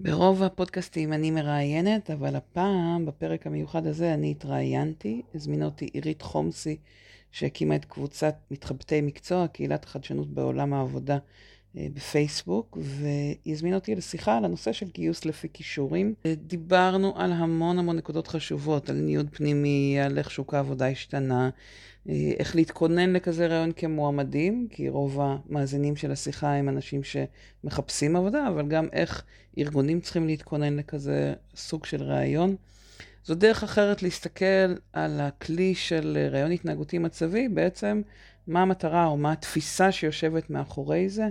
ברוב הפודקאסטים אני מראיינת, אבל הפעם, בפרק המיוחד הזה, אני התראיינתי. הזמינה אותי עירית חומסי, שהקימה את קבוצת מתחבטי מקצוע, קהילת החדשנות בעולם העבודה בפייסבוק, והיא הזמינה אותי לשיחה על הנושא של גיוס לפי כישורים. דיברנו על המון המון נקודות חשובות, על ניוד פנימי, על איך שוק העבודה השתנה, אה, איך להתכונן לכזה רעיון כמועמדים, כי רוב המאזינים של השיחה הם אנשים שמחפשים עבודה, אבל גם איך ארגונים צריכים להתכונן לכזה סוג של רעיון. זו דרך אחרת להסתכל על הכלי של רעיון התנהגותי מצבי, בעצם מה המטרה או מה התפיסה שיושבת מאחורי זה,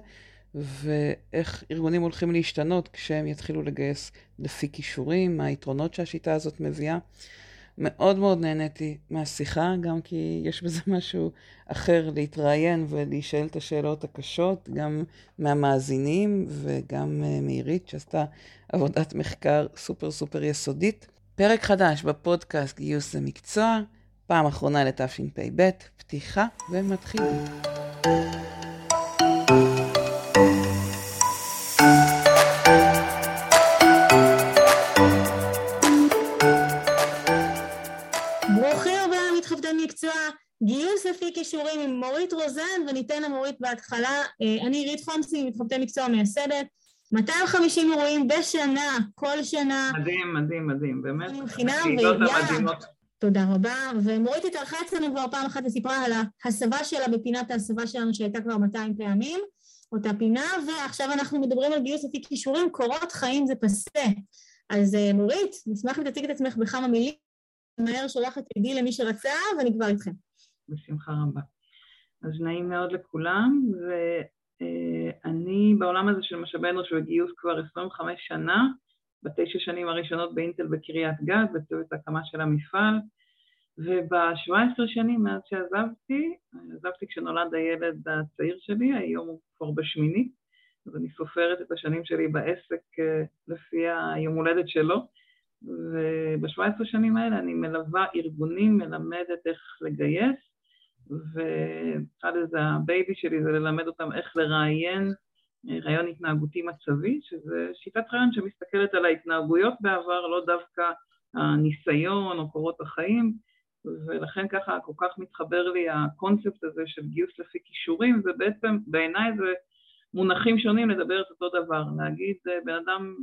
ואיך ארגונים הולכים להשתנות כשהם יתחילו לגייס לפי כישורים, מה היתרונות שהשיטה הזאת מביאה. מאוד מאוד נהניתי מהשיחה, גם כי יש בזה משהו אחר להתראיין ולהישאל את השאלות הקשות, גם מהמאזינים וגם uh, מעירית שעשתה עבודת מחקר סופר סופר יסודית. פרק חדש בפודקאסט גיוס למקצוע, פעם אחרונה לתשפ"ב, פתיחה ומתחילים. לפי כישורים עם מורית רוזן, וניתן למורית בהתחלה. אה, אני עירית חומסי, מתחבטי מקצוע מייסדת. 250 אירועים בשנה, כל שנה. מדהים, מדהים, מדהים, באמת. חינם וידיעה. תודה רבה. ומורית התארחה אצלנו כבר פעם אחת וסיפרה על ההסבה שלה בפינת ההסבה שלנו שהייתה כבר 200 פעמים, אותה פינה, ועכשיו אנחנו מדברים על גיוס לפי כישורים, קורות חיים זה פסה. אז אה, מורית, נשמח אם תציג את עצמך בכמה מילים. מהר שולחת ידי למי שרצה, ואני כבר איתכם. בשמחה רבה. אז נעים מאוד לכולם, ואני בעולם הזה של משאבי אנוש וגיוס כבר 25 שנה, בתשע שנים הראשונות באינטל בקריית גת, בצוות הקמה של המפעל, וב-17 שנים מאז שעזבתי, עזבתי כשנולד הילד הצעיר שלי, היום הוא כבר בשמינית, אז אני סופרת את השנים שלי בעסק אה, לפי היום הולדת שלו, וב-17 שנים האלה אני מלווה ארגונים, מלמדת איך לגייס, ואחד איזה ה baby שלי זה ללמד אותם איך לראיין ריאיון התנהגותי מצבי, שזה שיטת ריאיון שמסתכלת על ההתנהגויות בעבר, לא דווקא הניסיון או קורות החיים, ולכן ככה כל כך מתחבר לי הקונספט הזה של גיוס לפי כישורים, ובעצם בעיניי זה מונחים שונים לדבר את אותו דבר, להגיד אה, בן אדם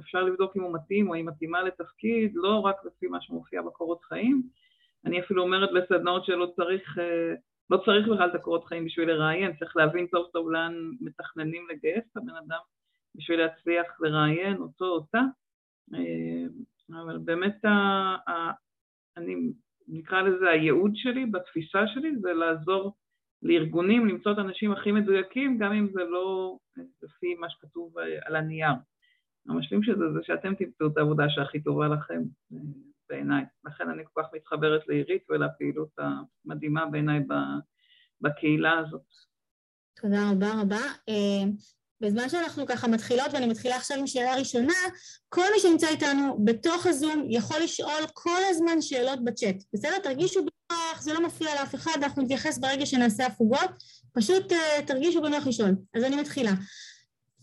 אפשר לבדוק אם הוא מתאים או היא מתאימה לתפקיד, לא רק לפי מה שמופיע בקורות חיים, אני אפילו אומרת בסדנאות שלא צריך, אה, לא צריך בכלל את הקורות חיים בשביל לראיין, צריך להבין טוב טוב לאן מתכננים לגייס את הבן אדם בשביל להצליח לראיין אותו או אותה. אה, אבל באמת, ה, ה, אני נקרא לזה הייעוד שלי, בתפיסה שלי, זה לעזור לארגונים למצוא את האנשים הכי מדויקים, גם אם זה לא לפי מה שכתוב אה, על הנייר. המשלים של זה זה שאתם תמצאו את העבודה שהכי טובה לכם. בעיניי. לכן אני כל כך מתחברת לעירית ולפעילות המדהימה בעיניי בקהילה הזאת. תודה רבה רבה. אה, בזמן שאנחנו ככה מתחילות, ואני מתחילה עכשיו עם שאלה ראשונה, כל מי שנמצא איתנו בתוך הזום יכול לשאול כל הזמן שאלות בצ'אט. בסדר? תרגישו בנוח, זה לא מפריע לאף אחד, אנחנו נתייחס ברגע שנעשה הפוגות, פשוט uh, תרגישו בנוח לשאול. אז אני מתחילה.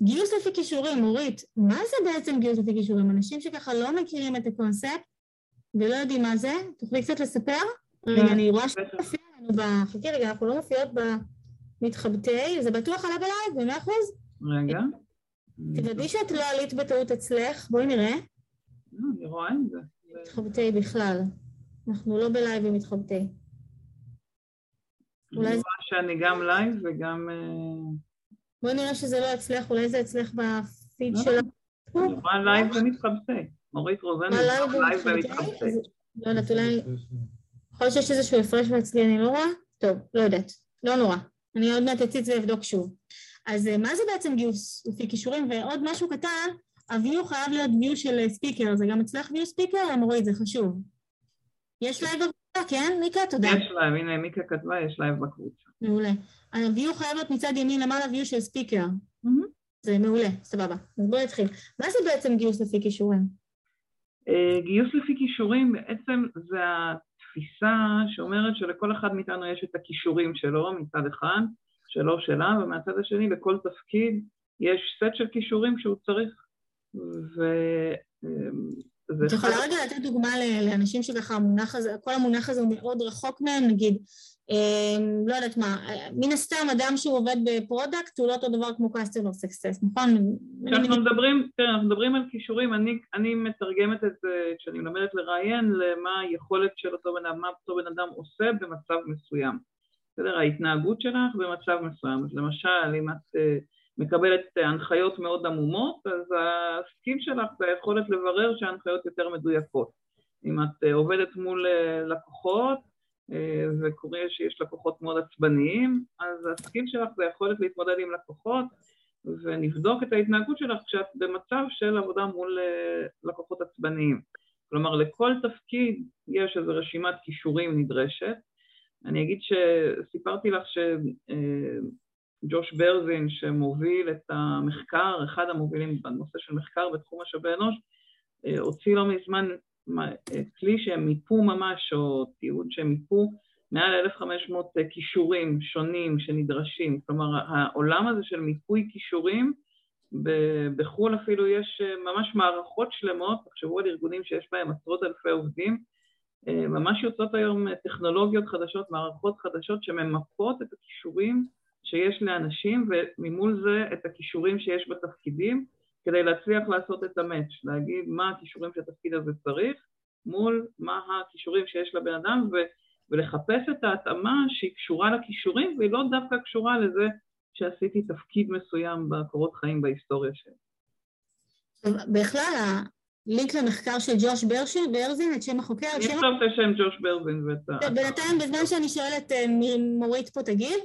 גיוס לפי כישורים, אורית, מה זה בעצם גיוס לפי כישורים? אנשים שככה לא מכירים את הקונספט, ולא יודעים מה זה, תוכלי קצת לספר? רגע, כן. אני רואה שזה מופיע לנו ב... חכי רגע, אנחנו לא מופיעות במתחבטי, זה בטוח עלה בלייב, במאה אחוז? רגע. תוודאי שאת לא עלית בטעות אצלך, בואי נראה. לא, אני רואה את זה. מתחבטי בכלל. אנחנו לא בלייב עם מתחבטי. אני רואה שאני גם לייב וגם... אה, בואי נראה שזה לא אצלך, אולי זה אצלך בפיד לא, שלך. אני רואה לייב ומתחבטי. מורית רוזן, לייב ומתחבטי. לא יודעת, אולי... יכול להיות שיש איזשהו הפרש ואצלי אני לא רואה? טוב, לא יודעת. לא נורא. אני עוד מעט אציץ ואבדוק שוב. אז אה, מה זה בעצם גיוס לפי כישורים? ועוד משהו קטן, ה view חייב להיות view של speaker, זה גם אצלך view speaker? מורית, זה חשוב. יש live בקבוצה, כן? מיקה, תודה. יש לייב, הנה מיקה כתבה, יש live בקבוצה. מעולה. ה view חייב להיות מצד ימין למעלה view של speaker. זה מעולה, סבבה. אז בואי נתחיל. מה זה בעצם גיוס לפי כישורים? אה, גיוס לפי כישורים בעצם זה התפיסה שאומרת שלכל אחד מאיתנו יש את הכישורים שלו מצד אחד, שלו שלה, ומהצד השני לכל תפקיד יש סט של כישורים שהוא צריך ו... את יכולה רגע לתת דוגמה לאנשים שככה המונח הזה, כל המונח הזה הוא מאוד רחוק מהם, נגיד, אה, לא יודעת מה, מן הסתם אדם שהוא עובד ב product הוא לא אותו דבר כמו customer success, נכון? כשאנחנו מדברים, תראה, אנחנו מדברים על כישורים, אני, אני מתרגמת את זה, כשאני מלמדת לראיין, למה היכולת של אותו בן אדם, מה אותו בן אדם עושה במצב מסוים. בסדר? ההתנהגות שלך במצב מסוים. אז למשל, אם את uh, מקבלת הנחיות מאוד עמומות, אז הסקים שלך זה היכולת לברר שההנחיות יותר מדויקות. אם את עובדת מול לקוחות, וקורה שיש לקוחות מאוד עצבניים, אז הסקים שלך זה היכולת להתמודד עם לקוחות ונבדוק את ההתנהגות שלך כשאת במצב של עבודה מול לקוחות עצבניים. כלומר, לכל תפקיד יש איזו רשימת כישורים נדרשת, אני אגיד שסיפרתי לך שג'וש ברזין, שמוביל את המחקר, אחד המובילים בנושא של מחקר בתחום משאבי אנוש, הוציא לא מזמן כלי שהם מיפו ממש, או תיעוד שהם מיפו, מעל 1,500 כישורים שונים שנדרשים. כלומר, העולם הזה של מיפוי כישורים, בחו"ל אפילו יש ממש מערכות שלמות, תחשבו על ארגונים שיש בהם עשרות אלפי עובדים, אה, ממש יוצאות היום טכנולוגיות חדשות, מערכות חדשות שממפות את הכישורים שיש לאנשים וממול זה את הכישורים שיש בתפקידים כדי להצליח לעשות את המאץ', להגיד מה הכישורים שהתפקיד הזה צריך מול מה הכישורים שיש לבן אדם ו- ולחפש את ההתאמה שהיא קשורה לכישורים והיא לא דווקא קשורה לזה שעשיתי תפקיד מסוים בקורות חיים בהיסטוריה שלי. בכלל, לינק למחקר של ג'וש ברזין, את שם החוקר. אני אכתוב את השם ג'וש ברזין ואת ה... בינתיים, בזמן שאני שואלת, אה, מורית פה תגיד,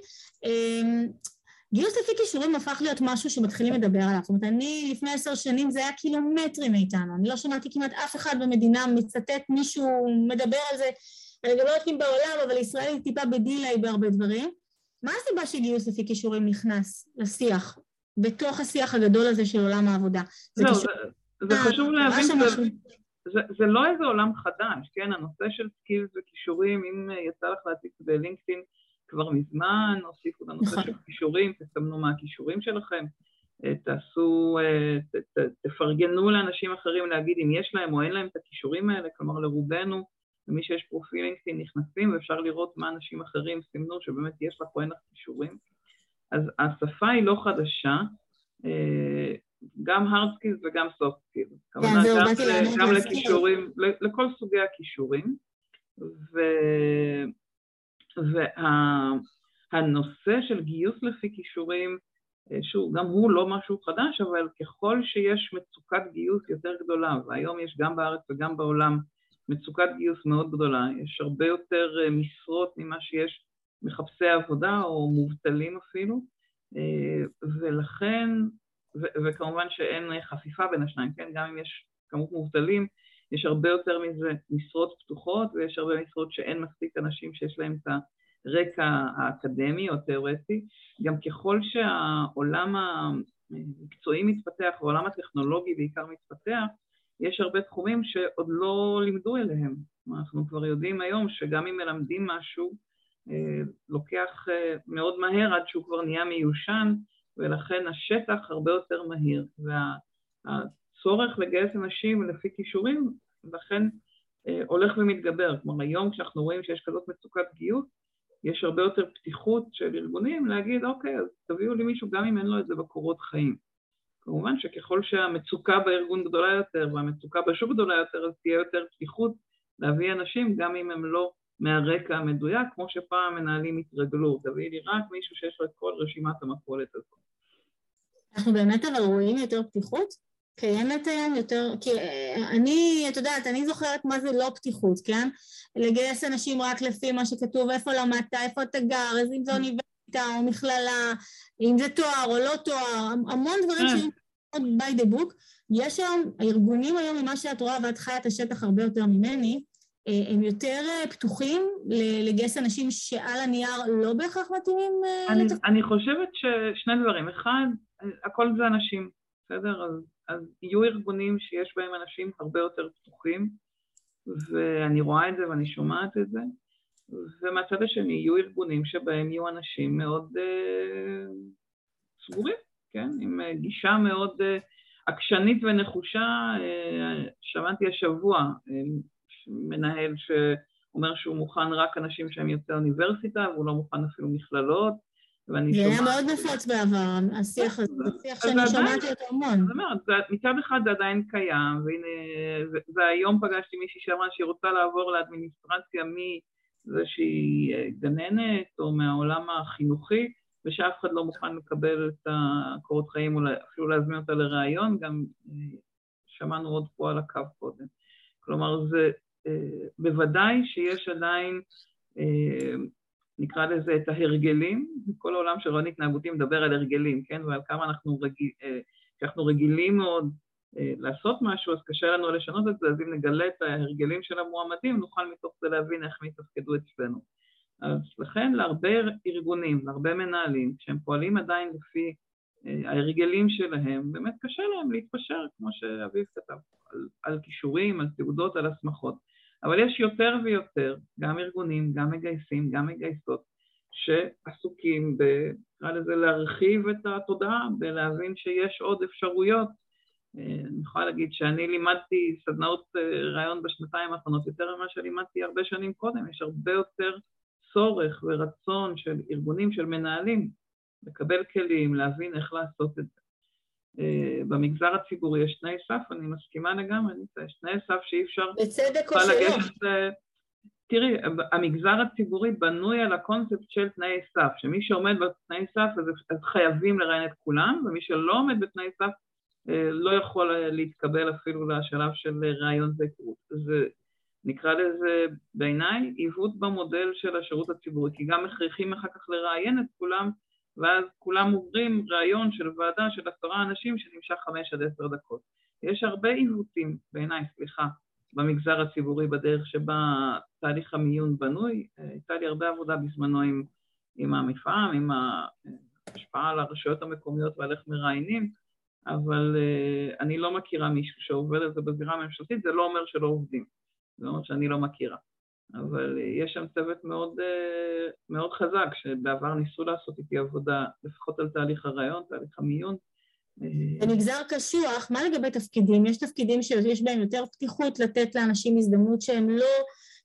אמ, גיוס לפי כישורים הפך להיות משהו שמתחילים לדבר עליו. זאת אומרת, אני לפני עשר שנים זה היה קילומטרים מאיתנו. אני לא שמעתי כמעט אף אחד במדינה מצטט מישהו מדבר על זה. אני גם לא יודעת אם בעולם, אבל ישראל היא טיפה בדיליי בהרבה דברים. מה הסיבה שגיוס לפי כישורים נכנס לשיח, בתוך השיח הגדול הזה של עולם העבודה? לא, זה, זה אה, חשוב להבין, זה, זה, זה לא איזה עולם חדש, כן? הנושא של skills וכישורים, אם אה, יצא לך להציג בלינקדאין כבר מזמן, הוסיפו לנושא נכון. של כישורים, תסמנו מה הכישורים שלכם, אה, תעשו, ת, ת, תפרגנו לאנשים אחרים להגיד אם יש להם או אין להם את הכישורים האלה, כלומר לרובנו, למי שיש פרופיל לינקדאין נכנסים ואפשר לראות מה אנשים אחרים סימנו שבאמת יש לך או אין לך כישורים. אז השפה היא לא חדשה, גם hard skills וגם soft skills. כמובן, גם, גם לכישורים, לכל סוגי הכישורים. והנושא וה, של גיוס לפי כישורים, אה, שוב, גם הוא לא משהו חדש, אבל ככל שיש מצוקת גיוס יותר גדולה, והיום יש גם בארץ וגם בעולם מצוקת גיוס מאוד גדולה, יש הרבה יותר אה, משרות ממה שיש מחפשי עבודה או מובטלים אפילו, אה, ולכן ו- וכמובן שאין חפיפה בין השניים, כן? גם אם יש כמות מובטלים, יש הרבה יותר מזה משרות פתוחות ויש הרבה משרות שאין מספיק אנשים שיש להם את הרקע האקדמי או התיאורטי. גם ככל שהעולם המקצועי מתפתח, העולם הטכנולוגי בעיקר מתפתח, יש הרבה תחומים שעוד לא לימדו אליהם. אנחנו כבר יודעים היום שגם אם מלמדים משהו, אה, לוקח אה, מאוד מהר עד שהוא כבר נהיה מיושן, ולכן השטח הרבה יותר מהיר, והצורך לגייס אנשים לפי כישורים לכן אה, הולך ומתגבר. כלומר, היום כשאנחנו רואים שיש כזאת מצוקת גיוס, יש הרבה יותר פתיחות של ארגונים להגיד, אוקיי, אז תביאו לי מישהו גם אם אין לו את זה בקורות חיים. כמובן שככל שהמצוקה בארגון גדולה יותר והמצוקה בשוק גדולה יותר, אז תהיה יותר פתיחות להביא אנשים גם אם הם לא מהרקע המדויק, כמו שפעם מנהלים התרגלו, תביאי לי רק מישהו שיש לו את כל רשימת המפולת הזאת. אנחנו באמת אבל רואים יותר פתיחות? קיימת היום יותר, כי אה, אני, את יודעת, אני זוכרת מה זה לא פתיחות, כן? לגייס אנשים רק לפי מה שכתוב, איפה למדת, איפה אתה גר, אם זה אוניברסיטה או מכללה, אם זה תואר או לא תואר, המון דברים כן. שהם מאוד by the book. יש היום, הארגונים היום, ממה שאת רואה ואת חיה את השטח הרבה יותר ממני, אה, הם יותר אה, פתוחים לגייס אנשים שעל הנייר לא בהכרח מתאימים אני, אני חושבת ששני דברים. אחד, הכל זה אנשים, בסדר? אז, אז יהיו ארגונים שיש בהם אנשים הרבה יותר פתוחים, ואני רואה את זה ואני שומעת את זה, ומהצד השני יהיו ארגונים שבהם יהיו אנשים מאוד uh, סגורים, כן? עם uh, גישה מאוד... Uh, עקשנית ונחושה, שמעתי השבוע מנהל שאומר שהוא מוכן רק אנשים שהם יוצאי אוניברסיטה, והוא לא מוכן אפילו מכללות, ואני שומעת... זה היה מאוד נפוץ בעבר, השיח הזה, זה שיח שאני שמעתי אותו המון. זאת אומרת, מצד אחד זה עדיין קיים, והנה, והיום פגשתי מישהי שאמרה שהיא רוצה לעבור לאדמיניסטרציה מזה שהיא אה, גננת, או מהעולם החינוכי, ושאף אחד לא מוכן לקבל את הקורות חיים, או אפילו להזמין אותה לראיון, גם אה, שמענו עוד פה על הקו קודם. כלומר, זה אה, בוודאי שיש עדיין נקרא לזה את ההרגלים, כל העולם של רעיון התנהגותי מדבר על הרגלים, כן, ועל כמה אנחנו, רגיל, אה, אנחנו רגילים מאוד אה, לעשות משהו, אז קשה לנו לשנות את זה, אז אם נגלה את ההרגלים של המועמדים, נוכל מתוך זה להבין איך הם יתפקדו אצלנו. אז לכן להרבה ארגונים, להרבה מנהלים, כשהם פועלים עדיין לפי אה, ההרגלים שלהם, באמת קשה להם להתפשר, כמו שאביב כתב, על, על כישורים, על תעודות, על הסמכות. אבל יש יותר ויותר, גם ארגונים, גם מגייסים, גם מגייסות, שעסוקים ב... נקרא לזה להרחיב את התודעה, בלהבין שיש עוד אפשרויות. אה, אני יכולה להגיד שאני לימדתי סדנאות אה, רעיון בשנתיים האחרונות יותר ממה שלימדתי הרבה שנים קודם, יש הרבה יותר צורך ורצון של ארגונים, של מנהלים, לקבל כלים, להבין איך לעשות את זה. אה, במגזר הציבורי יש תנאי סף, אני מסכימה לגמרי, יש תנאי סף שאי אפשר... בצדק או שלא? תראי, המגזר הציבורי בנוי על הקונספט של תנאי סף, שמי שעומד בתנאי סף אז, אז חייבים לראיין את כולם, ומי שלא עומד בתנאי סף אה, לא יכול להתקבל אפילו לשלב של ראיון והיכרות. זה נקרא לזה בעיניי עיוות במודל של השירות הציבורי, כי גם מכריחים אחר כך לראיין את כולם ואז כולם עוברים ראיון של ועדה של עשרה אנשים שנמשך חמש עד עשר דקות. יש הרבה עיוותים, בעיניי, סליחה, במגזר הציבורי בדרך שבה תהליך המיון בנוי. הייתה לי הרבה עבודה בזמנו עם, עם המפעם, עם ההשפעה על הרשויות המקומיות ועל איך מראיינים, אבל uh, אני לא מכירה מישהו שעובד על זה בזירה הממשלתית, זה לא אומר שלא עובדים, זה אומר שאני לא מכירה. אבל אה, יש שם צוות מאוד, אה, מאוד חזק, שבעבר ניסו לעשות איתי עבודה, לפחות על תהליך הרעיון, תהליך המיון. אה, במגזר קשוח, מה לגבי תפקידים? יש תפקידים שיש בהם יותר פתיחות לתת לאנשים הזדמנות שהם לא...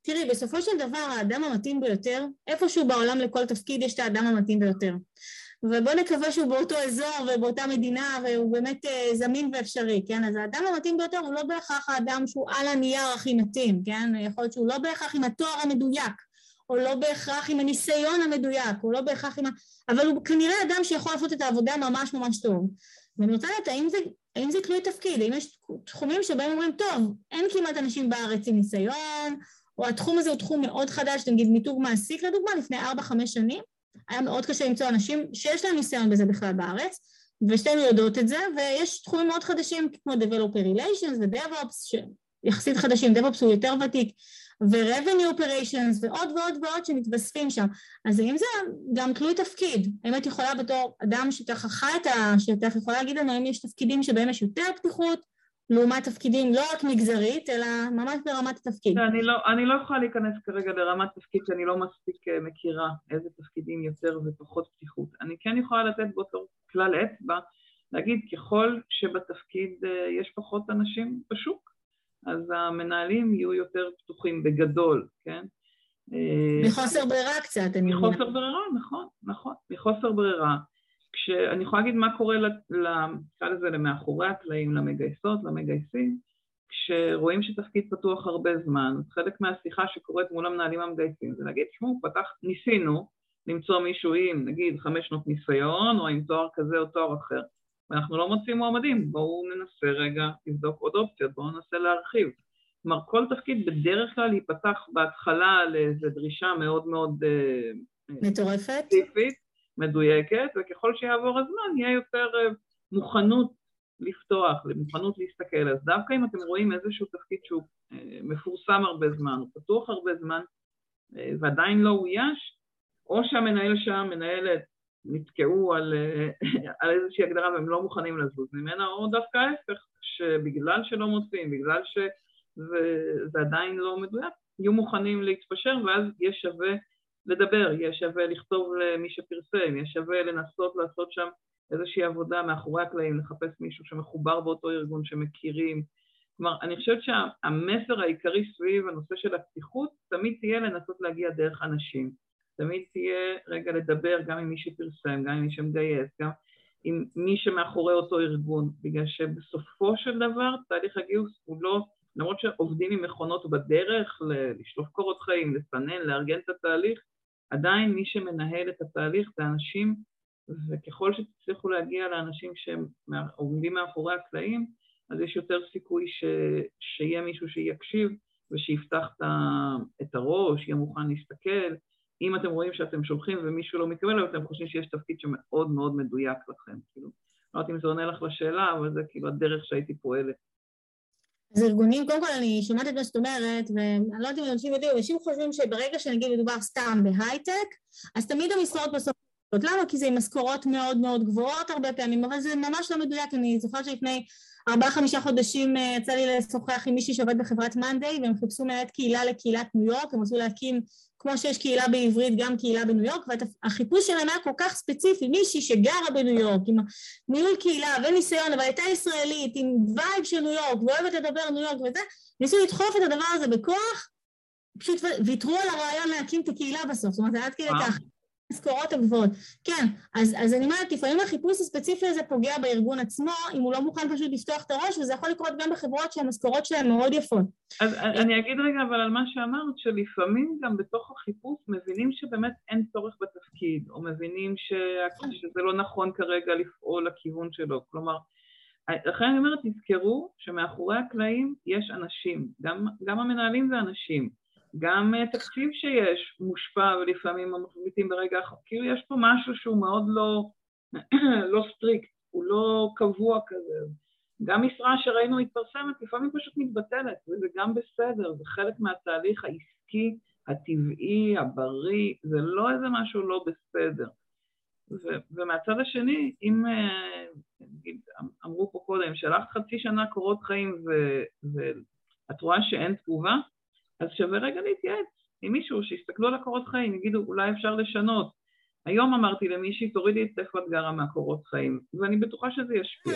תראי, בסופו של דבר האדם המתאים ביותר, איפשהו בעולם לכל תפקיד יש את האדם המתאים ביותר. ובוא נקווה שהוא באותו אזור ובאותה מדינה והוא באמת uh, זמין ואפשרי, כן? אז האדם המתאים ביותר הוא לא בהכרח האדם שהוא על הנייר הכי מתאים, כן? יכול להיות שהוא לא בהכרח עם התואר המדויק, או לא בהכרח עם הניסיון המדויק, או לא בהכרח עם ה... אבל הוא כנראה אדם שיכול לעשות את העבודה ממש ממש טוב. ואני רוצה לדעת, האם זה, האם זה תלוי תפקיד? האם יש תחומים שבהם אומרים, טוב, אין כמעט אנשים בארץ עם ניסיון, או התחום הזה הוא תחום מאוד חדש, נגיד מיתוג מעסיק לדוגמה, לפני 4-5 שנים, היה מאוד קשה למצוא אנשים שיש להם ניסיון בזה בכלל בארץ, ושתינו יודעות את זה, ויש תחומים מאוד חדשים כמו Developer Relations ו-DevOps, שיחסית חדשים, DevOps הוא יותר ותיק, ו-Revenue Operations ועוד ועוד ועוד שמתווספים שם. אז האם זה גם תלוי תפקיד? האם את יכולה בתור אדם שככה את השטח, יכולה להגיד לנו האם יש תפקידים שבהם יש יותר פתיחות, לעומת תפקידים לא רק מגזרית, אלא ממש ברמת התפקיד. אני לא, אני לא יכולה להיכנס כרגע לרמת תפקיד שאני לא מספיק אה, מכירה איזה תפקידים יותר ופחות פתיחות. אני כן יכולה לתת באותו כלל אצבע, להגיד ככל שבתפקיד אה, יש פחות אנשים בשוק, אז המנהלים יהיו יותר פתוחים בגדול, כן? אה, מחוסר ברירה קצת, אני מבינה. מחוסר ברירה, נכון, נכון, מחוסר ברירה. כשאני יכולה להגיד מה קורה, נקרא לזה, למאחורי הקלעים, למגייסות, למגייסים, כשרואים שתפקיד פתוח הרבה זמן, חלק מהשיחה שקורית מול המנהלים המגייסים זה להגיד, תשמעו, פתח, ניסינו למצוא מישהו עם נגיד חמש שנות ניסיון, או עם תואר כזה או תואר אחר, ואנחנו לא מוצאים מועמדים, בואו ננסה רגע לבדוק עוד אופציות, בואו ננסה להרחיב. כלומר, כל תפקיד בדרך כלל ייפתח בהתחלה לאיזו דרישה מאוד מאוד... אה, מטורפת. מדויקת, וככל שיעבור הזמן יהיה יותר אה, מוכנות לפתוח, מוכנות להסתכל. אז דווקא אם אתם רואים איזשהו תפקיד שהוא אה, מפורסם הרבה זמן, הוא פתוח הרבה זמן, אה, ועדיין לא אויש, או שהמנהל שם, מנהלת, נתקעו על, על איזושהי הגדרה והם לא מוכנים לזוז ממנה, או דווקא ההפך, שבגלל שלא מוצאים, בגלל שזה עדיין לא מדויק, יהיו מוכנים להתפשר ואז יהיה שווה לדבר, יהיה שווה לכתוב למי שפרסם, יהיה שווה לנסות לעשות שם איזושהי עבודה מאחורי הקלעים, לחפש מישהו שמחובר באותו ארגון שמכירים. כלומר, אני חושבת שהמסר העיקרי סביב הנושא של הפתיחות תמיד תהיה לנסות להגיע דרך אנשים. תמיד תהיה רגע לדבר גם עם מי שפרסם, גם עם מי שמגייס, גם עם מי שמאחורי אותו ארגון, בגלל שבסופו של דבר תהליך הגיוס הוא לא, למרות שעובדים עם מכונות בדרך, לשלוף קורות חיים, לסנן, לארגן את התהליך, עדיין מי שמנהל את התהליך זה אנשים, וככל שתצליחו להגיע לאנשים שעומדים מאחורי הקלעים, אז יש יותר סיכוי ש... שיהיה מישהו שיקשיב ושיפתח את הראש, יהיה מוכן להסתכל, אם אתם רואים שאתם שולחים ומישהו לא מתקבל, אבל אתם חושבים שיש תפקיד שמאוד מאוד מדויק לכם. כאילו, לא יודעת אם זה עונה לך לשאלה, אבל זה כאילו הדרך שהייתי פועלת. אז ארגונים, קודם כל אני שומעת את מה שאת אומרת, ואני לא יודעת אם אנשים יודעים, אנשים חושבים שברגע שנגיד מדובר סתם בהייטק, אז תמיד המשרות בסוף... למה? כי זה עם משכורות מאוד מאוד גבוהות הרבה פעמים, אבל זה ממש לא מדויק, אני זוכרת שלפני ארבעה חמישה חודשים אה, יצא לי לשוחח עם מישהי שעובד בחברת monday והם חיפשו מנהלת קהילה לקהילת ניו יורק, הם רצו להקים כמו שיש קהילה בעברית גם קהילה בניו יורק והחיפוש שלהם היה כל כך ספציפי, מישהי שגרה בניו יורק עם ניהול קהילה וניסיון אבל הייתה ישראלית עם vibe של ניו יורק ואוהבת לדבר ניו יורק וזה, ניסו לדחוף את הדבר הזה בכוח, פשוט ויתרו על הרעיון להקים את הקהילה בסוף, זאת אומרת זה עד כדי כך המשכורות הגבוהות. כן, אז, אז אני אומרת, לפעמים החיפוש הספציפי הזה פוגע בארגון עצמו, אם הוא לא מוכן פשוט לפתוח את הראש, וזה יכול לקרות גם בחברות שהמשכורות שלהן מאוד יפות. אז אני אגיד רגע אבל על מה שאמרת, שלפעמים גם בתוך החיפוש מבינים שבאמת אין צורך בתפקיד, או מבינים ש... שזה לא נכון כרגע לפעול לכיוון שלו. כלומר, לכן אני אומרת, תזכרו שמאחורי הקלעים יש אנשים, גם, גם המנהלים זה אנשים. גם אה, תקציב שיש מושפע ולפעמים מחליטים ברגע אחר, כאילו יש פה משהו שהוא מאוד לא, לא strict, הוא לא קבוע כזה. גם משרה שראינו מתפרסמת לפעמים פשוט מתבטלת, וזה גם בסדר, זה חלק מהתהליך העסקי, הטבעי, הבריא, זה לא איזה משהו לא בסדר. ו- ומהצד השני, אם אה, נגיד, אמרו פה קודם, שלחת חצי שנה קורות חיים ואת רואה שאין תגובה, אז שווה רגע להתייעץ עם מישהו, שיסתכלו על הקורות חיים, יגידו אולי אפשר לשנות. היום אמרתי למישהי, תורידי את איפה את גרה מהקורות חיים, ואני בטוחה שזה ישפיע.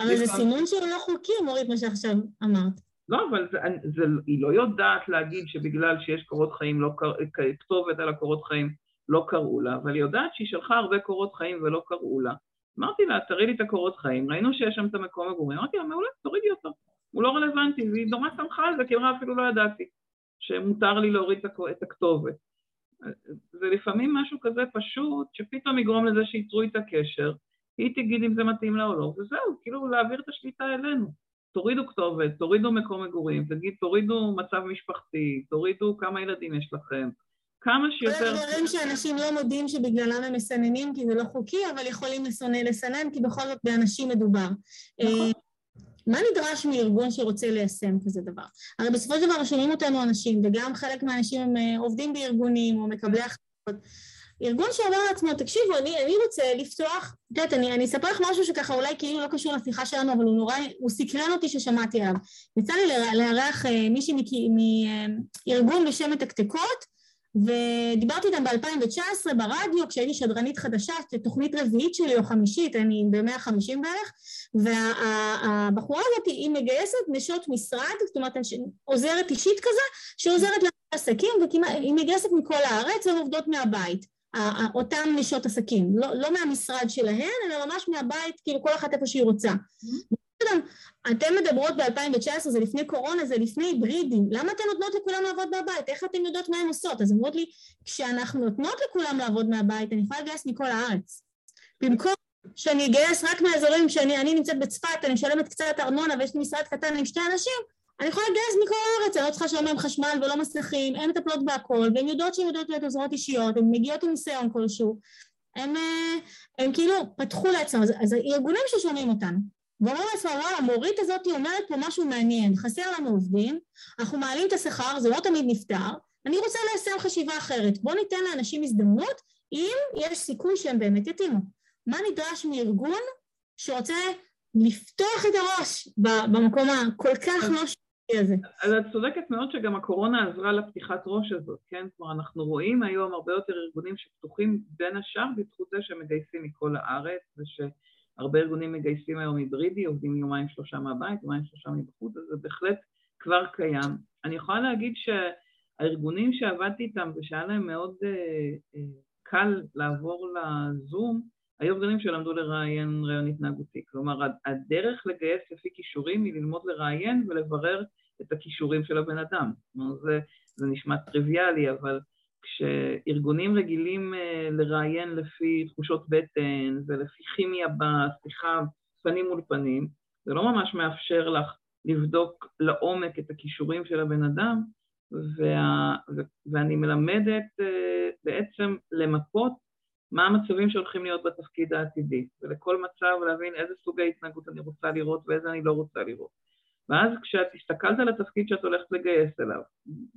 אבל זה סימון שהוא לא חוקי, מורית, מה שעכשיו אמרת. לא, אבל זה, זה, היא לא יודעת להגיד שבגלל שיש קורות חיים, לא, כתובת על הקורות חיים, לא קראו לה, אבל היא יודעת שהיא שלחה הרבה קורות חיים ולא קראו לה. אמרתי לה, תראי לי את הקורות חיים, ראינו שיש שם את המקום מגורים, אמרתי לה, מעולה, תורידי אותו, הוא לא רלוונטי, והיא נורא שמחה על זה, כי אמרה אפילו לא ידעתי. שמותר לי להוריד את הכתובת. זה לפעמים משהו כזה פשוט, שפתאום יגרום לזה שייצרו איתה קשר, היא תגיד אם זה מתאים לה או לא, וזהו, כאילו להעביר את השליטה אלינו. תורידו כתובת, תורידו מקום מגורים, תגיד, תורידו מצב משפחתי, תורידו כמה ילדים יש לכם, כמה שיותר... כל הדברים שאנשים לא מודים שבגללם הם מסננים כי זה לא חוקי, אבל יכולים לסנן כי בכל זאת באנשים מדובר. נכון. מה נדרש מארגון שרוצה ליישם כזה דבר? הרי בסופו של דבר שומעים אותנו אנשים, וגם חלק מהאנשים הם אה, עובדים בארגונים או מקבלי החלטות. ארגון שאומר לעצמו, תקשיבו, אני, אני רוצה לפתוח, את יודעת, אני, אני אספר לך משהו שככה אולי כאילו לא קשור לשיחה שלנו, אבל הוא נורא, הוא סקרן אותי ששמעתי עליו. יצא לי לארח אה, מישהי מארגון אה, בשם מתקתקות, ודיברתי איתם ב-2019 ברדיו, כשהייתי שדרנית חדשה, תוכנית רביעית שלי או חמישית, אני ב-150 בערך, והבחורה הזאת היא מגייסת נשות משרד, זאת אומרת עוזרת אישית כזה, שעוזרת לעסקים, והיא מגייסת מכל הארץ והן עובדות מהבית. אותן נשות עסקים, לא, לא מהמשרד שלהן, אלא ממש מהבית, כאילו כל אחת איפה שהיא רוצה. Mm-hmm. אתן מדברות ב-2019, זה לפני קורונה, זה לפני היברידים, למה אתן נותנות לכולם לעבוד מהבית? איך אתן יודעות מה הן עושות? אז אומרות לי, כשאנחנו נותנות לכולם לעבוד מהבית, אני יכולה לגייס מכל הארץ. במקום שאני אגייס רק מהאזורים שאני נמצאת בצפת, אני משלמת קצת ארנונה ויש לי משרד קטן עם שתי אנשים, אני יכולה לגייס מכל הארץ, אני לא צריכה לשלם חשמל ולא מסכים, הן מטפלות בהכל, והן יודעות שהן יודעות להיות עוזרות אישיות, הן מגיעות עם ניסיון כלשהו, הם, אה, כאילו פתחו לעצמם, אז, אז ארגונים ששומעים אותנו, ואומרים לעצמם, וואלה, המורית הזאת אומרת פה משהו מעניין, חסר לנו עובדים, אנחנו מעלים את השכר, זה לא תמיד נפתר, אני רוצה ליישם חשיבה אחרת, בואו ניתן לאנשים הזדמנות אם יש סיכוי שהם באמת יתאימו. מה נדרש מארגון שרוצה לפתוח את הראש במקום הכל כך לא שקי הזה? אז את צודקת מאוד שגם הקורונה עזרה לפתיחת ראש הזאת, כן? כלומר, אנחנו רואים היום הרבה יותר ארגונים שפתוחים בין השאר בזכות זה שהם מגייסים מכל הארץ וש... הרבה ארגונים מגייסים היום היברידי, עובדים יומיים שלושה מהבית, יומיים שלושה מבחוץ, אז זה בהחלט כבר קיים. אני יכולה להגיד שהארגונים שעבדתי איתם ושהיה להם מאוד uh, uh, קל לעבור לזום, היו ארגונים שלמדו לראיין רעיון התנהגותי. כלומר, הדרך לגייס לפי כישורים היא ללמוד לראיין ולברר את הכישורים של הבן אדם. כלומר, זה, זה נשמע טריוויאלי, אבל כשארגונים רגילים אה, לראיין לפי תחושות בטן ולפי כימיה בשיחה פנים מול פנים, זה לא ממש מאפשר לך לבדוק לעומק את הכישורים של הבן אדם, וה, ואני מלמדת אה, בעצם למפות מה המצבים שהולכים להיות בתפקיד העתידי, ולכל מצב להבין איזה סוגי התנהגות אני רוצה לראות ואיזה אני לא רוצה לראות. ואז כשאת הסתכלת על התפקיד שאת הולכת לגייס אליו,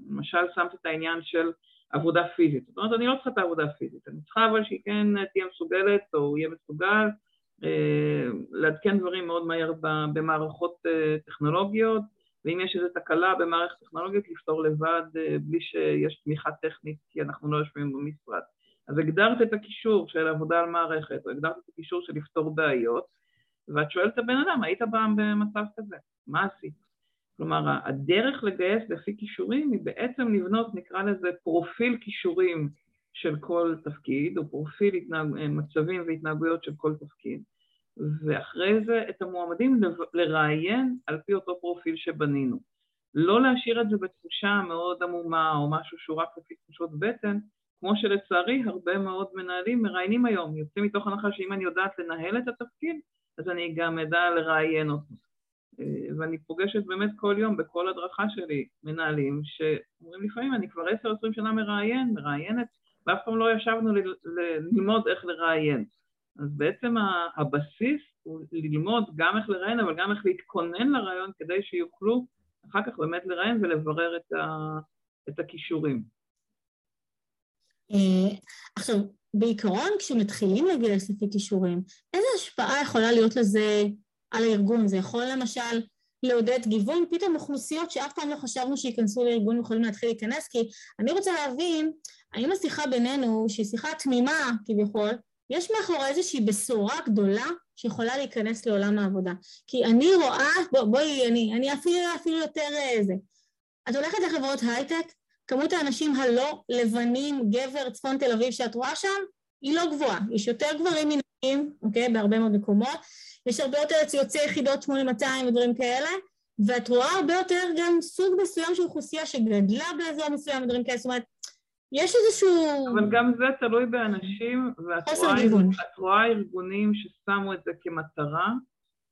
למשל שמת את העניין של עבודה פיזית, זאת אומרת אני לא צריכה את העבודה הפיזית, אני צריכה אבל שהיא כן תהיה מסוגלת או יהיה מסוגל אה, לעדכן דברים מאוד מהר במערכות אה, טכנולוגיות, ואם יש איזו תקלה במערכת טכנולוגית, לפתור לבד אה, בלי שיש תמיכה טכנית, כי אנחנו לא יושבים במשרד. אז הגדרת את הקישור של עבודה על מערכת, או הגדרת את הקישור של לפתור בעיות, ואת שואלת את הבן אדם, היית פעם במצב כזה? מה עשית? כלומר, הדרך לגייס לפי כישורים היא בעצם לבנות, נקרא לזה, פרופיל כישורים של כל תפקיד, או פרופיל התנהג... מצבים והתנהגויות של כל תפקיד, ואחרי זה את המועמדים לראיין על פי אותו פרופיל שבנינו. לא להשאיר את זה בתחושה מאוד עמומה או משהו שהוא רק לפי תחושות בטן, כמו שלצערי הרבה מאוד מנהלים מראיינים היום, יוצאים מתוך הנחה שאם אני יודעת לנהל את התפקיד, אז אני גם אדע לראיין אותו. אה, ואני פוגשת באמת כל יום בכל הדרכה שלי מנהלים שאומרים לפעמים אני כבר עשר עשרים שנה מראיין, מראיינת, ואף פעם לא ישבנו ללמוד איך לראיין. אז בעצם הבסיס הוא ללמוד גם איך לראיין, אבל גם איך להתכונן לראיון כדי שיוכלו אחר כך באמת לראיין ולברר את, ה, את הכישורים. אה, עכשיו, בעיקרון כשמתחילים לגייס לפי כישורים, איזה השפעה יכולה להיות לזה על הארגון? זה יכול למשל לעודד גיוון, פתאום אוכלוסיות שאף פעם לא חשבנו שייכנסו לארגון יכולים להתחיל להיכנס, כי אני רוצה להבין, האם השיחה בינינו, שהיא שיחה תמימה כביכול, יש מאחורי איזושהי בשורה גדולה שיכולה להיכנס לעולם העבודה. כי אני רואה, בוא, בואי, אני, אני אפילו, אפילו יותר איזה. אה, את הולכת לחברות הייטק, כמות האנשים הלא לבנים, גבר, צפון תל אביב שאת רואה שם, היא לא גבוהה. יש יותר גברים מנשים, אוקיי? בהרבה מאוד מקומות. יש הרבה יותר יוצאי יחידות 8200 ודברים כאלה, ואת רואה הרבה יותר גם סוג מסוים של אוכלוסייה שגדלה באזור מסוים ודברים כאלה, זאת אומרת, יש איזשהו... אבל גם זה תלוי באנשים, ואת רואה, רואה ארגונים ששמו את זה כמטרה,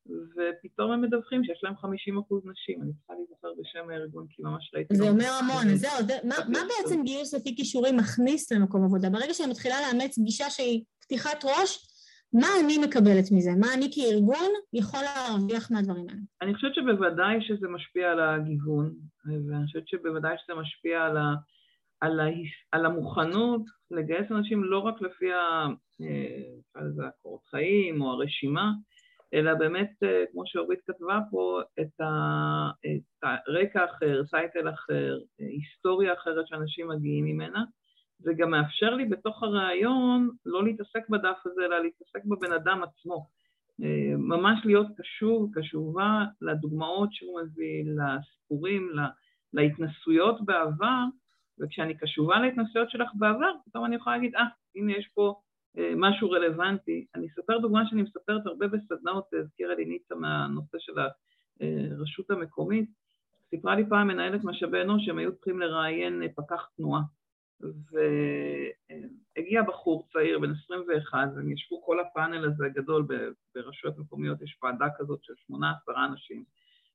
ופתאום הם מדווחים שיש להם 50 אחוז נשים. אני צריכה להיזכר בשם הארגון, כי ממש ראיתי... זה אומר המון. זהו, מה, מה בעצם גיוס לפי כישורים מכניס למקום עבודה? ברגע שאני מתחילה לאמץ גישה שהיא פתיחת ראש, מה אני מקבלת מזה? מה אני כארגון יכול להרוויח מהדברים האלה? אני חושבת שבוודאי שזה משפיע על הגיוון, ואני חושבת שבוודאי שזה משפיע על, ה, על, ה, על המוכנות לגייס אנשים לא רק לפי ה, אה, הקורות חיים או הרשימה, אלא באמת, אה, כמו שאורית כתבה פה, את, הרקע אחר, סייטל אחר, היסטוריה אחרת שאנשים מגיעים ממנה. זה גם מאפשר לי בתוך הרעיון לא להתעסק בדף הזה, אלא להתעסק בבן אדם עצמו. אה, ממש להיות קשוב, קשובה לדוגמאות שהוא מביא, לסיפורים, להתנסויות בעבר, וכשאני קשובה להתנסויות שלך בעבר, פתאום אני יכולה להגיד, אה, ah, הנה יש פה משהו רלוונטי. אני אספר דוגמה שאני מספרת הרבה בסדנאות, הזכירה לי ניצה מהנושא של הרשות המקומית. סיפרה לי פעם מנהלת משאבי אנוש שהם היו צריכים לראיין פקח תנועה. והגיע בחור צעיר בן 21, והם ישבו כל הפאנל הזה גדול ברשויות מקומיות, יש ועדה כזאת של שמונה עשרה אנשים.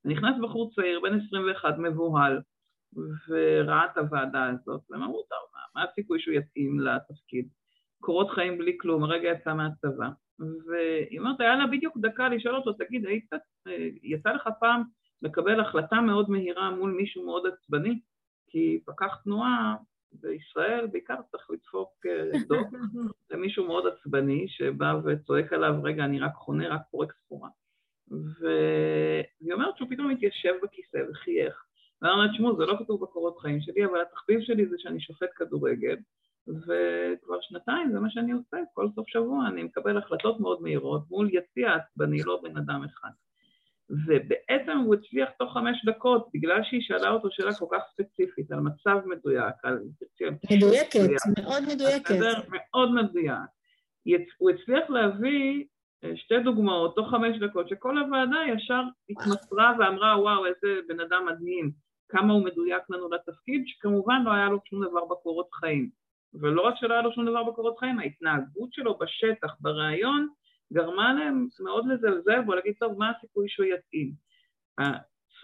ונכנס בחור צעיר בן 21 מבוהל, וראה את הוועדה הזאת, והם אמרו, מה הסיכוי שהוא יתאים לתפקיד? קורות חיים בלי כלום, הרגע יצא מהצבא. והיא אומרת, היה לה בדיוק דקה לשאול אותו, תגיד, היית, יצא לך פעם לקבל החלטה מאוד מהירה מול מישהו מאוד עצבני? כי פקח תנועה בישראל בעיקר צריך לדפוק אה, דוק למישהו מאוד עצבני שבא וצועק עליו, רגע, אני רק חונה, רק פורק סחורה. והיא אומרת שהוא פתאום התיישב בכיסא וחייך. ואני אומרת, שמעו, זה לא כתוב בקורות חיים שלי, אבל התחביב שלי זה שאני שופט כדורגל, וכבר שנתיים זה מה שאני עושה, כל סוף שבוע אני מקבל החלטות מאוד מהירות מול יציע עצבני, לא בן אדם אחד. ובעצם הוא הצליח תוך חמש דקות, בגלל שהיא שאלה אותו שאלה כל כך ספציפית, על מצב מדויק, על... מדויקת, מאוד מדויקת. מאוד מדויק. הוא הצליח להביא אה, שתי דוגמאות תוך חמש דקות, שכל הוועדה ישר התמסרה ואמרה, וואו, איזה בן אדם מדהים, כמה הוא מדויק לנו לתפקיד, שכמובן לא היה לו שום דבר בקורות חיים. ולא רק שלא היה לו שום דבר בקורות חיים, ההתנהגות שלו בשטח, בריאיון, גרמה להם מאוד לזלזל בו, להגיד, טוב, מה הסיכוי שהוא יתאים?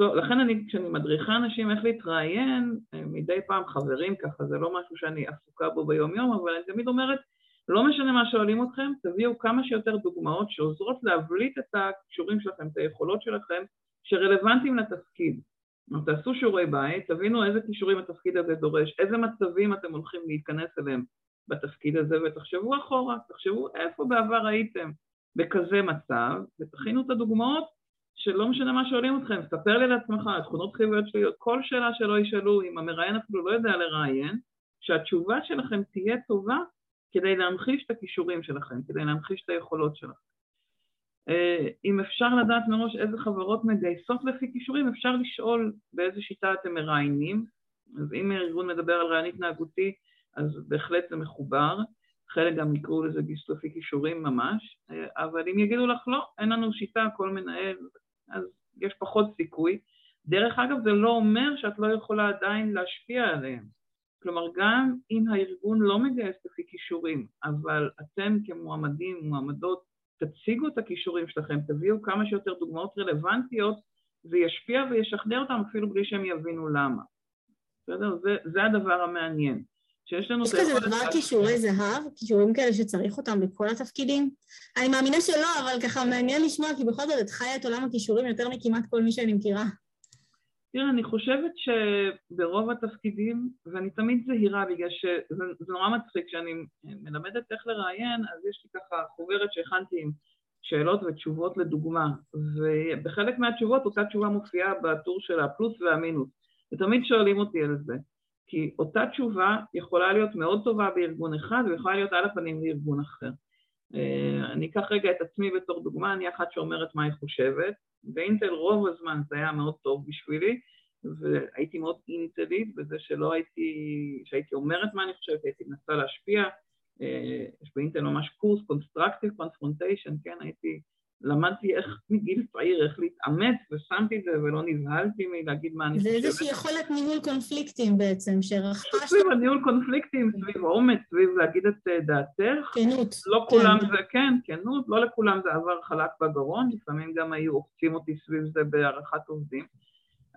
לכן אני, כשאני מדריכה אנשים איך להתראיין, אה, מדי פעם חברים ככה, זה לא משהו שאני עסוקה בו ביום-יום, אבל אני תמיד אומרת, לא משנה מה שואלים אתכם, תביאו כמה שיותר דוגמאות שעוזרות להבליט את הכישורים שלכם, את היכולות שלכם, שרלוונטיים לתפקיד. תעשו שיעורי בית, תבינו איזה כישורים התפקיד הזה דורש, איזה מצבים אתם הולכים להיכנס אליהם בתפקיד הזה, ותחשבו אחורה, תחשבו איפה בעבר הייתם בכזה מצב, ותכינו את הדוגמאות שלא משנה מה שואלים אתכם, ספר לי על עצמך, תכונות חיוביות שליליות, כל שאלה שלא ישאלו, אם המראיין אפילו לא יודע לראיין, שהתשובה שלכם תהיה טובה כדי להמחיש את הכישורים שלכם, כדי להמחיש את היכולות שלכם. אה, אם אפשר לדעת מראש איזה חברות מגייסות לפי כישורים, אפשר לשאול באיזה שיטה אתם מראיינים. אז אם הארגון מדבר על רעיון התנהגותי, אז בהחלט זה מחובר. חלק גם יקראו לזה גיוס לפי כישורים ממש, אה, אבל אם יגידו לך לא, אין לנו שיטה, כל מנהל, אז יש פחות סיכוי. דרך אגב, זה לא אומר שאת לא יכולה עדיין להשפיע עליהם. כלומר, גם אם הארגון לא מגייס לפי כישורים, אבל אתם כמועמדים, מועמדות, תציגו את הכישורים שלכם, תביאו כמה שיותר דוגמאות רלוונטיות, זה ישפיע וישכנע אותם אפילו בלי שהם יבינו למה. בסדר? זה, זה הדבר המעניין. שיש לנו... יש כזה דבר כישורי זהב, כישורים כאלה שצריך אותם בכל התפקידים? אני מאמינה שלא, אבל ככה מעניין לשמוע, כי בכל זאת את חיה את עולם הכישורים יותר מכמעט כל מי שאני מכירה. תראה, אני חושבת שברוב התפקידים, ואני תמיד זהירה בגלל שזה נורא מצחיק, כשאני מלמדת איך לראיין, אז יש לי ככה חוברת שהכנתי עם שאלות ותשובות לדוגמה, ובחלק מהתשובות אותה תשובה מופיעה בטור של הפלוס והמינוס, ותמיד שואלים אותי על זה, כי אותה תשובה יכולה להיות מאוד טובה בארגון אחד ויכולה להיות על הפנים בארגון אחר. אה, אני אקח רגע את עצמי בתור דוגמה, אני אחת שאומרת מה היא חושבת, באינטל רוב הזמן זה היה מאוד טוב בשבילי, והייתי מאוד אינטלית בזה שלא הייתי, שהייתי אומרת מה אני חושבת, הייתי מנסה להשפיע. אה, יש באינטל ממש קורס Constructive Confrontation, כן, הייתי למדתי איך מגיל צעיר, איך להתאמץ, ושמתי את זה ולא נבהלתי מלהגיד מה אני חושבת. זה איזושהי יכולת ניהול קונפליקטים בעצם, שרכשת... סביב הניהול קונפליקטים, סביב אומץ, סביב להגיד את אה, דעתך. כנות. לא כן. כולם זה, כן, כנות, לא לכולם זה עבר חלק בגרון, לפעמים גם היו עוקצים אותי סביב זה בהערכת עובדים.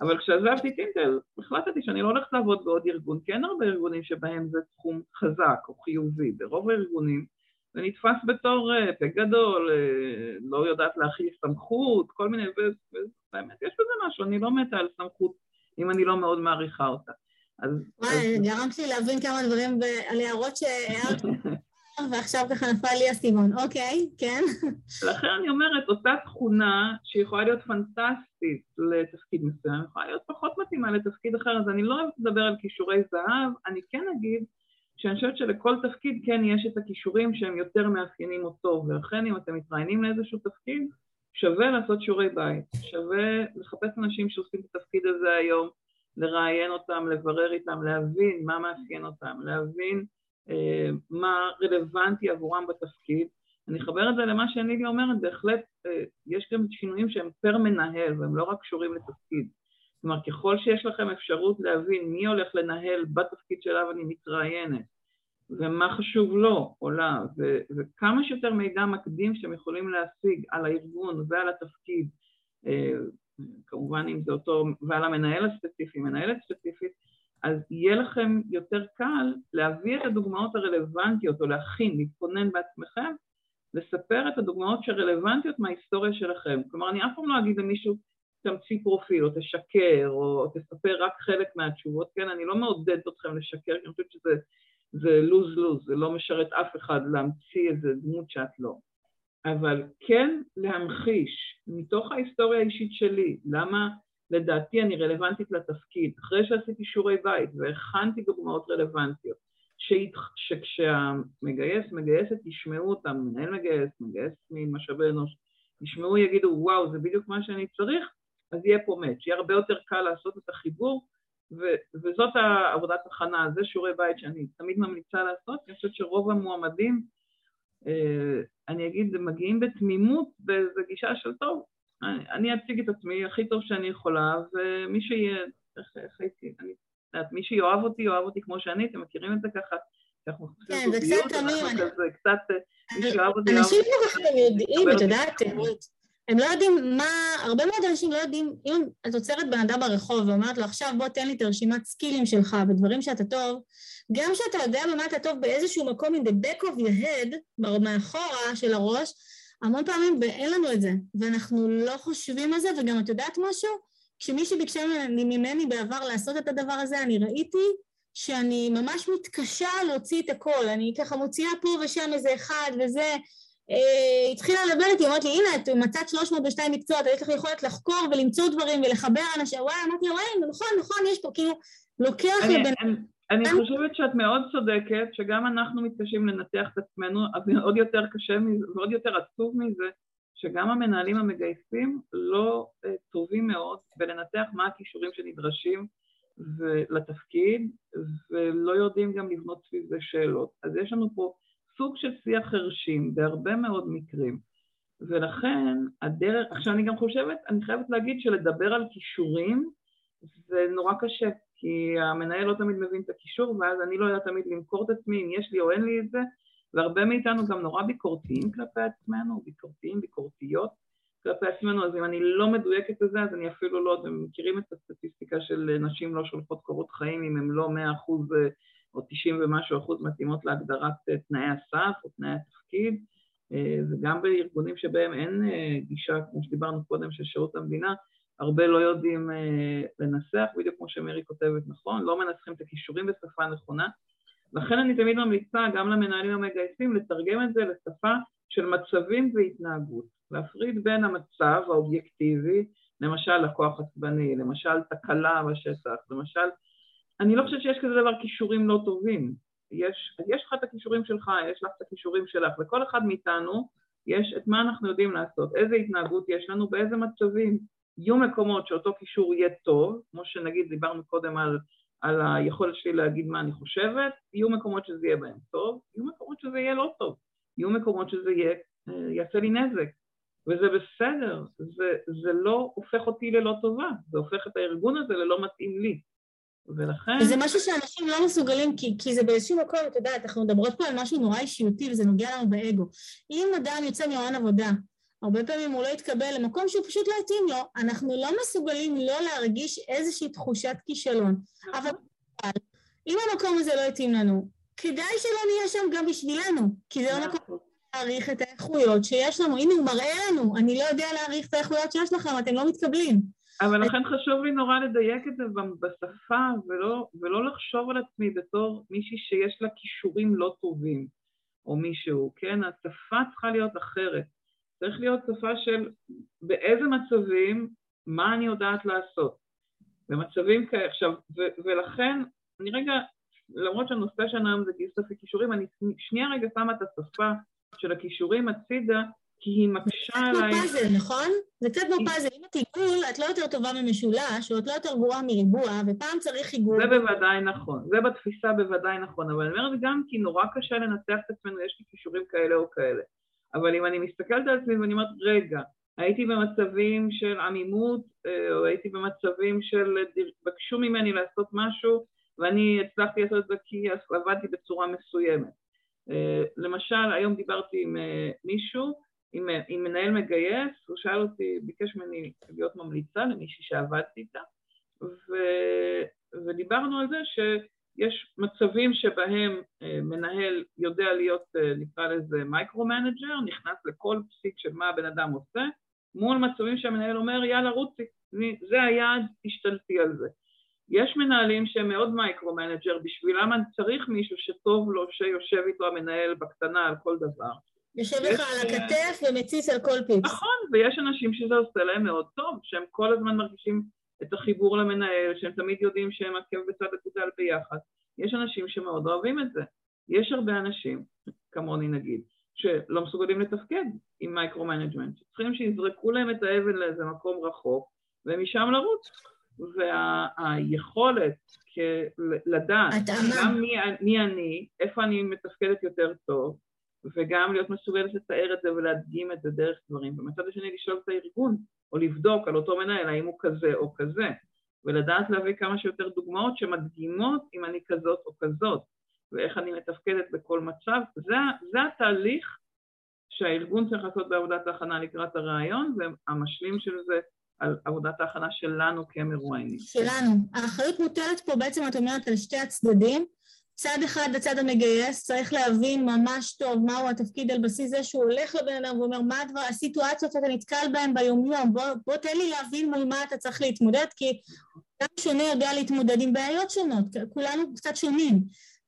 אבל כשעזבתי טינטל, החלטתי שאני לא הולכת לעבוד בעוד ארגון, כי אין הרבה ארגונים שבהם זה תחום חזק או חיובי. ברוב הארגונים זה נתפס בתור אה, פה גדול, אה, לא יודעת להכיל סמכות, כל מיני, ובאמת יש בזה משהו, אני לא מתה על סמכות אם אני לא מאוד מעריכה אותה. אז... וואי, אז... גרמת לי להבין כמה דברים על הערות שהערת, ועכשיו ככה נפל לי הסימון. אוקיי, כן. לכן אני אומרת, אותה תכונה שיכולה להיות פנטסטית לתפקיד מסוים, יכולה להיות פחות מתאימה לתפקיד אחר, אז אני לא לדבר על כישורי זהב, אני כן אגיד שאני חושבת שלכל תפקיד כן יש את הכישורים שהם יותר מאפיינים אותו, ולכן אם אתם מתראיינים לאיזשהו תפקיד, שווה לעשות שיעורי בית, שווה לחפש אנשים שעושים את התפקיד הזה היום, לראיין אותם, לברר איתם, להבין מה מאפיין אותם, להבין אה, מה רלוונטי עבורם בתפקיד. אני אחבר את זה למה שנילי אומרת, בהחלט אה, יש גם שינויים שהם פר מנהל והם לא רק קשורים לתפקיד. כלומר, ככל שיש לכם אפשרות להבין מי הולך לנהל בתפקיד שלו אני מתראיינת, ומה חשוב לו או לה, וכמה שיותר מידע מקדים שאתם יכולים להשיג על הארגון ועל התפקיד, אה, כמובן אם זה אותו, ועל המנהל הספציפי, מנהלת ספציפית, אז יהיה לכם יותר קל להביא את הדוגמאות הרלוונטיות או להכין, להתכונן בעצמכם, לספר את הדוגמאות שרלוונטיות מההיסטוריה שלכם. כלומר, אני אף פעם לא אגיד למישהו, תמציא פרופיל, או תשקר, או תספר רק חלק מהתשובות, כן? אני לא מעודדת אתכם לשקר, כי אני חושבת שזה לוז-לוז, זה לא משרת אף אחד להמציא איזה דמות שאת לא. אבל כן להמחיש, מתוך ההיסטוריה האישית שלי, למה לדעתי אני רלוונטית לתפקיד, אחרי שעשיתי שיעורי בית והכנתי דוגמאות רלוונטיות, שכשהמגייס, מגייסת, ישמעו אותם, מנהל מגייס, מגייס ממשאבי אנוש, ישמעו, יגידו, וואו, זה בדיוק מה שאני צריך, אז יהיה פה מאץ', יהיה הרבה יותר קל לעשות את החיבור, ו- וזאת העבודת הכנה, זה שיעורי בית שאני תמיד ממליצה לעשות, אני חושבת שרוב המועמדים, אה, אני אגיד, מגיעים בתמימות באיזו גישה של טוב, אני, אני אציג את עצמי הכי טוב שאני יכולה, ומי שיהיה, איך, איך הייתי, אני יודעת, מי שיאהב אותי, יאהב אותי כמו שאני, אתם מכירים את זה ככה? כן, זה קצת תמים. קצת, מי שאוהב אותי, אנשים יודעים, את יודעת, הם לא יודעים מה, הרבה מאוד אנשים לא יודעים, אם את עוצרת בן אדם ברחוב ואומרת לו עכשיו בוא תן לי את הרשימת סקילים שלך בדברים שאתה טוב, גם כשאתה יודע במה אתה טוב באיזשהו מקום in the back of your head, מאחורה של הראש, המון פעמים אין לנו את זה, ואנחנו לא חושבים על זה, וגם את יודעת משהו? כשמישהי ביקשה ממני בעבר לעשות את הדבר הזה, אני ראיתי שאני ממש מתקשה להוציא את הכל, אני ככה מוציאה פה ושם איזה אחד וזה, התחילה לדבר איתי, אמרת לי, הנה, את מצאת 302 מקצועות, יש לך יכולת לחקור ולמצוא דברים ולחבר אנשים, וואי, אמרתי לה, וואי, נכון, נכון, יש פה, כאילו, לוקח לבן... אני, חושבת שאת מאוד צודקת, שגם אנחנו מתקשים לנתח את עצמנו, אבל עוד יותר קשה מזה, ועוד יותר עצוב מזה, שגם המנהלים המגייסים לא uh, טובים מאוד בלנתח מה הכישורים שנדרשים לתפקיד, ולא יודעים גם לבנות סביב זה שאלות. אז יש לנו פה סוג של שיח חרשים בהרבה מאוד מקרים, ולכן הדרך, עכשיו אני גם חושבת, אני חייבת להגיד שלדבר על כישורים זה נורא קשה, כי המנהל לא תמיד מבין את הקישור, ואז אני לא יודעת תמיד למכור את עצמי אם יש לי או אין לי את זה, והרבה מאיתנו גם נורא ביקורתיים כלפי עצמנו, ביקורתיים, ביקורתיות כלפי עצמנו, אז אם אני לא מדויקת בזה, אז אני אפילו לא, אתם מכירים את הסטטיסטיקה של נשים לא שולחות קורות חיים אם הן לא מאה אחוז אה, או תשעים ומשהו אחוז מתאימות להגדרת אה, תנאי הסף או תנאי התפקיד, אה, וגם בארגונים שבהם אין גישה, כמו שדיברנו קודם, של שירות המדינה, הרבה לא יודעים לנסח, בדיוק כמו שמירי כותבת נכון, לא מנסחים את הכישורים בשפה נכונה, לכן אני תמיד ממליצה גם למנהלים המגייסים לתרגם את זה לשפה של מצבים והתנהגות, להפריד בין המצב האובייקטיבי, למשל לקוח עצבני, למשל תקלה בשטח, למשל, אני לא חושבת שיש כזה דבר כישורים לא טובים, יש, יש לך את הכישורים שלך, יש לך את הכישורים שלך, לכל אחד מאיתנו יש את מה אנחנו יודעים לעשות, איזה התנהגות יש לנו, באיזה מצבים. יהיו מקומות שאותו קישור יהיה טוב, כמו שנגיד דיברנו קודם על על היכולת שלי להגיד מה אני חושבת, יהיו מקומות שזה יהיה בהם טוב, יהיו מקומות שזה יהיה לא טוב, יהיו מקומות שזה יהיה, אה, יעשה לי נזק, וזה בסדר, זה, זה לא הופך אותי ללא טובה, זה הופך את הארגון הזה ללא מתאים לי. ולכן... זה משהו שאנשים לא מסוגלים, כי, כי זה באיזשהו מקום, אתה יודע, אנחנו מדברות פה על משהו נורא אישיותי וזה נוגע לנו באגו. אם אדם יוצא מהון עבודה הרבה פעמים הוא לא יתקבל למקום שהוא פשוט לא התאים לו, אנחנו לא מסוגלים לא להרגיש איזושהי תחושת כישלון. נכון. אבל אם המקום הזה לא התאים לנו, כדאי שלא נהיה שם גם בשבילנו, כי זה לא נכון. מקום להעריך את האיכויות שיש לנו. הנה, הוא מראה לנו, אני לא יודע להעריך את האיכויות שיש לכם, אתם לא מתקבלים. אבל לכן חשוב לי נורא לדייק את זה בשפה, ולא, ולא לחשוב על עצמי בתור מישהי שיש לה כישורים לא טובים, או מישהו, כן? השפה צריכה להיות אחרת. צריך להיות שפה של באיזה מצבים, מה אני יודעת לעשות. במצבים כאלה, עכשיו, ו- ולכן, אני רגע, למרות שהנושא שלנו היום זה גיוס לפי כישורים, אני שנייה רגע שמה את השפה של הכישורים הצידה, כי היא מקשה עליי... זה קצת כמו פאזל, נכון? זה קצת כמו פאזל. אם את עיגול, את לא יותר טובה ממשולש, או את לא יותר גרועה מריבוע, ופעם צריך עיגול. זה בוודאי נכון. זה בתפיסה בוודאי נכון, אבל אני אומרת גם כי נורא קשה לנצח את עצמנו, יש לי כישורים כאלה או כאלה. אבל אם אני מסתכלת על עצמי ואני אומרת, רגע, הייתי במצבים של עמימות, אה, או הייתי במצבים של בקשו ממני לעשות משהו, ואני הצלחתי לעשות את זה כי עבדתי בצורה מסוימת. אה, למשל, היום דיברתי עם אה, מישהו, עם, עם מנהל מגייס, הוא שאל אותי, ביקש ממני להיות ממליצה למישהי שעבדתי איתה, ו, ודיברנו על זה ש... יש מצבים שבהם אה, מנהל יודע להיות, אה, נקרא לזה micro-manager, נכנס לכל פסיק של מה הבן אדם עושה, מול מצבים שהמנהל אומר, יאללה, רוצי, זה היעד, תשתלטי על זה. יש מנהלים שהם מאוד micro-manager, בשבילם אני צריך מישהו שטוב לו, שיושב איתו המנהל בקטנה על כל דבר. יושב לך על הכתף ומציץ על כל פיפס. נכון, ויש אנשים שזה עושה להם מאוד טוב, שהם כל הזמן מרגישים את החיבור למנהל, שהם תמיד יודעים שהם עקב בצד אגודל ביחד. יש אנשים שמאוד אוהבים את זה. יש הרבה אנשים, כמוני נגיד, שלא מסוגלים לתפקד עם micro-management, צריכים שיזרקו להם את האבן לאיזה מקום רחוק ומשם לרוץ. והיכולת וה, לדעת גם מי, מי אני, איפה אני מתפקדת יותר טוב, וגם להיות מסוגלת לתאר את זה ולהדגים את זה דרך דברים, ומצד השני לשאול את הארגון, או לבדוק על אותו מנהל האם הוא כזה או כזה, ולדעת להביא כמה שיותר דוגמאות שמדגימות אם אני כזאת או כזאת, ואיך אני מתפקדת בכל מצב, זה, זה התהליך שהארגון צריך לעשות בעבודת ההכנה לקראת הרעיון, והמשלים של זה על עבודת ההכנה שלנו כמרואיינים. שלנו. האחריות מוטלת פה בעצם, את אומרת, על שתי הצדדים. צד אחד, הצד המגייס, צריך להבין ממש טוב מהו התפקיד על בסיס זה שהוא הולך לבן אדם ואומר מה הדבר, הסיטואציות שאתה נתקל בהן ביומיום, בוא, בוא תן לי להבין מול מה אתה צריך להתמודד, כי גם שונה יודע להתמודד עם בעיות שונות, כולנו קצת שונים.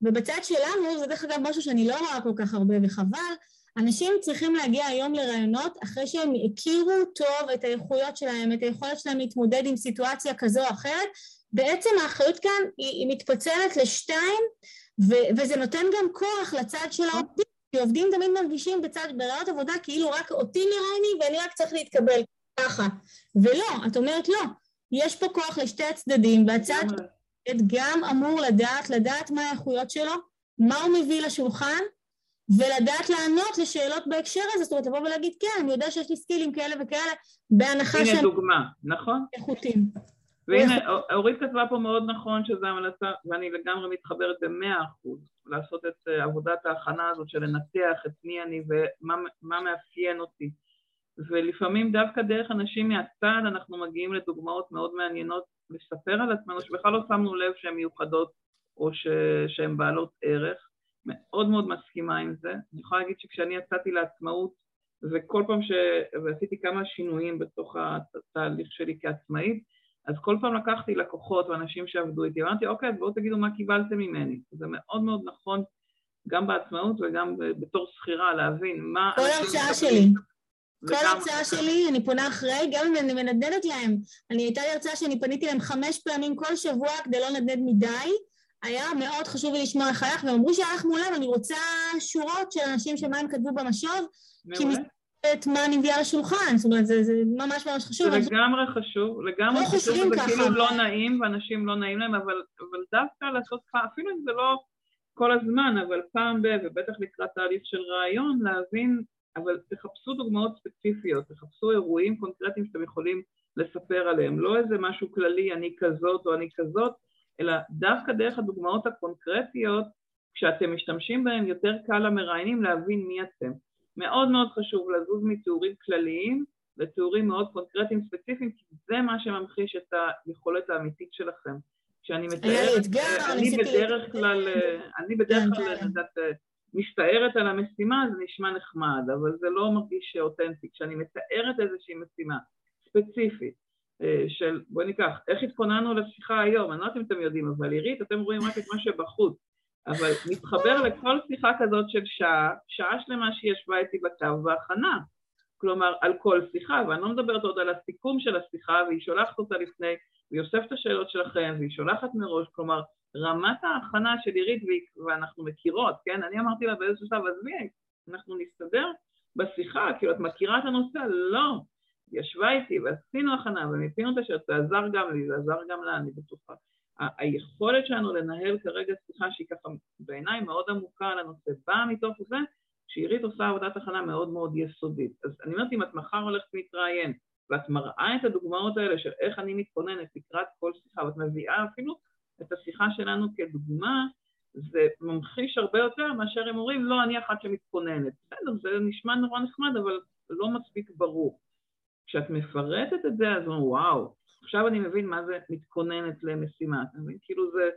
ובצד שלנו, זה דרך אגב משהו שאני לא רואה כל כך הרבה וחבל, אנשים צריכים להגיע היום לרעיונות אחרי שהם הכירו טוב את האיכויות שלהם, את היכולת שלהם להתמודד עם סיטואציה כזו או אחרת, בעצם האחריות כאן היא, היא מתפצלת לשתיים ו- וזה נותן גם כוח לצד של העובדים, כי עובדים תמיד מרגישים בצד, ברעיונות עבודה כאילו רק אותי מראיינים ואני רק צריך להתקבל ככה. ולא, את אומרת לא, יש פה כוח לשתי הצדדים, והצד גם אמור לדעת, לדעת מה האיכויות שלו, מה הוא מביא לשולחן, ולדעת לענות לשאלות בהקשר הזה, זאת אומרת לבוא ולהגיד כן, אני יודע שיש לי סקילים כאלה וכאלה, בהנחה שהם... הנה דוגמה, נכון? איכותיים. והנה, אורית כתבה פה מאוד נכון שזו המלצה, ואני לגמרי מתחברת במאה אחוז, לעשות את אה, עבודת ההכנה הזאת של לנתח את מי אני ומה מאפיין אותי. ולפעמים דווקא דרך אנשים מהצד אנחנו מגיעים לדוגמאות מאוד מעניינות לספר על עצמנו, שבכלל לא שמנו לב שהן מיוחדות או שהן בעלות ערך. מאוד מאוד מסכימה עם זה. אני יכולה להגיד שכשאני יצאתי לעצמאות, וכל פעם ש... ועשיתי כמה שינויים בתוך התהליך שלי כעצמאית, אז כל פעם לקחתי לקוחות ואנשים שעבדו איתי, אמרתי, אוקיי, בואו תגידו מה קיבלתם ממני. זה מאוד מאוד נכון גם בעצמאות וגם בתור שכירה להבין מה... כל הרצאה שלי. כל הרצאה שלי, אני פונה אחרי, גם אם אני מנדנדת להם. אני הייתה לי הרצאה שאני פניתי להם חמש פעמים כל שבוע כדי לא לנדנד מדי, היה מאוד חשוב לי לשמוע איך הלך, והם אמרו שהלך מולם, אני רוצה שורות של אנשים שמה הם כתבו במשוב, כי מסתכלת מה אני מביאה לשולחן, זאת אומרת, זה, זה ממש ממש חשוב. זה לגמרי חשוב, לגמרי לא חשוב, זה ככה. כאילו לא נעים, ואנשים לא נעים להם, אבל, אבל דווקא לעשות, אפילו אם זה לא כל הזמן, אבל פעם ב... ובטח לקראת תהליך של רעיון, להבין, אבל תחפשו דוגמאות ספציפיות, תחפשו אירועים קונקרטיים שאתם יכולים לספר עליהם, לא איזה משהו כללי, אני כזאת או אני כזאת, אלא דווקא דרך הדוגמאות הקונקרטיות, כשאתם משתמשים בהן יותר קל למראיינים להבין מי אתם. מאוד מאוד חשוב לזוז מתיאורים כלליים לתיאורים מאוד קונקרטיים ספציפיים, כי זה מה שממחיש את היכולת האמיתית שלכם. כשאני מתארת, אני בדרך כלל, אני בדרך כלל, כן. אה, מסתערת על המשימה זה נשמע נחמד, אבל זה לא מרגיש אותנטי. כשאני מתארת איזושהי משימה ספציפית, אה, של, בואי ניקח, איך התכוננו לשיחה היום, אני לא יודעת אם אתם יודעים, אבל עירית, אתם רואים רק את מה שבחוץ, אבל מתחבר לכל שיחה כזאת של שעה, שעה שלמה שהיא ישבה איתי בקו בהכנה, כלומר על כל שיחה, ואני לא מדברת עוד על הסיכום של השיחה, והיא שולחת אותה לפני, והיא אוספת את השאלות שלכם, והיא שולחת מראש, כלומר רמת ההכנה של עירית, ואנחנו מכירות, כן? אני אמרתי לה באיזשהו שלב, עזבי, אנחנו נסתדר בשיחה, כאילו את מכירה את הנושא? לא. ישבה איתי ועשינו הכנה ומיפינו את השאלות, זה עזר גם לי, זה עזר גם לה, אני בטוחה. היכולת שלנו לנהל כרגע שיחה שהיא ככה בעיניי מאוד עמוקה על הנושא, באה מתוך זה שעירית עושה עבודת הכנה מאוד מאוד יסודית. אז אני אומרת, אם את מחר הולכת להתראיין ואת מראה את הדוגמאות האלה של איך אני מתכוננת לקראת כל שיחה, ואת מביאה אפילו את השיחה שלנו כדוגמה, זה ממחיש הרבה יותר מאשר הם אומרים, לא, אני אחת שמתכוננת. בסדר, זה נשמע נורא נחמד, אבל לא מספיק ברור. כשאת מפרטת את זה, אז אומרים, וואו, עכשיו אני מבין מה זה מתכוננת למשימה. אתה מבין? כאילו זה,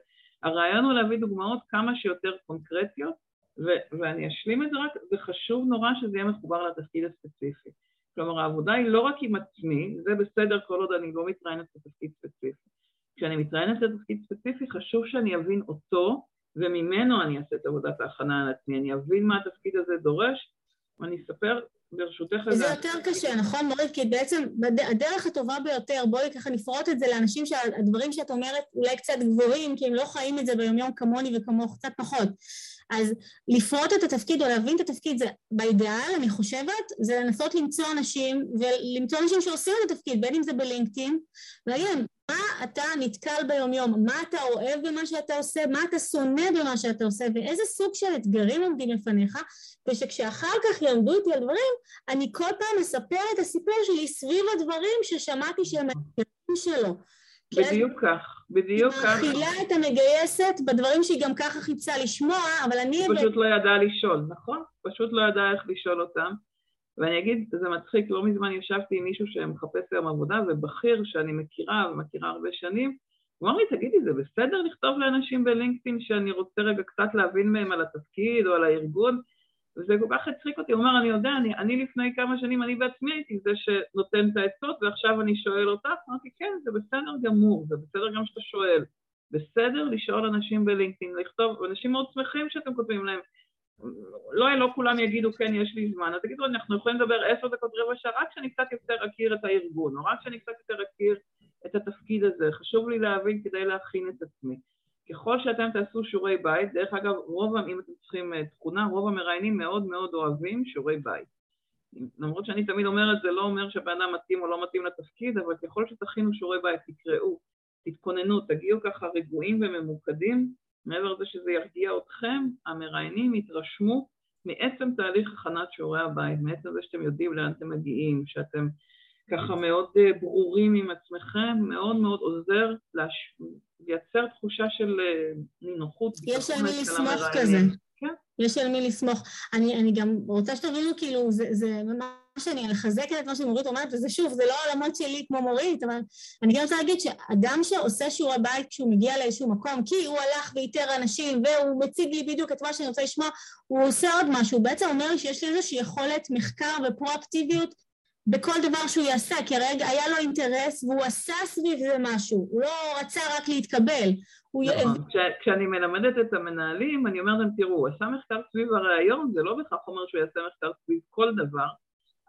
הרעיון הוא להביא דוגמאות כמה שיותר קונקרטיות, ו- ואני אשלים את זה רק, זה חשוב נורא שזה יהיה מחובר לתפקיד הספציפי. כלומר, העבודה היא לא רק עם עצמי, זה בסדר כל עוד אני לא מתראיינת לתפקיד ספציפי. כשאני מתראיינת לתפקיד ספציפי, חשוב שאני אבין אותו, וממנו אני אעשה את עבודת ההכנה על עצמי, אני אבין מה התפקיד הזה דורש, ואני אספר ברשותך זה יותר קשה, נכון מורית? כי בעצם הדרך הטובה ביותר, בואי ככה נפרוט את זה לאנשים שהדברים שאת אומרת אולי קצת גבוהים, כי הם לא חיים את זה ביומיום כמוני וכמוך, קצת פחות. אז לפרוט את התפקיד או להבין את התפקיד זה באידאל, אני חושבת, זה לנסות למצוא אנשים ולמצוא אנשים שעושים את התפקיד, בין אם זה בלינקדאין, ולהגיד להם, מה אתה נתקל ביומיום, מה אתה אוהב במה שאתה עושה, מה אתה שונא במה שאתה עושה, ואיזה סוג של אתגרים עומדים לפניך, ושכשאחר כך ילמדו איתי על דברים, אני כל פעם אספר את הסיפור שלי סביב הדברים ששמעתי שהם האתגרים שלו. בדיוק כך, בדיוק כך. היא מאכילה את המגייסת בדברים שהיא גם ככה חיפשה לשמוע, אבל אני... פשוט לא ידעה לשאול, נכון? פשוט לא ידעה איך לשאול אותם. ואני אגיד, זה מצחיק, לא מזמן ישבתי עם מישהו שמחפש היום עבודה, ובכיר שאני מכירה ומכירה הרבה שנים, הוא אמר לי, תגידי, זה בסדר לכתוב לאנשים בלינקדאין שאני רוצה רגע קצת להבין מהם על התפקיד או על הארגון? וזה כל כך הצחיק אותי, הוא אומר, אני יודע, אני, אני לפני כמה שנים, אני בעצמי הייתי זה שנותן את העצות, ועכשיו אני שואל אותך, אמרתי, כן, זה בסדר גמור, זה בסדר גם שאתה שואל. בסדר לשאול אנשים בלינקדאין, לכתוב, אנשים מאוד שמחים שאתם כותבים להם. לא, לא כולם יגידו, כן, יש לי זמן, אז תגידו, אנחנו יכולים לדבר עשר דקות, רבע שעה, רק כשאני קצת יותר אכיר את הארגון, או רק כשאני קצת יותר אכיר את התפקיד הזה. חשוב לי להבין כדי להכין את עצמי. ככל שאתם תעשו שיעורי בית, דרך אגב, רוב, אם אתם צריכים אה, תכונה, רוב המראיינים מאוד מאוד אוהבים שיעורי בית. למרות שאני תמיד אומרת, זה לא אומר שהבן אדם מתאים או לא מתאים לתפקיד, אבל ככל שתכינו שיעורי בית, תקראו, תתכוננו, תגיעו ככה רגועים וממוקדים, מעבר לזה שזה ירגיע אתכם, המראיינים יתרשמו מעצם תהליך הכנת שיעורי הבית, מעצם זה שאתם יודעים לאן אתם מגיעים, שאתם ככה מאוד אה, ברורים עם עצמכם, מאוד מאוד עוזר להש... לייצר תחושה של אה, נינוחות. יש על מי לסמוך כזה. כן. יש על מי לסמוך. אני, אני גם רוצה שתבינו, כאילו, זה, זה ממש אני מחזקת את מה שמורית אומרת, וזה שוב, זה לא העולמות שלי כמו מורית, אבל אני גם רוצה להגיד שאדם שעושה שיעורי בית כשהוא מגיע לאיזשהו מקום, כי הוא הלך ואיתר אנשים, והוא מציג לי בדיוק את מה שאני רוצה לשמוע, הוא עושה עוד משהו, הוא בעצם אומר שיש לי איזושהי יכולת מחקר ופרואקטיביות בכל דבר שהוא יעשה, כי הרגע היה לו אינטרס והוא עשה סביב זה משהו, הוא לא רצה רק להתקבל. נכון, כשאני מלמדת את המנהלים, אני אומרת להם, תראו, הוא עשה מחקר סביב הרעיון, זה לא בהכרח אומר שהוא יעשה מחקר סביב כל דבר,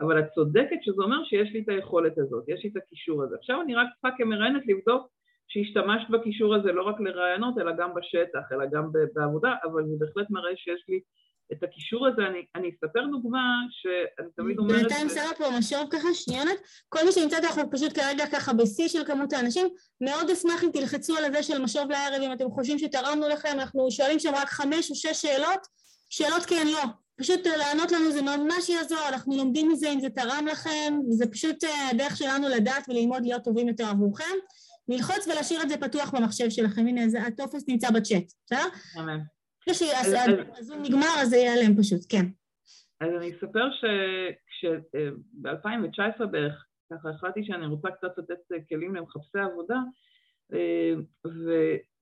אבל את צודקת שזה אומר שיש לי את היכולת הזאת, יש לי את הקישור הזה. עכשיו אני רק צריכה כמראיינת לבדוק שהשתמשת בקישור הזה לא רק לרעיונות, אלא גם בשטח, אלא גם בעבודה, אבל זה בהחלט מראה שיש לי את הקישור הזה, אני, אני אספר דוגמה שאני תמיד אומרת... בינתיים שמה פה משוב ככה, שניונת. כל מי שנמצא אנחנו פשוט כרגע ככה בשיא של כמות האנשים. מאוד אשמח אם תלחצו על הזה של משוב לערב, אם אתם חושבים שתרמנו לכם, אנחנו שואלים שם רק חמש או שש שאלות. שאלות כן, לא. פשוט לענות לנו זה ממש יעזור, אנחנו לומדים מזה אם זה תרם לכם, זה פשוט אה, הדרך שלנו לדעת וללמוד להיות טובים יותר עבורכם. ללחוץ ולהשאיר את זה פתוח במחשב שלכם, הנה הטופס נמצא בצ'אט, בסדר? אמן. כשהזום נגמר אז זה ייעלם פשוט, כן. אז אני אספר שב-2019 אה, בערך, ככה החלטתי שאני רוצה קצת לתת כלים למחפשי עבודה, אה,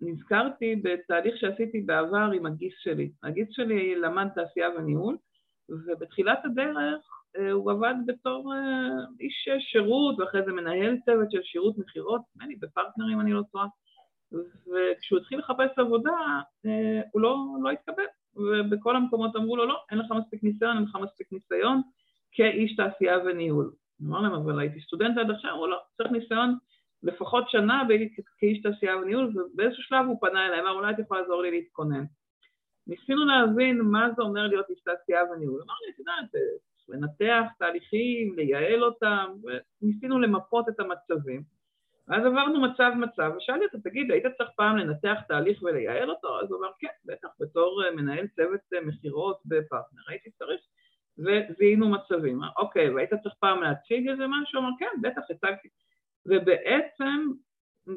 ונזכרתי בתהליך שעשיתי בעבר עם הגיס שלי. הגיס שלי למד תעשייה וניהול, ובתחילת הדרך אה, הוא עבד בתור איש שירות, ואחרי זה מנהל צוות של שירות מכירות, נדמה לי בפרטנרים אני לא טועה. וכשהוא התחיל לחפש עבודה, אה, הוא לא, לא התקבל, ובכל המקומות אמרו לו, לא, אין לך מספיק ניסיון, אין לך מספיק ניסיון כאיש תעשייה וניהול. אמר להם, אבל הייתי סטודנט עד עכשיו, לו, לא, צריך ניסיון לפחות שנה כאיש תעשייה וניהול, ובאיזשהו שלב הוא פנה אליי, אמר, אולי את יכולה לעזור לי להתכונן. ניסינו להבין מה זה אומר להיות איש תעשייה וניהול. אמר לי, את יודעת, לנתח תהליכים, לייעל אותם, וניסינו למפות את המצבים. ואז עברנו מצב מצב, ושאלתי אותו, תגיד, היית צריך פעם לנתח תהליך ולייעל אותו? אז הוא אמר, כן, בטח, בתור אה, מנהל צוות אה, מכירות בפרטנר, הייתי צריך, וזיהינו מצבים. אוקיי, והיית צריך פעם להציג איזה משהו? הוא אמר, כן, בטח, הצגתי. ובעצם,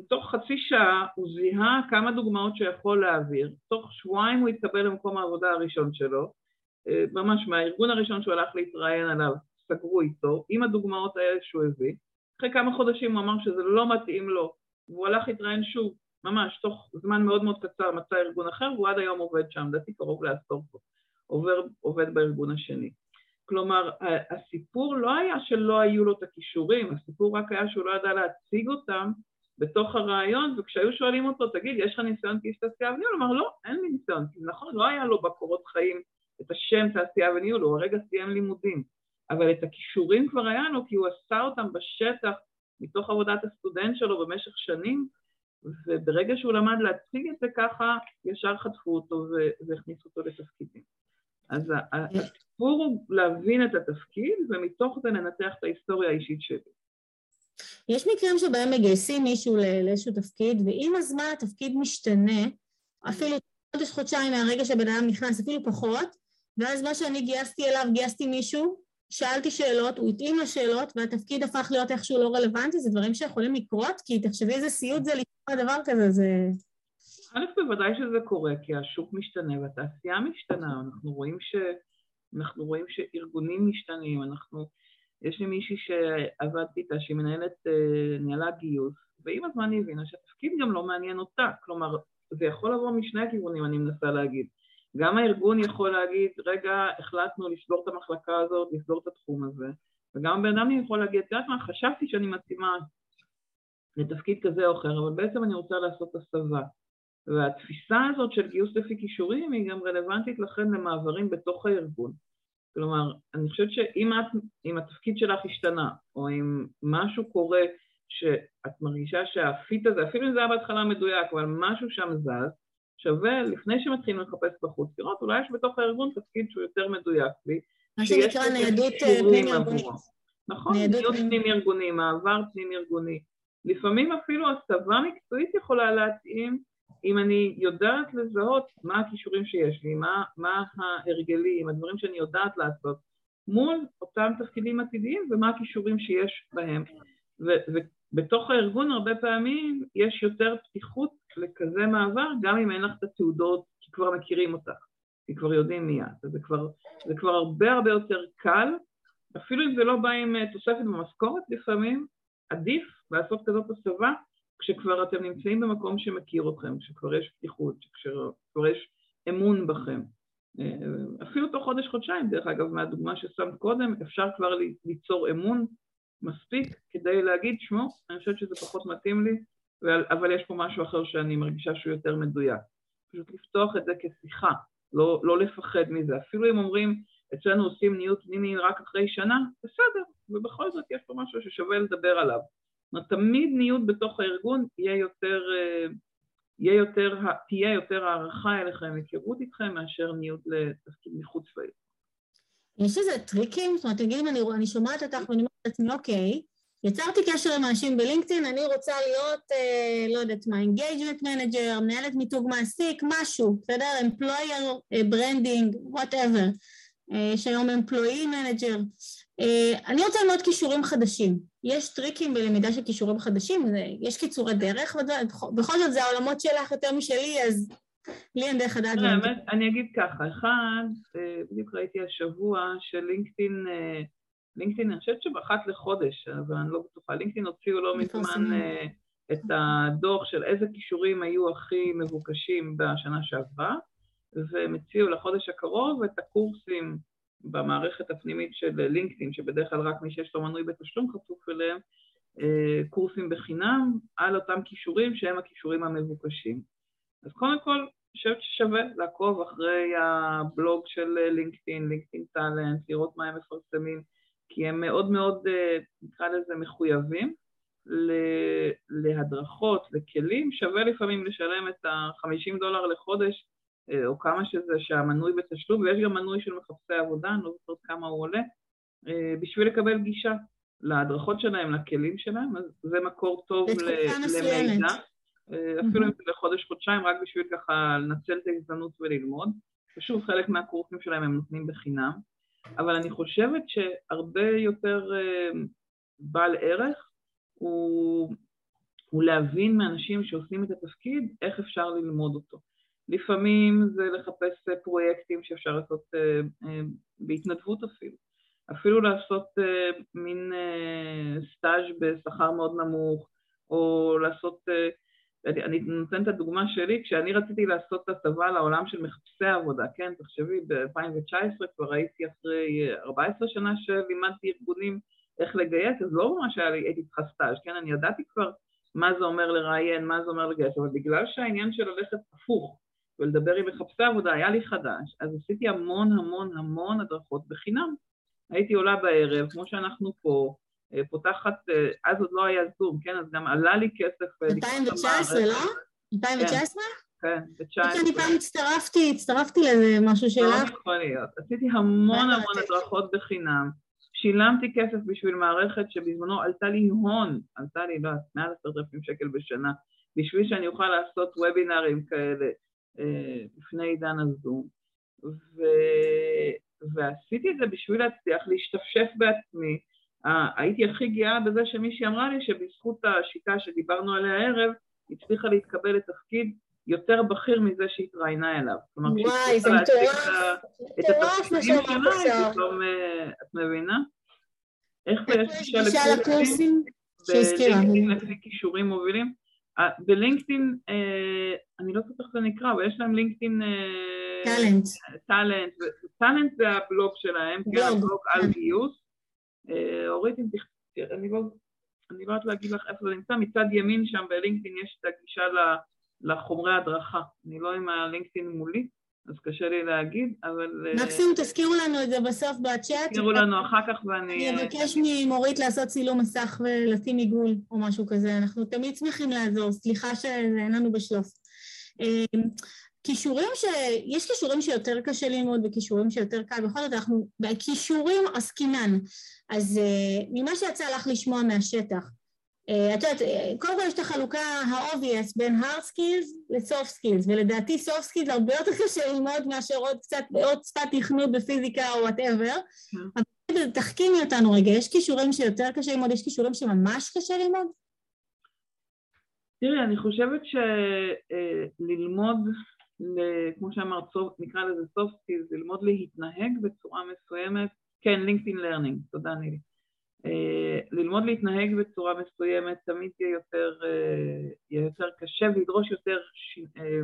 תוך חצי שעה הוא זיהה כמה דוגמאות שיכול להעביר, תוך שבועיים הוא התקבל למקום העבודה הראשון שלו, אה, ממש מהארגון הראשון שהוא הלך להתראיין עליו, סגרו איתו, עם הדוגמאות האלה שהוא הביא, אחרי כמה חודשים הוא אמר שזה לא מתאים לו, והוא הלך להתראיין שוב, ממש, תוך זמן מאוד מאוד קצר מצא ארגון אחר, והוא עד היום עובד שם, לדעתי קרוב לעשור פה, עובר, עובד בארגון השני. כלומר, הסיפור לא היה שלא היו לו את הכישורים, הסיפור רק היה שהוא לא ידע להציג אותם בתוך הרעיון, וכשהיו שואלים אותו, תגיד, יש לך ניסיון כאיש תעשייה וניהול? הוא אמר, לא, אין לי ניסיון, כי נכון, לא היה לו בקורות חיים את השם תעשייה וניהול, הוא הרגע סיים לימודים. אבל את הכישורים כבר היה לו, כי הוא עשה אותם בשטח, מתוך עבודת הסטודנט שלו במשך שנים, וברגע שהוא למד להציג את זה ככה, ישר חטפו אותו והכניסו אותו לתפקידים. אז הסיפור הוא להבין את התפקיד, ומתוך זה לנתח את ההיסטוריה האישית שלי. יש מקרים שבהם מגייסים מישהו לאיזשהו תפקיד, ועם הזמן התפקיד משתנה, אפילו חודש, חודשיים מהרגע שבן אדם נכנס, אפילו פחות, ואז מה שאני גייסתי אליו, גייסתי מישהו, שאלתי שאלות, הוא התאים לשאלות, והתפקיד הפך להיות איכשהו לא רלוונטי, זה דברים שיכולים לקרות, כי תחשבי איזה סיוט זה לשמוע דבר כזה, זה... א', בוודאי שזה קורה, כי השוק משתנה והתעשייה משתנה, אנחנו רואים, ש... אנחנו רואים שארגונים משתנים, אנחנו... יש לי מישהי שעבדתי איתה, שהיא מנהלת, אה, ניהלה גיוס, ועם הזמן היא הבינה שהתפקיד גם לא מעניין אותה, כלומר, זה יכול לבוא משני הכיוונים, אני מנסה להגיד. גם הארגון יכול להגיד, רגע, החלטנו לסגור את המחלקה הזאת, לסגור את התחום הזה, וגם הבן אדם יכול להגיד, את יודעת מה, חשבתי שאני מתאימה לתפקיד כזה או אחר, אבל בעצם אני רוצה לעשות הסבה. והתפיסה הזאת של גיוס לפי כישורים היא גם רלוונטית לכן למעברים בתוך הארגון. כלומר, אני חושבת שאם את, אם התפקיד שלך השתנה, או אם משהו קורה שאת מרגישה שהפיט הזה, אפילו אם זה היה בהתחלה מדויק, אבל משהו שם זז, שווה, לפני שמתחילים לחפש בחוץ, לראות, אולי יש בתוך הארגון תפקיד שהוא יותר מדויק לי, מה שנקרא ניידות אה, פנים-ארגונית. נכון, ניידות פנים-ארגוני, מעבר פנים-ארגוני. לפעמים אפילו הסבה מקצועית יכולה להתאים אם אני יודעת לזהות מה הכישורים שיש לי, מה, מה ההרגלים, הדברים שאני יודעת לעשות, מול אותם תפקידים עתידיים ומה הכישורים שיש בהם. ובתוך הארגון הרבה פעמים יש יותר פתיחות לכזה מעבר, גם אם אין לך את התעודות, כי כבר מכירים אותך, כי כבר יודעים מי את. זה זה כבר הרבה הרבה יותר קל, אפילו אם זה לא בא עם אה, תוספת במשכורת לפעמים, עדיף לעשות כזאת הסבה כשכבר אתם נמצאים במקום שמכיר אתכם, כשכבר יש פתיחות, כשכבר יש אמון בכם. אה, אפילו תוך חודש-חודשיים, דרך אגב, מהדוגמה ששמת קודם, אפשר כבר ליצור אמון מספיק כדי להגיד, שמעו, אני חושבת שזה פחות מתאים לי, אבל יש פה משהו אחר שאני מרגישה שהוא יותר מדויק. פשוט לפתוח את זה כשיחה, לא, לא לפחד מזה. אפילו אם אומרים, אצלנו עושים ניהול פנימי רק אחרי שנה, בסדר, ובכל זאת יש פה משהו ששווה לדבר עליו. זאת אומרת, תמיד ניוד בתוך הארגון יהיה יותר, אה, יהיה יותר, תהיה יותר הערכה אליכם, היכרות איתכם, מאשר ניוד לתפקיד מחוץ לארגון. יש איזה טריקים? זאת אומרת, תגידי אם אני, אני שומעת אותך ואני אומרת לעצמי, אוקיי, יצרתי קשר עם אנשים בלינקדאין, אני רוצה להיות, אה, לא יודעת מה, engagement manager, מנהלת מיתוג מעסיק, משהו, בסדר? employer, branding, whatever. יש היום employee manager. אני רוצה ללמוד כישורים חדשים. יש טריקים בלמידה של כישורים חדשים, יש קיצורי דרך, בכל זאת זה העולמות שלך יותר משלי, אז לי אין דרך לדעת. אני אגיד ככה, אחד, אה, בדיוק ראיתי השבוע שלינקדאין, אה, לינקדאין, אני חושבת שבאחת לחודש, אבל אני לא בטוחה, לינקדאין הוציאו לא מזמן אה, את הדוח של איזה כישורים היו הכי מבוקשים בשנה שעברה, והם הציעו לחודש הקרוב את הקורסים במערכת הפנימית של לינקדאין, שבדרך כלל רק מי שיש לו מנוי בתשלום חשוף אליהם, אה, קורסים בחינם על אותם כישורים שהם הכישורים המבוקשים. אז קודם כל, אני חושבת ששווה לעקוב אחרי הבלוג של לינקדאין, לינקדאין טאלנט, לראות מה הם מפרסמים, כי הם מאוד מאוד, אה, נקרא לזה, מחויבים להדרכות, לכלים, שווה לפעמים לשלם את ה-50 דולר לחודש אה, או כמה שזה שהמנוי בתשלום, ויש גם מנוי של מחפשי עבודה, אני לא זוכרת כמה הוא עולה, אה, בשביל לקבל גישה להדרכות שלהם, לכלים שלהם, אז זה מקור טוב למידע. אה, אפילו אם זה לחודש-חודשיים, רק בשביל ככה לנצל את ההזדמנות וללמוד. ושוב, חלק מהקורסים שלהם הם נותנים בחינם, אבל אני חושבת שהרבה יותר בעל ערך הוא, הוא להבין מאנשים שעושים את התפקיד איך אפשר ללמוד אותו. לפעמים זה לחפש אה, פרויקטים שאפשר לעשות אה, אה, בהתנדבות אפילו. אפילו לעשות מין סטאז' בשכר מאוד נמוך, או לעשות, אני, אני נותן את הדוגמה שלי, כשאני רציתי לעשות את הטבה לעולם של מחפשי עבודה, כן, תחשבי, ב-2019 כבר הייתי אחרי 14 שנה שלימדתי ארגונים איך לגייס, אז לא ממש היה לי, הייתי צריכה סטאז', כן, אני ידעתי כבר מה זה אומר לראיין, מה זה אומר לגייס, אבל בגלל שהעניין של ללכת הפוך, ולדבר עם מחפשי עבודה היה לי חדש, אז עשיתי המון המון המון הדרכות בחינם. הייתי עולה בערב, כמו שאנחנו פה, אה, פותחת, אה, אז עוד לא היה זום, כן? אז גם עלה לי כסף... 2019, לא? 2019? כן, ב-19. אני פעם הצטרפתי, הצטרפתי לזה משהו שלך. לא יכול להיות. עשיתי המון המון הדרכות בחינם. שילמתי כסף בשביל מערכת שבזמנו עלתה לי הון, עלתה לי, לא, מעל עשרת אלפים שקל בשנה, בשביל שאני אוכל לעשות וובינארים כאלה אה, לפני עידן הזום. ו... ועשיתי את זה בשביל להצליח להשתפשף בעצמי. הייתי הכי גאה בזה שמישהי אמרה לי שבזכות השיטה שדיברנו עליה הערב, הצליחה להתקבל לתפקיד יותר בכיר מזה שהתראיינה אליו. כלומר, וואי, זה מטורף. את התפקידים שלה, פתאום, אה, את מבינה? איך יש גישה לקורסים? שהזכירה. בלינקדאין לפי כישורים מובילים. אה, בלינקדאין, אה, אני לא יודעת איך זה נקרא, אבל יש להם לינקדאין... טאלנט. טאלנט, טאלנט זה הבלוג שלהם, כן, הבלוג על כן. גיוס. אורית, אם תכתבי, אני לא... אני לא יודעת להגיד לך איפה זה נמצא, מצד ימין שם בלינקדאין יש את הגישה לחומרי הדרכה. אני לא עם הלינקדאין מולי, אז קשה לי להגיד, אבל... אה, מקסימום תזכירו לנו את זה בסוף בצ'אט. תזכירו לנו אחר כך ואני... אני אבקש ממורית לעשות צילום מסך ולשים עיגול או משהו כזה, אנחנו תמיד שמחים לעזור, סליחה שאין לנו בשלוף. אה, כישורים ש... יש כישורים שיותר קשה ללמוד וכישורים שיותר קל, בכל זאת אנחנו בכישורים עסקינן. אז אה, ממה שיצא לך לשמוע מהשטח, אה, את יודעת, אה, קודם כל יש את החלוקה ה-obvious בין hard skills ל-soft skills, ולדעתי soft skills הרבה יותר קשה ללמוד מאשר עוד קצת, עוד שפת תכנות בפיזיקה או וואטאבר. כן. אבל תחכימי אותנו רגע, יש כישורים שיותר קשה ללמוד, יש כישורים שממש קשה ללמוד? תראי, אני חושבת שללמוד, כמו שאמרת, נקרא לזה soft skills, ללמוד להתנהג בצורה מסוימת, כן, LinkedIn learning, תודה נילי. אה, ללמוד להתנהג בצורה מסוימת תמיד יהיה יותר, אה, יהיה יותר קשה וידרוש יותר ש... אה,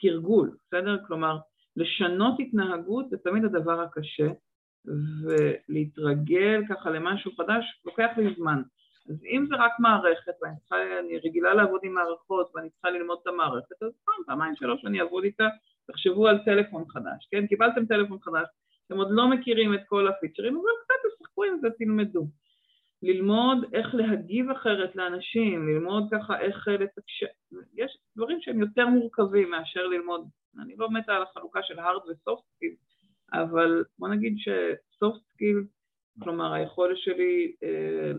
תרגול, בסדר? כלומר, לשנות התנהגות זה תמיד הדבר הקשה, ולהתרגל ככה למשהו חדש לוקח לי זמן. אז אם זה רק מערכת, ואני צריכה, אני רגילה לעבוד עם מערכות ואני צריכה ללמוד את המערכת, אז פעם, פעמיים, שלוש אני אעבוד איתה, תחשבו על טלפון חדש, כן? קיבלתם טלפון חדש, אתם עוד לא מכירים את כל הפיצ'רים, אבל קצת תשחקו עם זה, תלמדו. ללמוד איך להגיב אחרת לאנשים, ללמוד ככה איך לתקשר, יש דברים שהם יותר מורכבים מאשר ללמוד, אני לא מתה על החלוקה של hard ו-soft skill, אבל בוא נגיד ש-soft skill, כלומר היכולת שלי אה,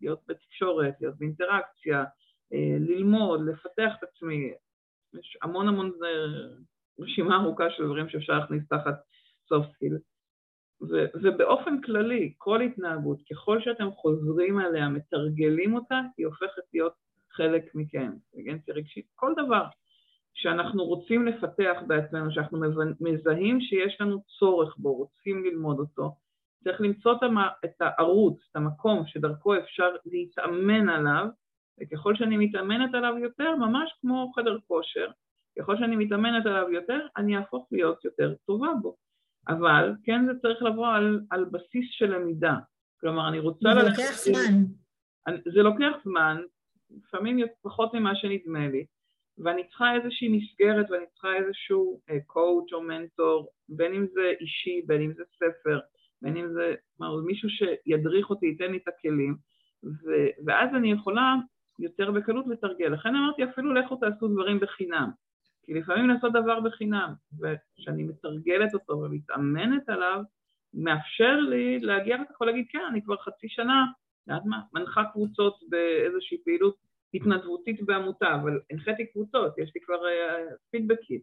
להיות בתקשורת, להיות באינטראקציה, אה, ללמוד, לפתח את עצמי, יש המון המון רשימה ארוכה של דברים שאפשר להכניס תחת soft ובאופן כללי, כל התנהגות, ככל שאתם חוזרים עליה, מתרגלים אותה, היא הופכת להיות חלק מכם. אינטליגנציה רגשית, כל דבר שאנחנו רוצים לפתח בעצמנו, שאנחנו מזהים שיש לנו צורך בו, רוצים ללמוד אותו, צריך למצוא את הערוץ, את המקום שדרכו אפשר להתאמן עליו, וככל שאני מתאמנת עליו יותר, ממש כמו חדר כושר, ככל שאני מתאמנת עליו יותר, אני אהפוך להיות יותר טובה בו. אבל כן זה צריך לבוא על, על בסיס של למידה. כלומר, אני רוצה... זה ללכת... לוקח זמן. זה לוקח זמן, לפעמים פחות ממה שנדמה לי, ואני צריכה איזושהי מסגרת ואני צריכה איזשהו קואוצ' אה, או מנטור, בין אם זה אישי, בין אם זה ספר, בין אם זה מה, מישהו שידריך אותי, ייתן לי את הכלים, ו, ואז אני יכולה יותר בקלות לתרגל. לכן אמרתי, אפילו לכו תעשו דברים בחינם. כי לפעמים לעשות דבר בחינם, וכשאני מתרגלת אותו ומתאמנת עליו, מאפשר לי להגיע אחר כך ולהגיד, כן, אני כבר חצי שנה, יודעת מה, מנחה קבוצות באיזושהי פעילות התנדבותית בעמותה, אבל הנחיתי קבוצות, יש לי כבר פידבקים,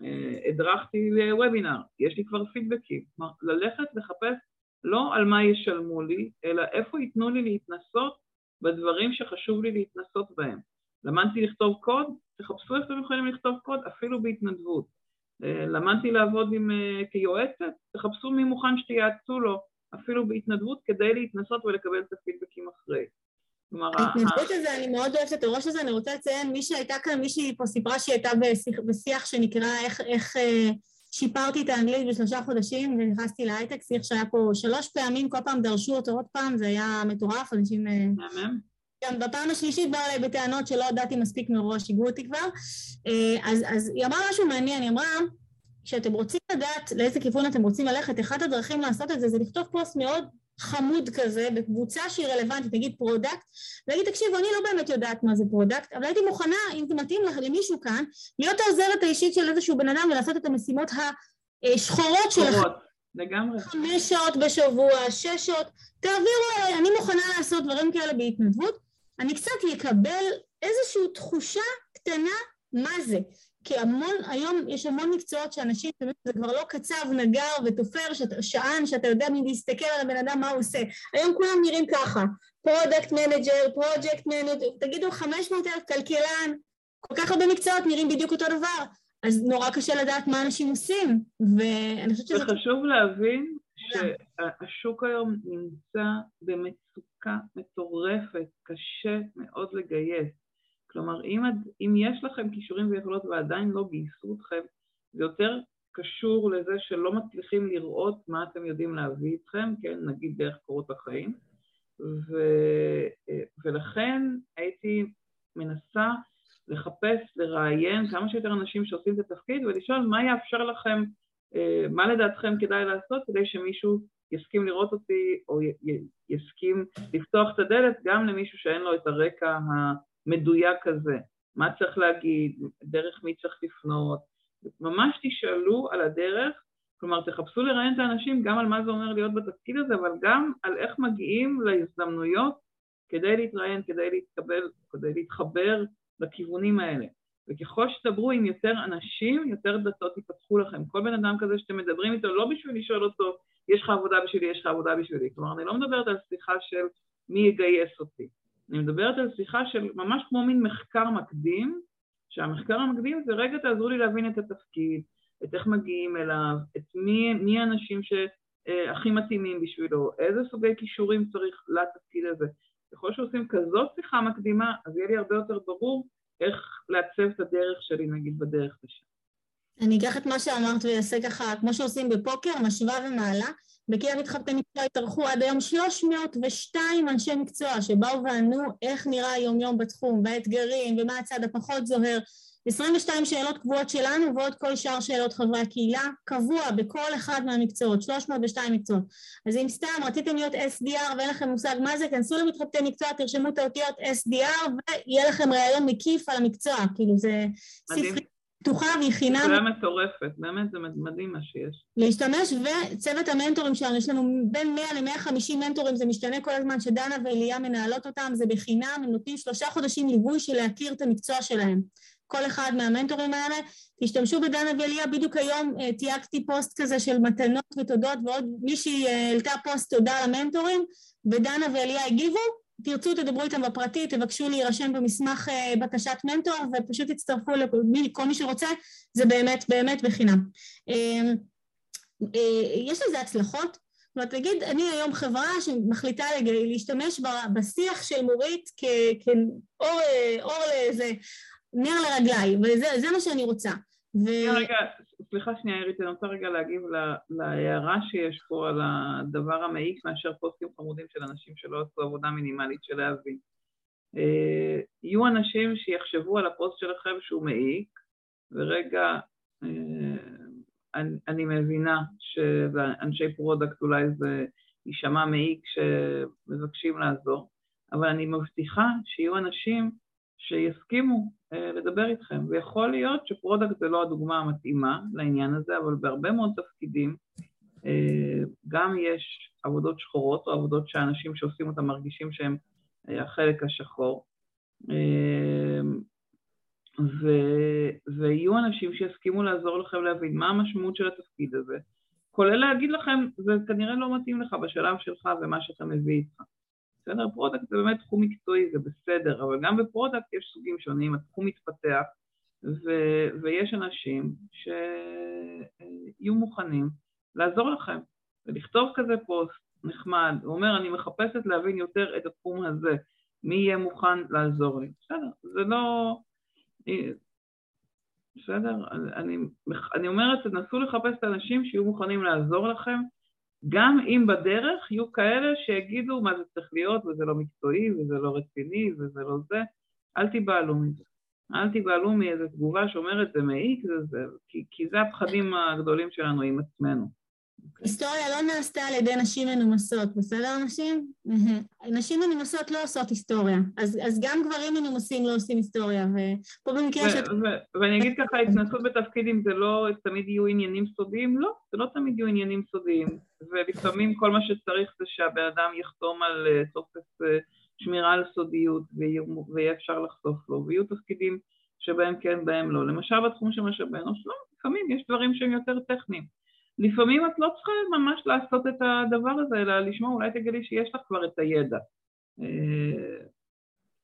uh, הדרכתי לוובינר, יש לי כבר פידבקים. כלומר, ללכת לחפש לא על מה ישלמו לי, אלא איפה ייתנו לי להתנסות בדברים שחשוב לי להתנסות בהם. למדתי לכתוב קוד, תחפשו איך אתם יכולים לכתוב קוד אפילו בהתנדבות. אה, למדתי לעבוד עם, אה, כיועצת, תחפשו מי מוכן שתייעצו לו אפילו בהתנדבות כדי להתנסות ולקבל את הפידבקים אחרי. ההתנדבות הזה, אני מאוד אוהבת את הראש הזה, אני רוצה לציין, מי שהייתה כאן, מישהי פה סיפרה שהיא הייתה בשיח, בשיח שנקרא איך, איך אה, שיפרתי את האנגלית בשלושה חודשים ונכנסתי להייטק, שיח שהיה פה שלוש פעמים, כל פעם דרשו אותו עוד פעם, זה היה מטורף, אנשים... מהמם. גם בפעם השלישית באה אליי בטענות שלא ידעתי מספיק מראש, שיגעו אותי כבר. אה, אז, אז היא אמרה משהו מעניין, היא אמרה כשאתם רוצים לדעת לאיזה כיוון אתם רוצים ללכת, אחת הדרכים לעשות את זה זה לכתוב פוסט מאוד חמוד כזה בקבוצה שהיא רלוונטית, נגיד product, ולהגיד תקשיבו אני לא באמת יודעת מה זה product, אבל הייתי מוכנה אם זה מתאים למישהו כאן להיות העוזרת האישית של איזשהו בן אדם ולעשות את המשימות השחורות שלכם. לגמרי. חמש שעות בשבוע, שש שעות, תעבירו אני מוכנה לעשות דברים כאלה בהתנדבות, אני קצת אקבל איזושהי תחושה קטנה מה זה. כי המון, היום יש המון מקצועות שאנשים, זה כבר לא קצב, נגר ותופר, שאתה, שען, שאתה יודע מלהסתכל על הבן אדם מה הוא עושה. היום כולם נראים ככה, product manager, project manager, תגידו 500 אלף כלכלן, כל כך הרבה מקצועות נראים בדיוק אותו דבר, אז נורא קשה לדעת מה אנשים עושים, ואני חושבת שזה... וחשוב להבין שהשוק היום נמצא במצוקה מטורפת, קשה מאוד לגייס. כלומר, אם, אם יש לכם כישורים ויכולות ועדיין לא גייסו אתכם, זה יותר קשור לזה שלא מצליחים לראות מה אתם יודעים להביא איתכם, כן, נגיד דרך קורות החיים, ו, ולכן הייתי מנסה לחפש, לראיין כמה שיותר אנשים שעושים את התפקיד ולשאול מה יאפשר לכם, מה לדעתכם כדאי לעשות כדי שמישהו יסכים לראות אותי או יסכים לפתוח את הדלת גם למישהו שאין לו את הרקע ה... מדויק כזה, מה צריך להגיד, דרך מי צריך לפנות, ממש תשאלו על הדרך, כלומר תחפשו לראיין את האנשים גם על מה זה אומר להיות בתפקיד הזה, אבל גם על איך מגיעים להזדמנויות כדי להתראיין, כדי להתקבל, כדי להתחבר לכיוונים האלה. וככל שתדברו עם יותר אנשים, יותר דלתות ייפתחו לכם. כל בן אדם כזה שאתם מדברים איתו, לא בשביל לשאול אותו, יש לך עבודה בשבילי, יש לך עבודה בשבילי. כלומר, אני לא מדברת על שיחה של מי יגייס אותי. אני מדברת על שיחה של ממש כמו מין מחקר מקדים, שהמחקר המקדים זה רגע תעזרו לי להבין את התפקיד, את איך מגיעים אליו, את מי, מי האנשים שהכי מתאימים בשבילו, איזה סוגי כישורים צריך לתפקיד הזה. ככל שעושים כזאת שיחה מקדימה, אז יהיה לי הרבה יותר ברור איך לעצב את הדרך שלי, נגיד, בדרך לשם. אני אקח את מה שאמרת ואעשה ככה, כמו שעושים בפוקר, משווה ומעלה. בקרב מתחבטי מקצוע התארחו עד היום 302 אנשי מקצוע שבאו וענו איך נראה היום יום בתחום והאתגרים ומה הצד הפחות זוהר 22 שאלות קבועות שלנו ועוד כל שאר שאלות חברי הקהילה קבוע בכל אחד מהמקצועות 302 מקצועות אז אם סתם רציתם להיות SDR ואין לכם מושג מה זה כנסו למתחבטי מקצוע תרשמו את האותיות SDR ויהיה לכם ראיון מקיף על המקצוע כאילו זה ספרי פתוחה והיא חינם. זה מטורפת, באמת זה מדהים מה שיש. להשתמש, וצוות המנטורים שלנו, יש לנו בין 100 ל-150 מנטורים, זה משתנה כל הזמן, שדנה ואליה מנהלות אותם, זה בחינם, הם נותנים שלושה חודשים ליווי של להכיר את המקצוע שלהם. כל אחד מהמנטורים האלה, תשתמשו בדנה ואליה, בדיוק היום אה, תייגתי פוסט כזה של מתנות ותודות, ועוד מישהי אה, העלתה פוסט תודה למנטורים, ודנה ואליה הגיבו, תרצו תדברו איתם בפרטי, תבקשו להירשם במסמך אה, בקשת מנטור ופשוט תצטרפו לכל מי שרוצה, זה באמת באמת בחינם. יש לזה הצלחות? זאת אומרת, נגיד, אני היום חברה שמחליטה להשתמש בשיח של מורית כאור לאיזה נר לרגליי, וזה מה שאני רוצה. ו... רגע, סליחה שנייה, אירית, אני רוצה רגע להגיב להערה שיש פה על הדבר המעיק מאשר פוסטים חמודים של אנשים שלא עשו עבודה מינימלית של להבין. אה, יהיו אנשים שיחשבו על הפוסט שלכם שהוא מעיק, ורגע, אה, אני, אני מבינה שאנשי product אולי זה יישמע מעיק שמבקשים לעזור, אבל אני מבטיחה שיהיו אנשים שיסכימו אה, לדבר איתכם. ויכול להיות ש product זה לא הדוגמה המתאימה לעניין הזה, אבל בהרבה מאוד תפקידים אה, גם יש עבודות שחורות או עבודות שאנשים שעושים אותן מרגישים שהן אה, החלק השחור. ו... ויהיו אנשים שיסכימו לעזור לכם להבין מה המשמעות של התפקיד הזה, כולל להגיד לכם, זה כנראה לא מתאים לך בשלב שלך ומה שאתה מביא איתך. בסדר? product זה באמת תחום מקצועי, זה בסדר, אבל גם ב product יש סוגים שונים, התחום מתפתח, ו- ויש אנשים שיהיו מוכנים לעזור לכם, ולכתוב כזה פוסט נחמד, הוא אומר, אני מחפשת להבין יותר את התחום הזה, מי יהיה מוכן לעזור לי. בסדר, זה לא... בסדר? אני, אני אומרת, תנסו לחפש את האנשים שיהיו מוכנים לעזור לכם, גם אם בדרך יהיו כאלה שיגידו מה זה צריך להיות וזה לא מקצועי וזה לא רציני וזה לא זה, אל תיבהלו מזה. אל תיבהלו מאיזו תגובה שאומרת זה מעיק, זה זה, כי, כי זה הפחדים הגדולים שלנו עם עצמנו. היסטוריה לא נעשתה על ידי נשים מנומסות, בסדר נשים? נשים מנומסות לא עושות היסטוריה, אז, אז גם גברים מנומסים לא עושים היסטוריה, ופה במקרה שאת... ואני אגיד ככה, התנסות בתפקידים זה לא תמיד יהיו עניינים סודיים? לא, זה לא תמיד יהיו עניינים סודיים, ולפעמים כל מה שצריך זה שהבן אדם יחתום על אה, טופס אה, שמירה על סודיות ויהיה אפשר לחשוף לו, ויהיו תפקידים שבהם כן, בהם לא. למשל בתחום של משאבי אנוש, לא, לפעמים יש דברים שהם יותר טכניים. לפעמים את לא צריכה ממש לעשות את הדבר הזה, אלא לשמוע, אולי תגלי שיש לך כבר את הידע. אה,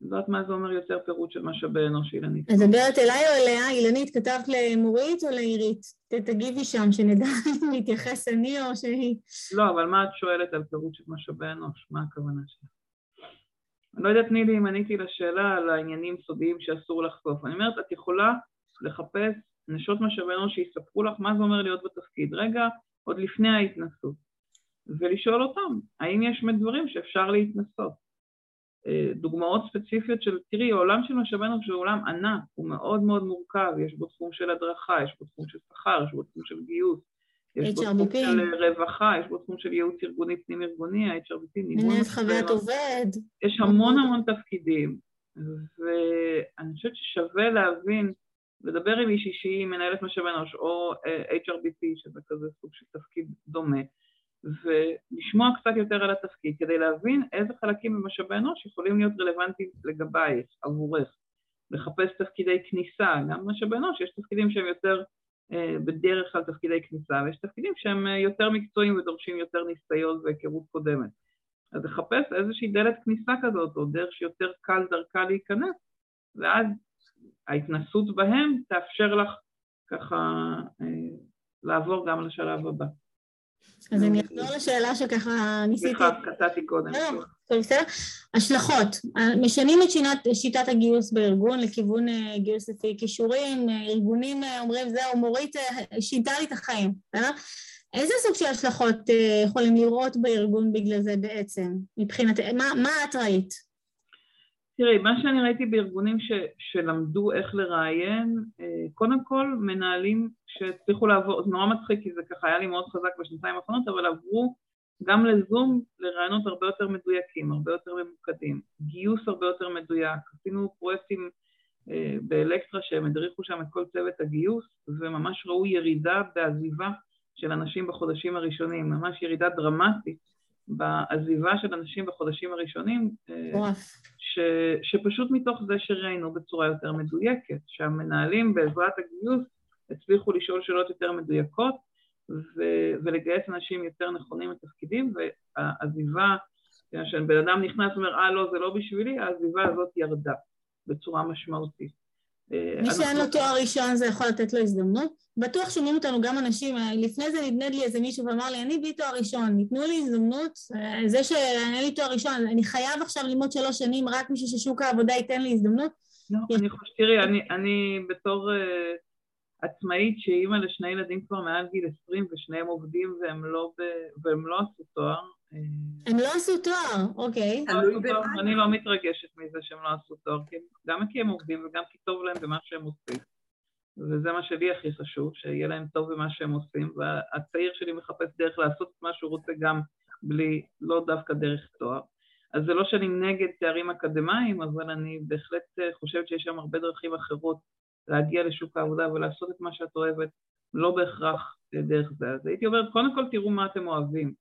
לא יודעת מה זה אומר יותר פירוט של משאבי אנוש, אילנית. מדברת אליי או אליה? אילנית, כתבת למורית או לעירית? תגיבי שם, שנדע אם להתייחס אני או שהיא... לא, אבל מה את שואלת על פירוט של משאבי אנוש? מה הכוונה שלך? אני לא יודעת, נילי, אם עניתי לשאלה על העניינים סודיים שאסור לחשוף. אני אומרת, את יכולה לחפש נשות משאבי אנוש שיספרו לך מה זה אומר להיות בתפקיד, רגע עוד לפני ההתנסות, ולשאול אותם, האם יש דברים שאפשר להתנסות? אה, דוגמאות ספציפיות של, תראי, העולם של משאבי אנוש הוא עולם ענק, הוא מאוד מאוד מורכב, יש בו תחום של הדרכה, יש בו תחום של שכר, יש בו תחום של גיוס, יש בו תחום של רווחה, יש בו תחום של ייעוץ ארגוני פנים-ארגוני, ה-HRBP, מנהלת חוויית עובד. יש המון המון תפקידים, ואני חושבת ששווה להבין לדבר עם מישהי שהיא מנהלת משאבי אנוש או אה, HRBP, שזה כזה סוג של תפקיד דומה, ולשמוע קצת יותר על התפקיד כדי להבין איזה חלקים במשאבי אנוש יכולים להיות רלוונטיים לגבייך, עבורך. לחפש תפקידי כניסה, גם במשאבי אנוש יש תפקידים שהם יותר אה, בדרך כלל תפקידי כניסה, ויש תפקידים שהם אה, יותר מקצועיים ודורשים יותר ניסיון והיכרות קודמת. אז לחפש איזושהי דלת כניסה כזאת, או דרך שיותר קל דרכה להיכנס, ואז ההתנסות בהם תאפשר לך ככה אה, לעבור גם לשלב הבא. אז אני אחזור לשאלה שככה ניסיתי... סליחה, קטעתי קודם. לא, טוב, בסדר. השלכות. משנים את שינת, שיטת הגיוס בארגון לכיוון אה, גיוס לפי כישורים, אה, ארגונים אומרים, זהו, מורית שינתה לי את החיים, בסדר? איזה סוג של השלכות יכולים לראות בארגון בגלל זה בעצם, מבחינת... מה, מה את ראית? תראי, מה שאני ראיתי בארגונים ש, שלמדו איך לראיין, אה, קודם כל מנהלים שהצליחו לעבור, זה נורא מצחיק כי זה ככה היה לי מאוד חזק בשנתיים האחרונות, אבל עברו גם לזום לרעיונות הרבה יותר מדויקים, הרבה יותר ממוקדים, גיוס הרבה יותר מדויק, עשינו פרויקטים אה, באלקטרה שהם הדריכו שם את כל צוות הגיוס, וממש ראו ירידה בעזיבה של אנשים בחודשים הראשונים, ממש ירידה דרמטית בעזיבה של אנשים בחודשים הראשונים, אה, ש, שפשוט מתוך זה שראינו בצורה יותר מדויקת, שהמנהלים בעזרת הגיוס הצליחו לשאול שאלות יותר מדויקות ו, ולגייס אנשים יותר נכונים לתפקידים, והעזיבה, כשבן אדם נכנס ואומר, אה לא, זה לא בשבילי, העזיבה הזאת ירדה בצורה משמעותית. מי שאין לו תואר ראשון זה יכול לתת לו הזדמנות. בטוח שומעים אותנו גם אנשים, לפני זה נדנד לי איזה מישהו ואמר לי, אני בלי תואר ראשון, ניתנו לי הזדמנות, זה שאין לי תואר ראשון, אני חייב עכשיו ללמוד שלוש שנים רק בשביל ששוק העבודה ייתן לי הזדמנות? לא, אני חושבת, תראי, אני בתור עצמאית שאימא לשני ילדים כבר מעל גיל 20 ושניהם עובדים והם לא, ב, והם לא עשו תואר, הם לא עשו תואר, אוקיי. אני לא מתרגשת מזה שהם לא עשו תואר, גם כי הם עובדים וגם כי טוב להם במה שהם עושים. וזה מה שלי הכי חשוב, שיהיה להם טוב במה שהם עושים, והצעיר שלי מחפש דרך לעשות את מה שהוא רוצה גם בלי, לא דווקא דרך תואר. אז זה לא שאני נגד תארים אקדמיים, אבל אני בהחלט חושבת שיש שם הרבה דרכים אחרות להגיע לשוק העבודה ולעשות את מה שאת אוהבת, לא בהכרח דרך זה. אז הייתי אומרת, קודם כל תראו מה אתם אוהבים.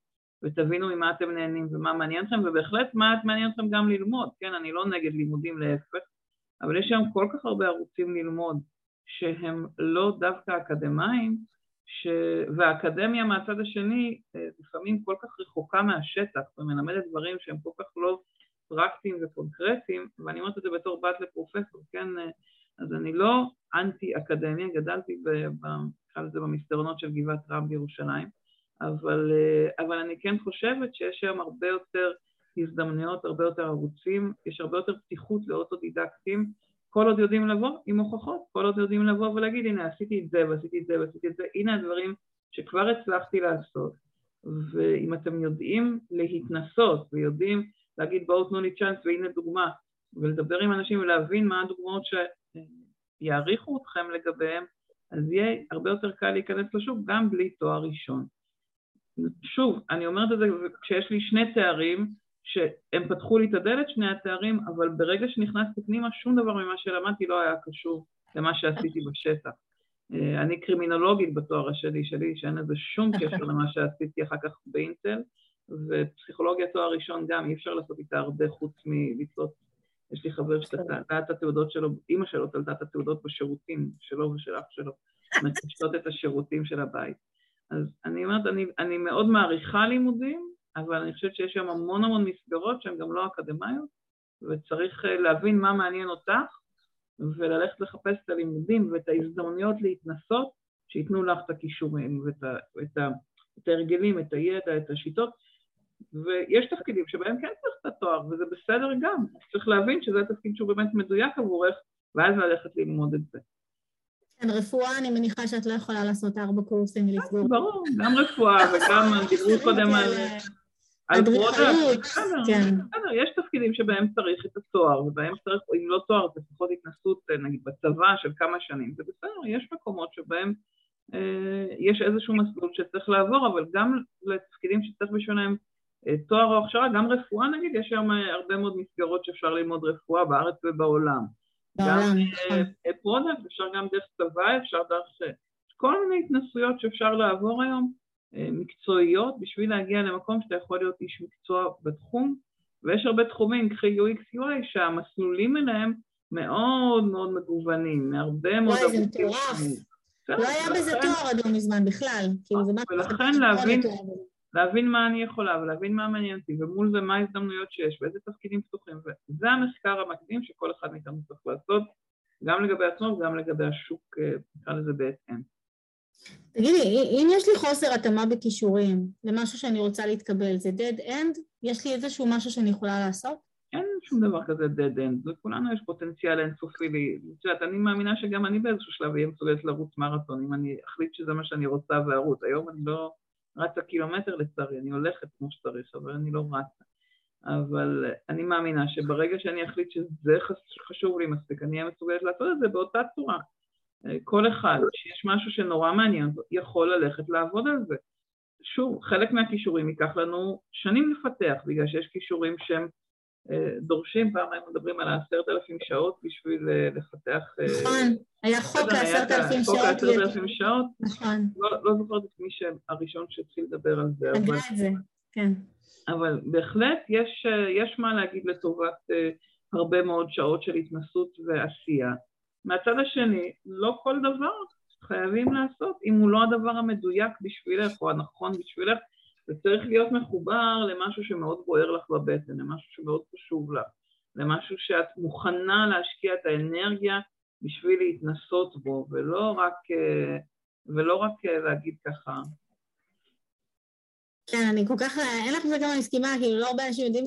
ותבינו ממה אתם נהנים ומה מעניין אתכם, ובהחלט מה מעניין אתכם גם ללמוד, כן? אני לא נגד לימודים להפך, אבל יש היום כל כך הרבה ערוצים ללמוד שהם לא דווקא אקדמאים, ש... והאקדמיה מהצד השני אה, לפעמים כל כך רחוקה מהשטח ומלמדת דברים שהם כל כך לא פרקטיים וקונקרטיים, ואני אומרת את זה בתור בת לפרופסור, כן? אז אני לא אנטי אקדמיה, גדלתי ב... נקרא לזה במסדרונות של גבעת רם בירושלים, אבל, אה, אבל אני כן חושבת שיש היום הרבה יותר הזדמנויות, הרבה יותר ערוצים, יש הרבה יותר פתיחות לאוטודידקטים, כל עוד יודעים לבוא עם הוכחות, כל עוד יודעים לבוא ולהגיד, הנה עשיתי את זה ועשיתי את זה ועשיתי את זה, הנה הדברים שכבר הצלחתי לעשות, ואם אתם יודעים להתנסות ויודעים להגיד בואו תנו לי צ'אנס והנה דוגמה, ולדבר עם אנשים ולהבין מה הדוגמאות ש... יעריכו אתכם לגביהם, אז יהיה הרבה יותר קל להיכנס לשוק גם בלי תואר ראשון. שוב, אני אומרת את זה כשיש לי שני תארים, שהם פתחו לי את הדלת, שני התארים, אבל ברגע שנכנסתי פנימה, שום דבר ממה שלמדתי לא היה קשור למה שעשיתי בשטח. אה, אני קרימינולוגית בתואר השני שלי, שאין לזה שום קשר למה שעשיתי אחר כך באינטל, ופסיכולוגיה תואר ראשון גם, אי אפשר לעשות איתה הרבה חוץ מלצלות. יש לי חבר שתלתה את התעודות שלו, אימא שלו תלתה את התעודות בשירותים שלו ושל אח שלו, מקשטות את השירותים של הבית. אז אני אומרת, אני, אני מאוד מעריכה לימודים, אבל אני חושבת שיש שם המון המון מסגרות שהן גם לא אקדמיות, וצריך אה, להבין מה מעניין אותך, וללכת לחפש את הלימודים ואת ההזדמנויות להתנסות, שייתנו לך את הכישורים ואת ה, את ה, את ההרגלים, את הידע, את השיטות, ויש תפקידים שבהם כן צריך את התואר, וזה בסדר גם. צריך להבין שזה תפקיד שהוא באמת מדויק עבורך, ואז ללכת ללמוד את זה. כן, רפואה, אני מניחה שאת לא יכולה לעשות ארבע קורסים ולסגור. ברור, גם רפואה וגם דיברו קודם על... אדריכלות, כן. בסדר, יש תפקידים שבהם צריך את התואר, ובהם צריך, אם לא תואר, זה לפחות התנסות, נגיד, בצבא של כמה שנים, זה בסדר, יש מקומות שבהם אה, יש איזשהו מסלול שצריך לעבור, אבל גם לתפקידים שצריך בשבילם אה, תואר או הכשרה, גם רפואה נגיד, יש היום אה, הרבה מאוד מסגרות שאפשר ללמוד רפואה בארץ ובעולם. בעולם, גם אה, product, נכון. אפשר גם דרך צבא, אפשר דרך... כל מיני התנסויות שאפשר לעבור היום, מקצועיות, בשביל להגיע למקום שאתה יכול להיות איש מקצוע בתחום, ויש הרבה תחומים, קחי UX UI, שהמסלולים אליהם מאוד מאוד מגוונים, מהרבה מאוד... וואי, זה מטורף. לא היה בזה תואר עד לא מזמן בכלל. כאילו, ולכן להבין... להבין מה אני יכולה ולהבין מה מעניין אותי ומול זה מה ההזדמנויות שיש ואיזה תפקידים פתוחים וזה המחקר המקדים שכל אחד מאיתנו צריך לעשות גם לגבי עצמו וגם לגבי השוק, אה, נקרא לזה בהתאם. תגידי, אם יש לי חוסר התאמה בכישורים למשהו שאני רוצה להתקבל, זה dead end? יש לי איזשהו משהו שאני יכולה לעשות? אין שום דבר כזה dead end, לכולנו יש פוטנציאל אינסופי. את יודעת, אני מאמינה שגם אני באיזשהו שלב אהיה מסוגלת לרוץ מרתון, אם אני אחליט שזה מה שאני רוצה וארוץ. היום אני לא... רצה קילומטר לצערי, אני הולכת כמו שצריך, אבל אני לא רצה. אבל אני מאמינה שברגע שאני אחליט שזה חשוב לי מספיק, אני אהיה מסוגלת לעשות את זה באותה צורה. כל אחד שיש משהו שנורא מעניין, יכול ללכת לעבוד על זה. שוב, חלק מהכישורים ייקח לנו שנים לפתח, בגלל שיש כישורים שהם אה, דורשים, פעם היינו מדברים על העשרת אלפים שעות בשביל אה, לפתח... אה, נכון, היה חוק העשרת אלפים שעות. חוק העשרת אלפים שעות. נכון. לא, לא זוכרת את מי הראשון שהתחיל לדבר על זה. אבל... את זה, כן. אבל בהחלט יש, יש מה להגיד לטובת הרבה מאוד שעות של התנסות ועשייה. מהצד השני, לא כל דבר חייבים לעשות אם הוא לא הדבר המדויק בשבילך או הנכון בשבילך, זה צריך להיות מחובר למשהו שמאוד בוער לך בבטן, למשהו שמאוד חשוב לך, למשהו שאת מוכנה להשקיע את האנרגיה בשביל להתנסות בו, ולא רק, אה, ולא רק אה, להגיד ככה, כן, אני כל כך, אין לך מזה כמה מסכימה, כאילו לא הרבה אנשים יודעים,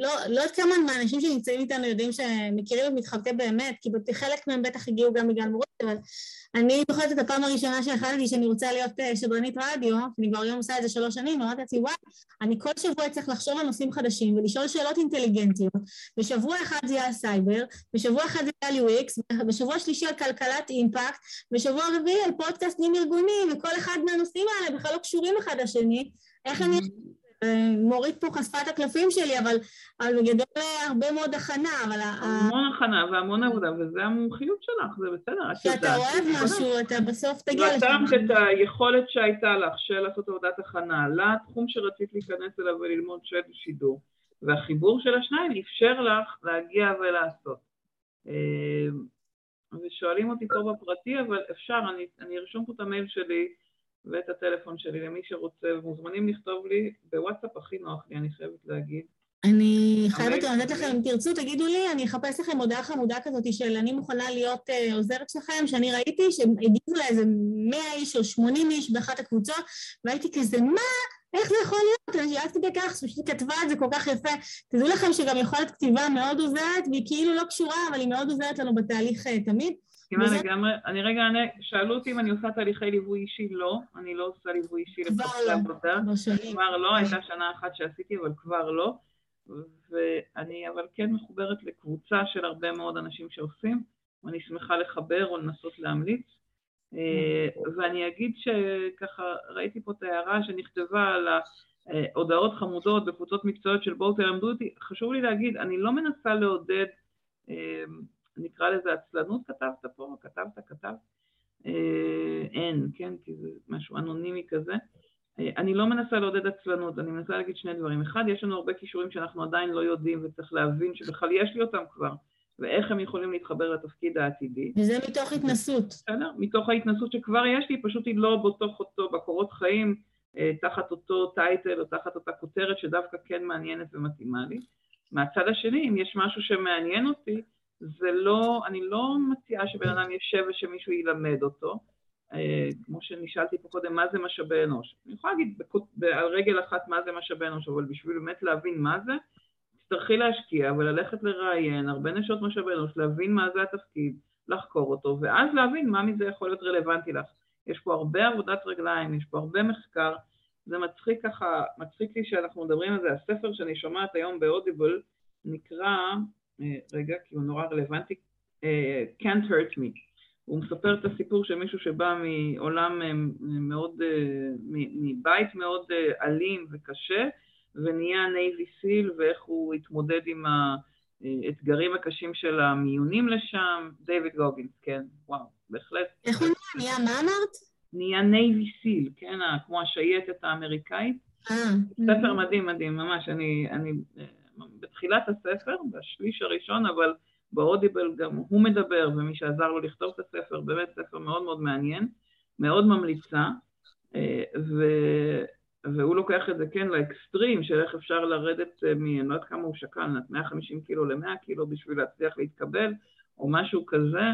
לא, לא יודעת כמה מהאנשים שנמצאים איתנו יודעים שמכירים את מתחבטי באמת, כי חלק מהם בטח הגיעו גם בגלל מורות, אבל אני זוכרת את הפעם הראשונה שהחלטתי שאני רוצה להיות אה, שדרנית רדיו, אני כבר היום עושה את זה שלוש שנים, אמרתי לעצמי, וואי, אני כל שבוע צריך לחשוב על נושאים חדשים ולשאול שאלות אינטליגנטיות, בשבוע אחד זה יהיה על סייבר, בשבוע אחד זה יהיה על UX, בשבוע שלישי על כלכלת אימפקט, בשבוע רביעי על פודקאסטים ארגוניים, וכל אחד מהנושאים האלה בכלל לא קשורים אחד לשני, איך אני... מוריד פה חשפה את הקלפים שלי, אבל, אבל בגדול הרבה מאוד הכנה, אבל... המון הכנה והמון עבודה, וזה המומחיות שלך, זה בסדר. כשאתה אוהב משהו, אתה בסוף תגיע לשם. ושמת את היכולת שהייתה לך של לעשות עבודת הכנה לתחום שרצית להיכנס אליו וללמוד של שידור, והחיבור של השניים אפשר לך להגיע ולעשות. אה, ושואלים אותי פה בפרטי, אבל אפשר, אני, אני ארשום פה את המייל שלי, ואת הטלפון שלי למי שרוצה, ומוזמנים לכתוב לי בוואטסאפ הכי נוח לי, אני חייבת להגיד. אני חייבת לתת לכם, אם תרצו, תגידו לי, אני אחפש לכם הודעה חמודה כזאת של אני מוכנה להיות uh, עוזרת שלכם, שאני ראיתי שהגיבו לאיזה 100 איש או 80 איש באחת הקבוצות, והייתי כזה, מה? איך זה יכול להיות? אני עד כדי כך, שפשוט כתבה את זה כל כך יפה. תדעו לכם שגם יכולת כתיבה מאוד עוזרת, והיא כאילו לא קשורה, אבל היא מאוד עוזרת לנו בתהליך uh, תמיד. מסכימה לגמרי. אני רגע אענה, שאלו אותי אם אני עושה תהליכי ליווי אישי, לא, אני לא עושה ליווי אישי לפחות לעבודה. כבר לא, הייתה שנה אחת שעשיתי, אבל כבר לא. ואני אבל כן מחוברת לקבוצה של הרבה מאוד אנשים שעושים, ואני שמחה לחבר או לנסות להמליץ. אה, ואני אגיד שככה ראיתי פה את ההערה שנכתבה על הודעות חמודות בקבוצות מקצועיות של בואו תלמדו אותי, חשוב לי להגיד, אני לא מנסה לעודד, אה, נקרא לזה עצלנות כתבת פה, כתבת, כתבת, אין, כן, כי זה משהו אנונימי כזה. אני לא מנסה לעודד עצלנות, אני מנסה להגיד שני דברים. אחד, יש לנו הרבה כישורים שאנחנו עדיין לא יודעים וצריך להבין שבכלל יש לי אותם כבר. ואיך הם יכולים להתחבר לתפקיד העתידי. וזה מתוך התנסות. בסדר, מתוך ההתנסות שכבר יש לי, פשוט היא לא בתוך אותו, בקורות חיים, אה, תחת אותו טייטל או תחת אותה כותרת שדווקא כן מעניינת ומתאימה לי. מהצד השני, אם יש משהו שמעניין אותי, זה לא, אני לא מציעה שבן אדם יושב ושמישהו ילמד אותו, אה, כמו שנשאלתי פה קודם, מה זה משאבי אנוש. אני יכולה להגיד על רגל אחת מה זה משאבי אנוש, אבל בשביל באמת להבין מה זה, תצטרכי להשקיע וללכת לראיין הרבה נשות משאבי אנוש, להבין מה זה התפקיד, לחקור אותו, ואז להבין מה מזה יכול להיות רלוונטי לך. יש פה הרבה עבודת רגליים, יש פה הרבה מחקר, זה מצחיק ככה, מצחיק לי שאנחנו מדברים על זה, הספר שאני שומעת היום באודיבל נקרא, רגע, כי הוא נורא רלוונטי, אה, Can't Hurt Me. הוא מספר את הסיפור של מישהו שבא מעולם אה, מאוד, מבית מאוד אלים וקשה, ונהיה Navy SEAL ואיך הוא התמודד עם האתגרים הקשים של המיונים לשם, דיוויד גוגינס, כן, וואו, בהחלט. איך הוא נהיה? מה אמרת? נהיה Navy SEAL, כן, כמו השייטת האמריקאית. אה. ספר מדהים מדהים, ממש, אני, אני בתחילת הספר, בשליש הראשון, אבל ב Audible גם הוא מדבר, ומי שעזר לו לכתוב את הספר, באמת ספר מאוד מאוד מעניין, מאוד ממליצה, אה, ו... והוא לוקח את זה כן לאקסטרים של איך אפשר לרדת אה, מ... אני לא יודעת כמה הוא שקל, 150 קילו ל-100 קילו בשביל להצליח להתקבל, או משהו כזה.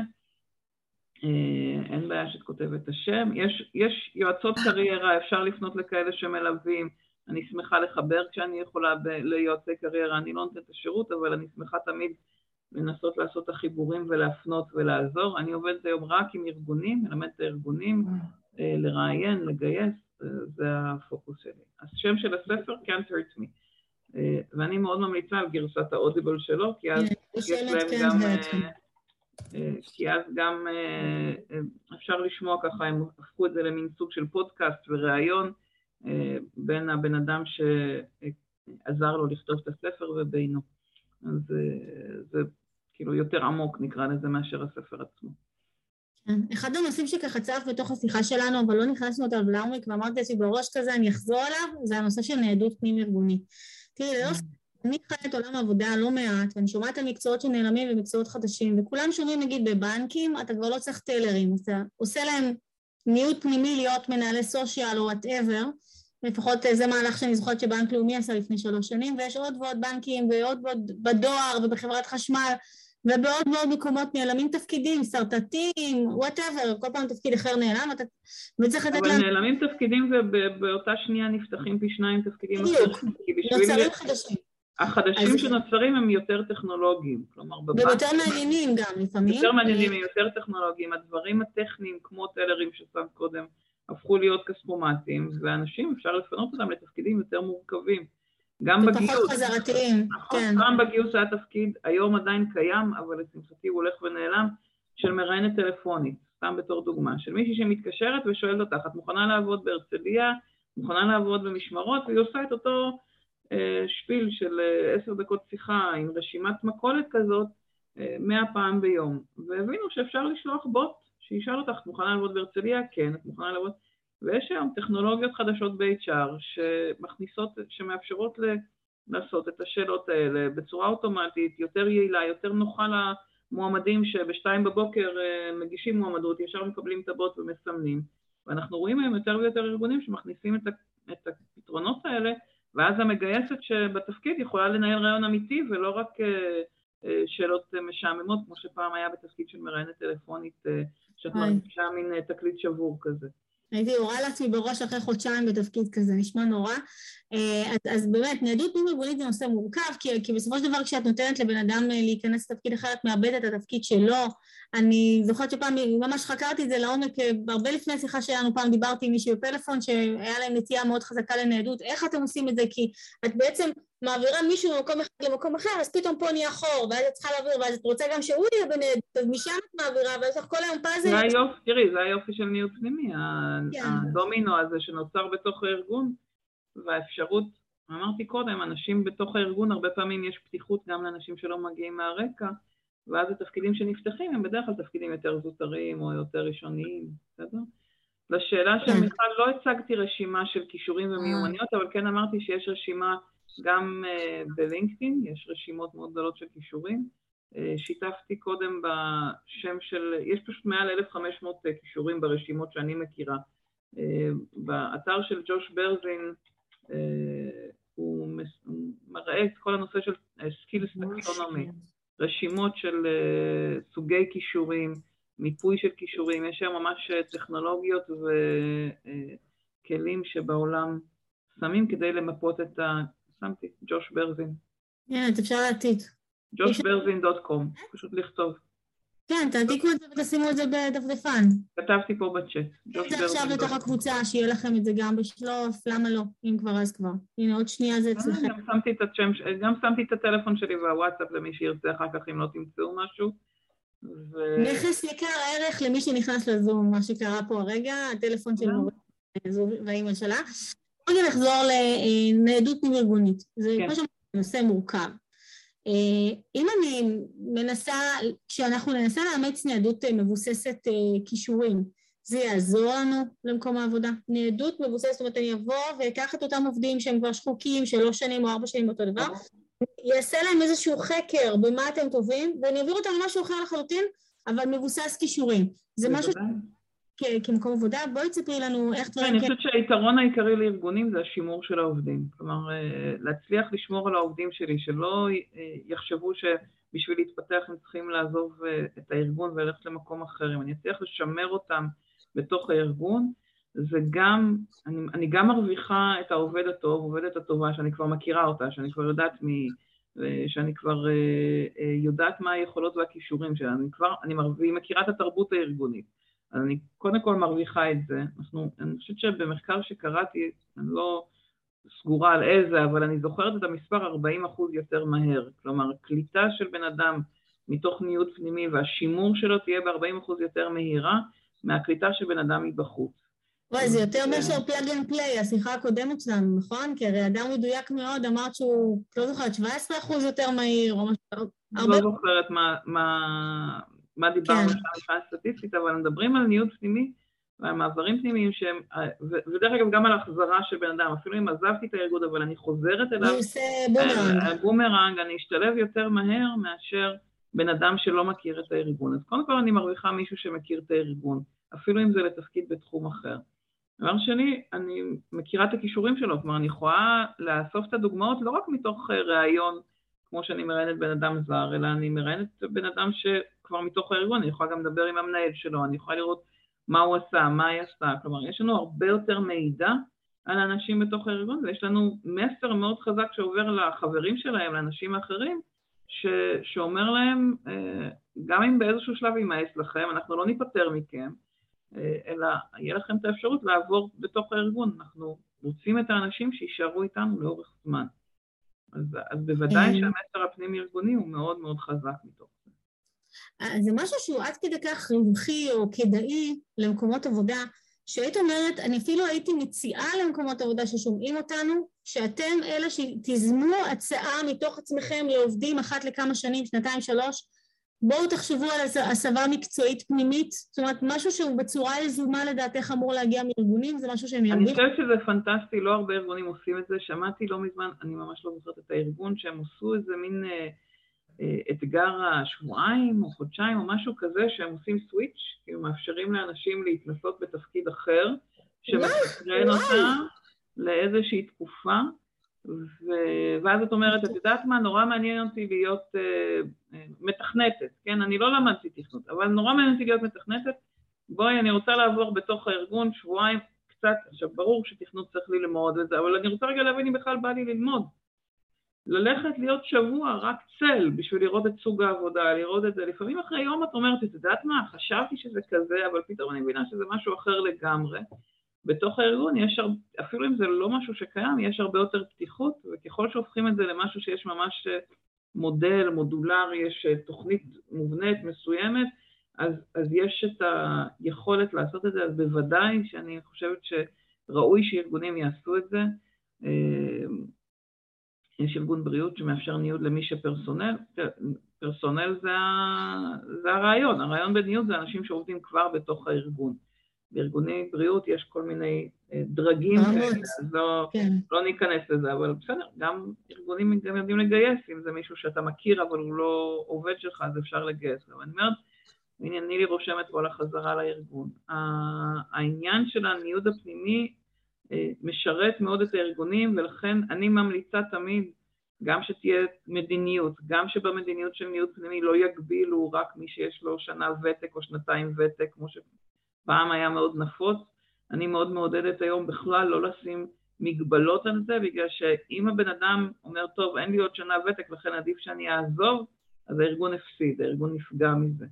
אה, אין בעיה שאת כותבת את השם. יש, יש יועצות קריירה, אפשר לפנות לכאלה שמלווים. אני שמחה לחבר כשאני יכולה ב- ליועצי קריירה. אני לא נותנת את השירות, אבל אני שמחה תמיד לנסות לעשות את החיבורים ולהפנות ולעזור. אני עובדת היום רק עם ארגונים, מלמדת את הארגונים, אה, לראיין, לגייס. זה הפוקוס שלי. השם של הספר, Can't Hurt Me. אה, ואני מאוד ממליצה על גרסת האודיבל שלו, כי אז יש להם גם... אה, אה, כי אז גם אפשר לשמוע ככה, הם הפכו את זה למין סוג של פודקאסט וראיון בין הבן אדם שעזר לו לכתוב את הספר ובינו. אז זה כאילו יותר עמוק נקרא לזה מאשר הספר עצמו. כן. אחד הנושאים שככה צף בתוך השיחה שלנו, אבל לא נכנסנו אותה לעומק, ואמרתי לעצמי בראש כזה, אני אחזור עליו, זה הנושא של ניידות פנים-ארגונית. תראי, ללא ספק, אני חיה את עולם העבודה לא מעט, ואני שומעת על מקצועות שנעלמים ומקצועות חדשים, וכולם שומעים, נגיד, בבנקים, אתה כבר לא צריך טלרים, אתה עושה להם ניוד פנימי להיות מנהלי social או whatever, לפחות זה מהלך שאני זוכרת שבנק לאומי עשה לפני שלוש שנים, ויש עוד ועוד בנקים ועוד ועוד בדואר ובחברת חשמל, ובעוד ועוד מקומות נעלמים תפקידים, שרטטים, וואטאבר, כל פעם תפקיד אחר נעלם, אתה... וצריך לתת להם... אבל נעלמים תפקידים ובאותה שנייה נפתחים פי שניים תפקידים בדיוק, נוצרים חדשים. החדשים שנוצרים הם יותר טכנולוגיים, כלומר בבנק... ויותר מעניינים גם לפעמים. יותר מעניינים, יותר טכנולוגיים. הדברים הטכניים, כמו טלרים ששמת קודם, הפכו להיות כספומטים, ואנשים, אפשר לפנות אותם לתפקידים יותר מורכבים. גם בגיוס. ופחות חזרתיים, נכון, כן. גם בגיוס היה תפקיד, היום עדיין קיים, אבל לשמחתי הוא הולך ונעלם, של מראיינת טלפונית, סתם בתור דוגמה, של מישהי שמתקשרת ושואלת אותך, את מוכנה לעבוד בהרצליה, מוכנה לעבוד במשמרות, והיא עושה את אותו אה, שפיל של אה, עשר דקות שיחה עם רשימת מכולת כזאת, אה, מאה אה, פעם ביום. והבינו שאפשר לשלוח בוט שישאל אותך, את מוכנה לעבוד בהרצליה? כן. את מוכנה לעבוד... ויש היום טכנולוגיות חדשות ב-HR שמכניסות, שמאפשרות לעשות את השאלות האלה בצורה אוטומטית, יותר יעילה, יותר נוחה למועמדים שבשתיים בבוקר אה, מגישים מועמדות, ישר מקבלים את הבוט ומסמנים. ואנחנו רואים היום יותר ויותר ארגונים שמכניסים את הפתרונות האלה, ואז המגייסת שבתפקיד יכולה לנהל רעיון אמיתי ולא רק אה, אה, שאלות משעממות, כמו שפעם היה בתפקיד של מראיינת טלפונית, שאת מרגישה מין תקליט שבור כזה. הייתי יורה לעצמי בראש אחרי חודשיים בתפקיד כזה, נשמע נורא. אה, אז, אז באמת, ניידות פנים ארגונית זה נושא מורכב, כי, כי בסופו של דבר כשאת נותנת לבן אדם אה, להיכנס לתפקיד אחר, את מאבדת את התפקיד שלו. אני זוכרת שפעם, ממש חקרתי את זה לעומק, אה, הרבה לפני השיחה שלנו, פעם דיברתי עם מישהי בפלאפון, שהיה להם נטייה מאוד חזקה לניידות, איך אתם עושים את זה? כי את בעצם מעבירה מישהו ממקום אחד למקום אחר, אז פתאום פה נהיה חור, ואז את צריכה להעביר, ואז את רוצה גם שהוא יהיה בניידות, אז משם את מעבירה, ואז לך כל היום פאזל. זה היופי, תראי, זה היופי של ניהול פנימי, כן. הדומינו הזה שנוצר בתוך הארגון, והאפשרות, אמרתי קודם, אנשים בתוך הארגון, הרבה פעמים יש פתיחות גם לאנשים שלא מגיעים מהרקע, ואז התפקידים שנפתחים הם בדרך כלל תפקידים יותר זוטרים או יותר ראשוניים, בסדר? לשאלה של כן. מיכל, לא הצגתי רשימה של כישורים ומיומנויות, אבל כן אמרתי שיש רשימה גם uh, בלינקדאין, יש רשימות מאוד גדולות של כישורים. אה, שיתפתי קודם בשם של, יש פשוט מעל 1,500 אה, כישורים ברשימות שאני מכירה. באתר של ג'וש ברזין הוא, מראה את כל הנושא של skills taxonomy, רשימות של סוגי כישורים, מיפוי של כישורים, יש שם ממש טכנולוגיות וכלים שבעולם שמים כדי למפות את ה... שמתי, ג'וש ברזין. כן, אפשר להעתיק. ג'ושברזין.קום, פשוט לכתוב. כן, תעתיקו את זה ותשימו את זה בדפדפן. כתבתי פה בצ'אט. זה עכשיו לתוך הקבוצה, שיהיה לכם את זה גם בשלוף, למה לא? אם כבר אז כבר. הנה, עוד שנייה זה אצלכם. גם שמתי את השם, גם שמתי את הטלפון שלי והוואטסאפ למי שירצה אחר כך אם לא תמצאו משהו. ו... נכס יקר ערך למי שנכנס לזום, מה שקרה פה הרגע, הטלפון של מורה והאימא שלה. רגע נחזור לניידות פנים-ארגונית. זה כן. כמו שאמרתי, נושא מורכב. אם אני מנסה, כשאנחנו ננסה לאמץ ניידות מבוססת כישורים, זה יעזור לנו למקום העבודה. ניידות מבוססת, זאת אומרת, אני אבוא ואקח את אותם עובדים שהם כבר שחוקים, שלוש שנים או ארבע שנים אותו דבר, יעשה להם איזשהו חקר במה אתם טובים, ואני אעביר אותם למשהו אחר לחלוטין, אבל מבוסס כישורים. זה משהו כמקום עבודה. בואי תספרי לנו איך דברים... אני חושבת שהיתרון העיקרי לארגונים זה השימור של העובדים. כלומר, אה, להצליח לשמור על העובדים שלי, שלא אה, יחשבו שבשביל להתפתח הם צריכים לעזוב אה, את הארגון וללכת למקום אחר. אם אני אצליח לשמר אותם בתוך הארגון, זה גם, אני, אני גם מרוויחה את העובד הטוב, עובדת הטובה, שאני כבר מכירה אותה, שאני כבר יודעת מי, שאני כבר יודעת מה היכולות והכישורים שלה, אני כבר, אני מרוויחה, מכירה את התרבות הארגונית. אז אני קודם כל מרוויחה את זה. אנחנו, אני חושבת שבמחקר שקראתי, אני לא סגורה על איזה, אבל אני זוכרת את המספר 40 אחוז יותר מהר. כלומר, קליטה של בן אדם מתוך ניוד פנימי והשימור שלו תהיה ב-40 אחוז יותר מהירה מהקליטה של בן אדם מבחוץ. וואי, זה יותר מאשר plug and play, השיחה הקודמת שלנו, נכון? כי הרי אדם מדויק מאוד, אמרת שהוא, לא זוכרת, 17 אחוז יותר מהיר, או משהו... לא זוכרת מה, מה, מה דיברנו כן. שם מבחינה סטטיסטית, אבל מדברים על ניוד פנימי ועל מעברים פנימיים שהם, ו- ודרך אגב גם על החזרה של בן אדם, אפילו אם עזבתי את הארגון אבל אני חוזרת אליו, עושה בומרנג. אני אשתלב יותר מהר מאשר בן אדם שלא מכיר את הארגון. אז קודם כל אני מרוויחה מישהו שמכיר את הארגון, אפילו אם זה לתפקיד בתחום אחר. דבר שני, אני מכירה את הכישורים שלו, כלומר אני יכולה לאסוף את הדוגמאות לא רק מתוך אה, ראיון, כמו שאני מראיינת בן אדם זר, אלא אני מראיינת בן אדם שכבר מתוך הארגון, אני יכולה גם לדבר עם המנהל שלו, אני יכולה לראות מה הוא עשה, מה היא עשתה, כלומר יש לנו הרבה יותר מידע על האנשים בתוך הארגון, ויש לנו מסר מאוד חזק שעובר לחברים שלהם, לאנשים האחרים, ש, שאומר להם, אה, גם אם באיזשהו שלב יימאס לכם, אנחנו לא ניפטר מכם, אה, אלא יהיה לכם את האפשרות לעבור בתוך הארגון. אנחנו רוצים את האנשים שיישארו איתנו לאורך זמן. אז, אז בוודאי שהמסר הפנים-ארגוני הוא מאוד מאוד חזק מתוך זה. זה משהו שהוא עד כדי כך רווחי או כדאי למקומות עבודה, שהיית אומרת, אני אפילו הייתי מציעה למקומות עבודה ששומעים אותנו, שאתם אלה שתיזמו הצעה מתוך עצמכם לעובדים אחת לכמה שנים, שנתיים, שלוש, בואו תחשבו על הסבה מקצועית פנימית, זאת אומרת, משהו שהוא בצורה יזומה לדעתך אמור להגיע מארגונים, זה משהו שהם ירוויחו? אני חושבת שזה פנטסטי, לא הרבה ארגונים עושים את זה, שמעתי לא מזמן, אני ממש לא זוכרת את הארגון, שהם עשו איזה מין אה, אה, אתגר השבועיים או חודשיים או משהו כזה, שהם עושים סוויץ', כאילו מאפשרים לאנשים להתנסות בתפקיד אחר, שמסקרן אותה לאיזושהי תקופה, ו... ואז את אומרת, את יודעת מה, נורא מעניין אותי להיות אה, מתכנתת, כן? אני לא למדתי תכנות, אבל נורא מעניין אותי להיות מתכנתת. בואי, אני רוצה לעבור בתוך הארגון שבועיים קצת, עכשיו ברור שתכנות צריך ללמוד וזה, אבל אני רוצה רגע להבין אם בכלל בא לי ללמוד. ללכת להיות שבוע רק צל בשביל לראות את סוג העבודה, לראות את זה. לפעמים אחרי יום את אומרת, את יודעת מה, חשבתי שזה כזה, אבל פתאום אני מבינה שזה משהו אחר לגמרי. בתוך הארגון יש, אפילו אם זה לא משהו שקיים, יש הרבה יותר פתיחות, וככל שהופכים את זה למשהו שיש ממש מודל, מודולרי, יש תוכנית מובנית מסוימת, אז, אז יש את היכולת לעשות את זה, אז בוודאי שאני חושבת שראוי שארגונים יעשו את זה. אה, יש ארגון בריאות שמאפשר ניוד למי שפרסונל, פרסונל זה, זה הרעיון, הרעיון בניוד זה אנשים שעובדים כבר בתוך הארגון. בארגוני בריאות יש כל מיני אה, דרגים כאלה, אז לא, כן. לא ניכנס לזה, אבל בסדר, גם ארגונים גם יודעים לגייס, אם זה מישהו שאתה מכיר אבל הוא לא עובד שלך, אז אפשר לגייס. אבל אני אומרת, הנה, נילי רושמת פה על החזרה לארגון. העניין של הניוד הפנימי אה, משרת מאוד את הארגונים, ולכן אני ממליצה תמיד גם שתהיה מדיניות, גם שבמדיניות של ניוד פנימי לא יגבילו רק מי שיש לו שנה ותק או שנתיים ותק, כמו שפעם היה מאוד נפוץ. אני מאוד מעודדת היום בכלל לא לשים מגבלות על זה, בגלל שאם הבן אדם אומר, טוב, אין לי עוד שנה ותק, לכן עדיף שאני אעזוב, אז הארגון הפסיד, הארגון נפגע מזה.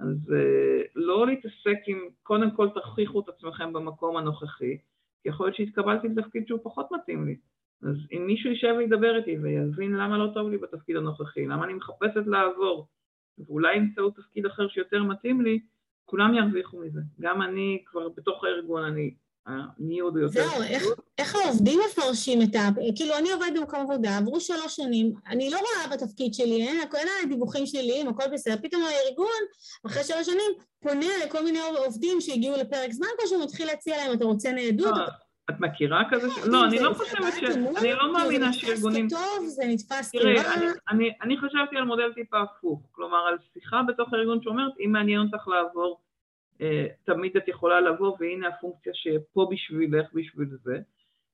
אז אה, לא להתעסק עם, קודם כל תכריחו את עצמכם במקום הנוכחי, יכול להיות שהתקבלתי לתפקיד שהוא פחות מתאים לי. אז אם מישהו יישב וידבר איתי ויבין למה לא טוב לי בתפקיד הנוכחי, למה אני מחפשת לעבור, ואולי ימצאו תפקיד אחר שיותר מתאים לי, כולם ירוויחו מזה. גם אני כבר בתוך הארגון, אני הניוד הוא יותר... זהו, איך, איך העובדים מפרשים את ה... כאילו, אני עובדת במקום עבודה, עברו שלוש שנים, אני לא רואה בתפקיד שלי, אין, אין הדיווחים שלי, הכל בסדר, פתאום הארגון, אחרי שלוש שנים, פונה לכל מיני עובדים שהגיעו לפרק זמן כלשהו, מתחיל להציע להם, אתה רוצה ניידות? לא, את מכירה כזה? לא, אני לא חושבת ש... אני לא מאמינה שארגונים... זה נתפס כטוב, זה נתפס כרע. אני חשבתי על מודל טיפה הפוך, כלומר, על שיחה בתוך הארגון שאומרת, אם מעניין אותך לעבור אה, תמיד את יכולה לבוא והנה הפונקציה שפה בשבילך בשביל זה.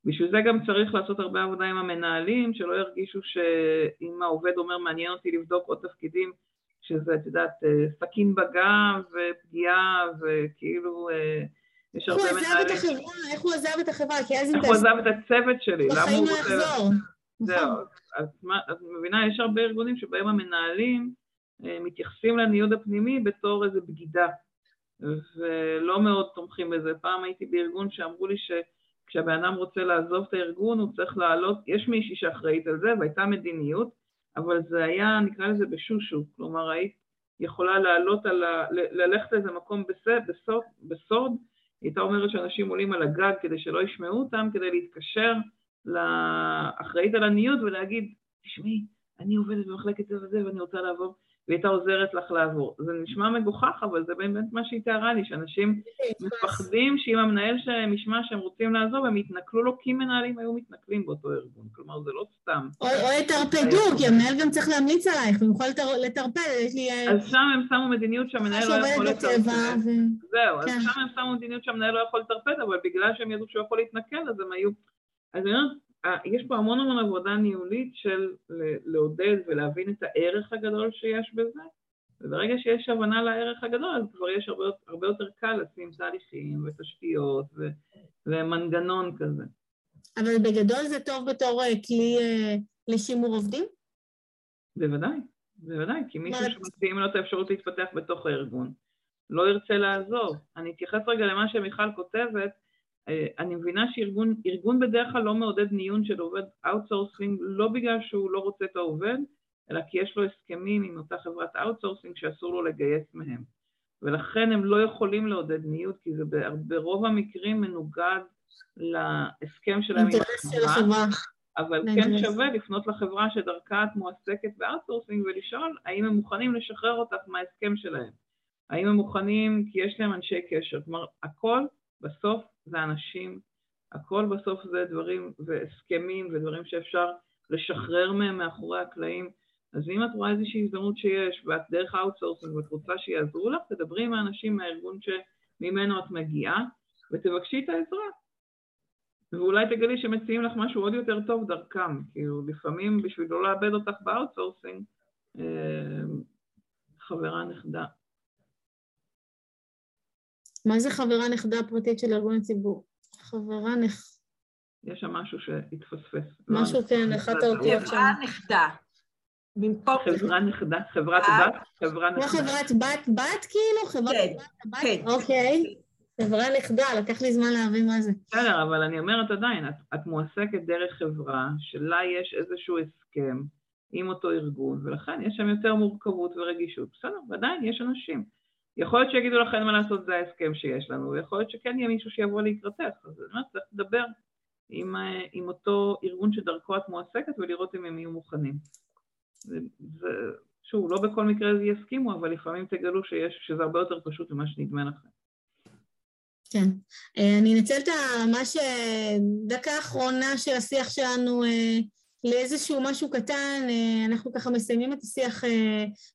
בשביל זה גם צריך לעשות הרבה עבודה עם המנהלים, שלא ירגישו שאם העובד אומר מעניין אותי לבדוק עוד תפקידים, שזה, את יודעת, אה, סכין בגב ופגיעה וכאילו אה, יש הרבה מנהלים... איך הוא עזב את החברה? איך הוא עזב את החברה? כי אז איך הוא עזב את הצוות שלי? למה הוא רוצה... לחזור. זהו, נכון. אז את מבינה, יש הרבה ארגונים שבהם המנהלים מתייחסים לניוד הפנימי בתור איזו בגידה. ולא מאוד תומכים בזה. פעם הייתי בארגון שאמרו לי שכשהבן אדם רוצה לעזוב את הארגון הוא צריך לעלות, יש מישהי שאחראית על זה והייתה מדיניות, אבל זה היה, נקרא לזה בשושו, כלומר היית יכולה לעלות על ה... ללכת לאיזה מקום בסוד, בסוד, היא הייתה אומרת שאנשים עולים על הגג כדי שלא ישמעו אותם, כדי להתקשר לאחראית על הניוד ולהגיד, תשמעי, אני עובדת במחלקת זה וזה ואני רוצה לעבור. והיא הייתה עוזרת לך לעבור. זה נשמע מגוחך, אבל זה באמת מה שהיא תיארה לי, שאנשים מפחדים שאם המנהל שלהם ישמע שהם רוצים לעזוב, הם יתנכלו לו כי מנהלים היו מתנכלים באותו ארגון. כלומר, זה לא סתם. או יטרפדו, כי המנהל גם צריך להמליץ עלייך, הוא יכול לטרפד, יש לי... אה, אז שם הם שמו מדיניות שהמנהל לא יכול לטרפד. זהו, אז כן. שם הם שמו מדיניות שהמנהל לא יכול לטרפד, אבל בגלל שהם ידעו שהוא יכול להתנכל, אז הם היו... אז אני אומרת, יש פה המון המון עבודה ניהולית של לעודד ולהבין את הערך הגדול שיש בזה, וברגע שיש הבנה לערך הגדול, אז כבר יש הרבה, הרבה יותר קל לשים תהליכים ותשתיות ו, ומנגנון כזה. אבל בגדול זה טוב בתור אה, כלי אה, לשימור עובדים? בוודאי, בוודאי, כי מישהו שמציעים לו את האפשרות להתפתח בתוך הארגון, לא ירצה לעזוב. אני אתייחס רגע למה שמיכל כותבת, אה, אני מבינה שארגון בדרך כלל לא מעודד ניוד של עובד outsourcing לא בגלל שהוא לא רוצה את העובד, אלא כי יש לו הסכמים עם אותה חברת outsourcing שאסור לו לגייס מהם. ולכן הם לא יכולים לעודד ניוד, כי זה ברוב המקרים מנוגד להסכם שלהם עם החברה, אבל כן שווה לפנות לחברה שדרכה את מועסקת ב outsourcing ולשאול האם הם מוכנים לשחרר אותך מההסכם שלהם. האם הם מוכנים, כי יש להם אנשי קשר. כלומר, הכל בסוף זה אנשים, הכל בסוף זה דברים והסכמים ודברים שאפשר לשחרר מהם מאחורי הקלעים. אז אם את רואה איזושהי הזדמנות שיש ואת דרך ה outsourcing ואת רוצה שיעזרו לך, תדברי עם האנשים מהארגון שממנו את מגיעה ותבקשי את העזרה. ואולי תגלי שמציעים לך משהו עוד יותר טוב דרכם, כאילו לפעמים בשביל לא לאבד אותך ב outsourcing, אה, חברה נכדה. מה זה חברה נכדה פרטית של ארגון הציבור? חברה נכ... יש שם משהו שהתפספס. משהו, כן, אחת האותיות שם. חברה נכדה. במקום... חברה נכדה, חברת בת, חברה נכדה. כמו חברת בת, בת כאילו? חברת כן, בת, כן. אוקיי. חברה נכדה, לקח לי זמן להבין מה זה. בסדר, אבל אני אומרת עדיין, את, את מועסקת דרך חברה שלה יש איזשהו הסכם עם אותו ארגון, ולכן יש שם יותר מורכבות ורגישות. בסדר, ועדיין יש אנשים. יכול להיות שיגידו לך אין מה לעשות, זה ההסכם שיש לנו, ויכול להיות שכן יהיה מישהו שיבוא לקראתך, אז אני אומרת, צריך לדבר עם, אה, עם אותו ארגון שדרכו את מועסקת ולראות אם הם יהיו מוכנים. זה, זה, שוב, לא בכל מקרה יסכימו, אבל לפעמים תגלו שיש, שזה הרבה יותר פשוט ממה שנדמה לכם. כן. אה, אני אנצל את ממש דקה האחרונה של השיח שלנו אה, לאיזשהו משהו קטן, אה, אנחנו ככה מסיימים את השיח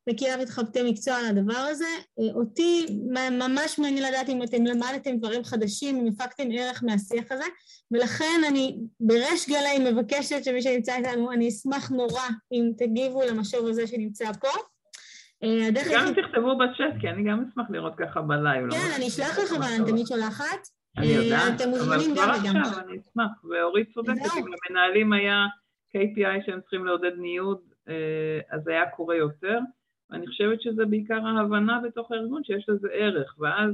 בקהילה מתחבטי מקצוע על הדבר הזה. אותי ממש מעניין לדעת אם אתם למדתם דברים חדשים, אם הפקתם ערך מהשיח הזה, ולכן אני בריש גלי מבקשת שמי שנמצא איתנו, אני אשמח נורא אם תגיבו למשוב הזה שנמצא פה. אה, גם תכתבו בצ'אט, כי אני גם אשמח לראות ככה בלייב. לא כן, אני אשלח לך, אבל אני תמיד שולחת. אני אה, יודעת, אבל כבר עכשיו אני אשמח. ואורית צודקת, אם למנהלים היה KPI שהם צריכים לעודד ניוד, אה, אז היה קורה יותר. ואני חושבת שזה בעיקר ההבנה בתוך הארגון שיש לזה ערך, ואז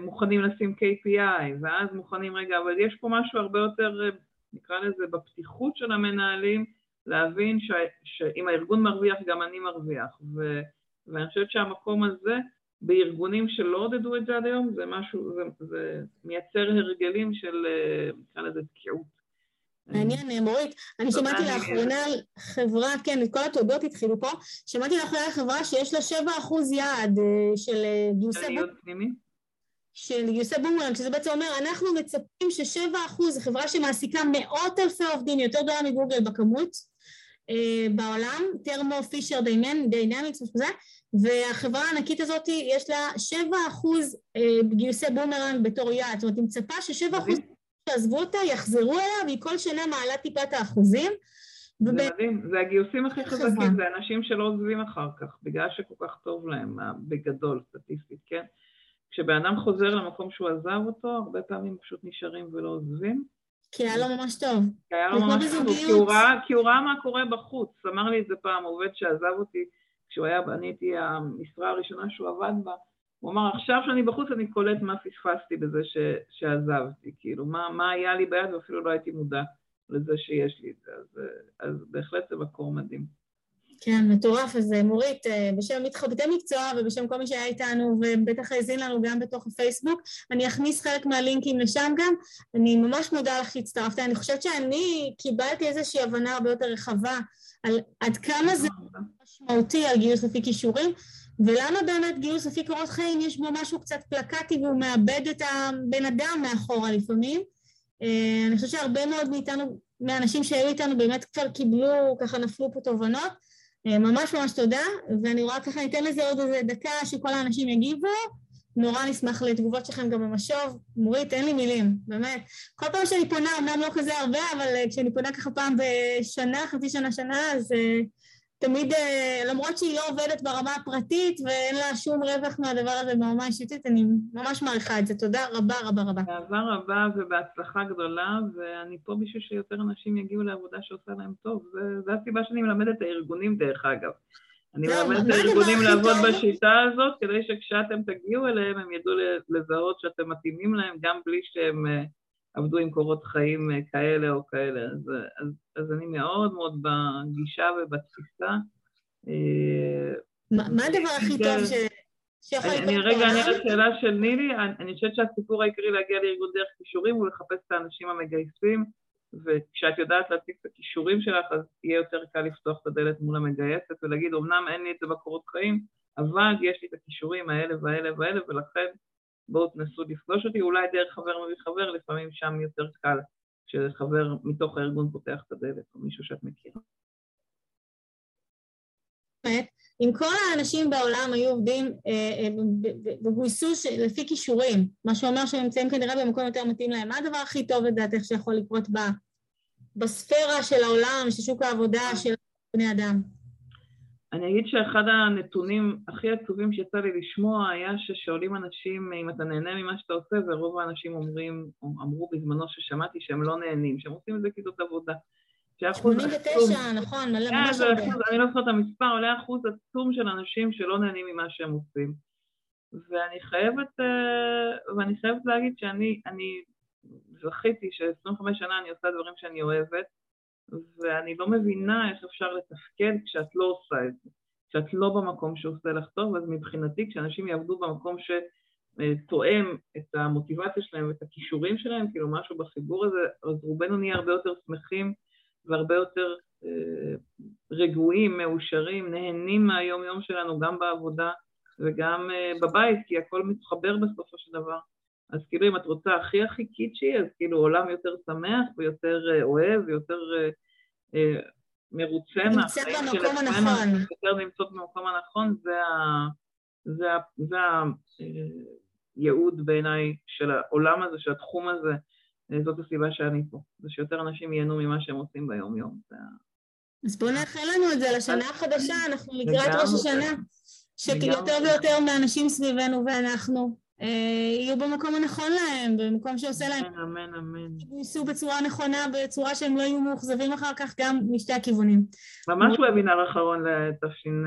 מוכנים לשים KPI, ואז מוכנים, רגע, אבל יש פה משהו הרבה יותר, נקרא לזה, בפתיחות של המנהלים, להבין ש, שאם הארגון מרוויח, גם אני מרוויח. ו, ואני חושבת שהמקום הזה, בארגונים שלא עודדו את זה עד היום, זה משהו, זה, זה מייצר הרגלים של, אה, נקרא לזה, תקיעות. מעניין, מורית. אני שמעתי לאחרונה על חברה, כן, כל התודות התחילו פה, שמעתי לאחרונה על חברה שיש לה 7% יעד אה, של אה, גיוסי... של גיוסי בומרנג, שזה בעצם אומר, אנחנו מצפים ששבע אחוז, זו חברה שמעסיקה מאות אלפי עובדים, יותר גדולה מגוגל בכמות אה, בעולם, Thermo Fisher Dynamics משהו כזה, והחברה הענקית הזאת יש לה שבע אחוז אה, גיוסי בומרנג בתור יעד, זאת אומרת היא מצפה ששבע אחוז שעזבו אותה יחזרו אליה והיא כל שנה מעלה טיפה את האחוזים. זה מדהים, זה הגיוסים הכי חזקים, זה אנשים שלא עוזבים אחר כך, בגלל שכל כך טוב להם, בגדול, סטטיסטית, כן? כשבן אדם חוזר למקום שהוא עזב אותו, הרבה פעמים פשוט נשארים ולא עוזבים. כי היה לו ממש טוב. כי היה לו ממש טוב, כי הוא, ראה, כי הוא ראה מה קורה בחוץ. אמר לי את זה פעם, עובד שעזב אותי, כשהוא היה, אני הייתי המשרה הראשונה שהוא עבד בה, הוא אמר, עכשיו שאני בחוץ אני קולט מה פספסתי בזה ש, שעזבתי, כאילו, מה, מה היה לי ביד ואפילו לא הייתי מודע לזה שיש לי את זה, אז, אז בהחלט זה מקור מדהים. כן, מטורף. אז אה, מורית, אה, בשם מתחבטי מקצוע ובשם כל מי שהיה איתנו ובטח האזין לנו גם בתוך הפייסבוק, אני אכניס חלק מהלינקים לשם גם. אני ממש מודה לך שהצטרפת. אני חושבת שאני קיבלתי איזושהי הבנה הרבה יותר רחבה על עד כמה זה משמעותי על גיוס לפי כישורים, ולמה באמת גיוס לפי קורות חיים יש בו משהו קצת פלקטי והוא מאבד את הבן אדם מאחורה לפעמים. אה, אני חושבת שהרבה מאוד מאיתנו, מהאנשים שהיו איתנו באמת כבר קיבלו, ככה נפלו פה תובנות. אה, ממש ממש תודה, ואני רואה ככה, ניתן לזה עוד איזה דקה שכל האנשים יגיבו. נורא נשמח לתגובות שלכם גם במשוב. מורית, אין לי מילים, באמת. כל פעם שאני פונה, אמנם לא כזה הרבה, אבל אה, כשאני פונה ככה פעם בשנה, חצי שנה, שנה, אז uh, תמיד, uh, למרות שהיא לא עובדת ברמה הפרטית ואין לה שום רווח מהדבר הזה ברמה אישיתית, אני ממש מעריכה את זה. תודה רבה רבה רבה. באהבה רבה ובהצלחה גדולה, ואני פה בשביל שיותר אנשים יגיעו לעבודה שעושה להם טוב. זו הסיבה שאני מלמדת את הארגונים, דרך אגב. אני מלמדת את הארגונים לעבוד? בשיטה הזאת, כדי שכשאתם תגיעו אליהם, הם ידעו לזהות שאתם מתאימים להם, גם בלי שהם... עבדו עם קורות חיים אה, כאלה או כאלה, אז, אז, אז אני מאוד מאוד בגישה ובתפיסה. אה, מה הדבר הכי טוב ש... אני רגע אענה לשאלה של נילי, אני, אני חושבת שהסיפור העיקרי להגיע לארגון דרך כישורים הוא לחפש את האנשים המגייסים, וכשאת יודעת להציג את הכישורים שלך, אז יהיה יותר קל לפתוח את הדלת מול המגייסת ולהגיד, אמנם אין לי את זה בקורות חיים, אבל יש לי את הכישורים האלה והאלה והאלה, ולכן בואו תנסו לפגוש אותי, אולי דרך חבר מביא חבר, לפעמים שם יותר קל כשחבר מתוך הארגון פותח את הדלת, או מישהו שאת מכירה. אם כל האנשים בעולם היו עובדים וגויסו אה, אה, לפי כישורים, מה שאומר שהם נמצאים כנראה במקום יותר מתאים להם, מה הדבר הכי טוב לדעתך שיכול לקרות בספירה של העולם, של שוק העבודה, של בני אדם? אני אגיד שאחד הנתונים הכי עצובים שיצא לי לשמוע היה ששואלים אנשים אם אתה נהנה ממה שאתה עושה, ורוב האנשים אומרים, או אמרו בזמנו ששמעתי שהם לא נהנים, שהם עושים את זה כי זאת עבודה. 89, נכון, מלא ממש כן, הרבה. אני לא זוכרת את המספר, עולה אחוז עצום של אנשים שלא נהנים ממה שהם עושים. ואני חייבת, אה, ואני חייבת להגיד שאני אני זכיתי ש-25 שנה אני עושה דברים שאני אוהבת, ואני לא מבינה איך אפשר לתפקד כשאת לא עושה את זה, כשאת לא במקום שעושה לך טוב, אז מבחינתי כשאנשים יעבדו במקום שתואם את המוטיבציה שלהם ואת הכישורים שלהם, כאילו משהו בחיבור הזה, אז רובנו נהיה הרבה יותר שמחים והרבה יותר אה, רגועים, מאושרים, נהנים מהיום-יום שלנו גם בעבודה וגם אה, בבית, כי הכל מתחבר בסופו של דבר. אז כאילו אם את רוצה הכי הכי קיצ'י, אז כאילו עולם יותר שמח ויותר אה, אוהב ויותר מרוצה מהחיים של עצמנו, הנכון. יותר נמצאות במקום הנכון, זה, ה, זה, ה, זה הייעוד בעיניי של העולם הזה, של התחום הזה, זאת הסיבה שאני פה, זה שיותר אנשים ייהנו ממה שהם עושים ביום-יום. זה... אז בואו נאחל לנו את זה לשנה החדשה, אנחנו לקראת ראש השנה, שיותר ויותר מהאנשים סביבנו ואנחנו אה, יהיו במקום הנכון להם, במקום שעושה להם... אמן, אמן, אמן. ייסעו בצורה נכונה, בצורה שהם לא יהיו מאוכזבים אחר כך, גם משתי הכיוונים. ממש וובינר אחרון לתש"ן...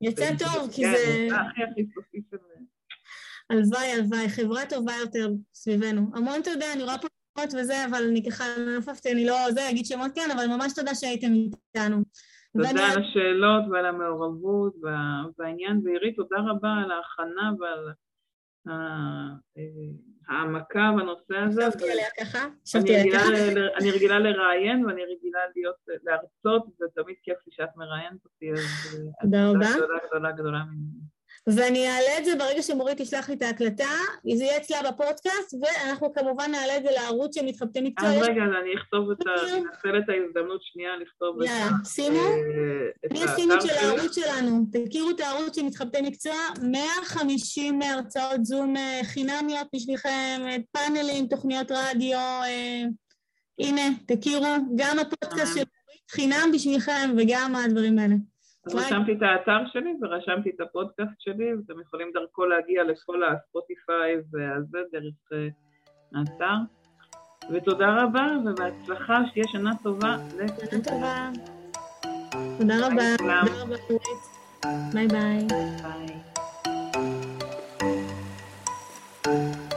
יצא טוב, כי כן, זה... הכי הכי סופי של... הלוואי, הלוואי, חברה טובה יותר סביבנו. המון תודה, אני רואה פה שמות וזה, אבל אני ככה נפפתי, אני לא זה, אגיד שמות כן, אבל ממש תודה שהייתם איתנו. תודה על השאלות ועל המעורבות והעניין, ועירית, תודה רבה על ההכנה ועל העמקה בנושא הזה. חשבתי עליה ככה, חשבתי עליה ככה. אני רגילה לראיין ואני רגילה להיות, להרצות, ותמיד כיף לי שאת מראיינת אותי, אז תודה רבה. תודה גדולה גדולה ממני. ואני אעלה את זה ברגע שמורית תשלח לי את ההקלטה, זה יהיה אצלה בפודקאסט, ואנחנו כמובן נעלה את זה לערוץ של מתחבטי מקצוע. אז רגע, אני אכתוב את ה... אני אנצל את ההזדמנות שנייה לכתוב את ה... יאללה, שימו. מי הסימית של הערוץ שלנו? תכירו את הערוץ של מתחבטי מקצוע, 150 הרצאות זום אה, חינמיות בשבילכם, אה, פאנלים, תוכניות רדיו, אה, הנה, תכירו, גם הפודקאסט של חינם בשבילכם, וגם הדברים האלה. אז רשמתי את האתר שלי ורשמתי את הפודקאסט שלי, ואתם יכולים דרכו להגיע לכל הספוטיפיי והזה דרך אה, האתר. ותודה רבה, ובהצלחה, שתהיה שנה טובה. שנה טובה. תודה רבה. תודה רבה. ביי ביי. ביי.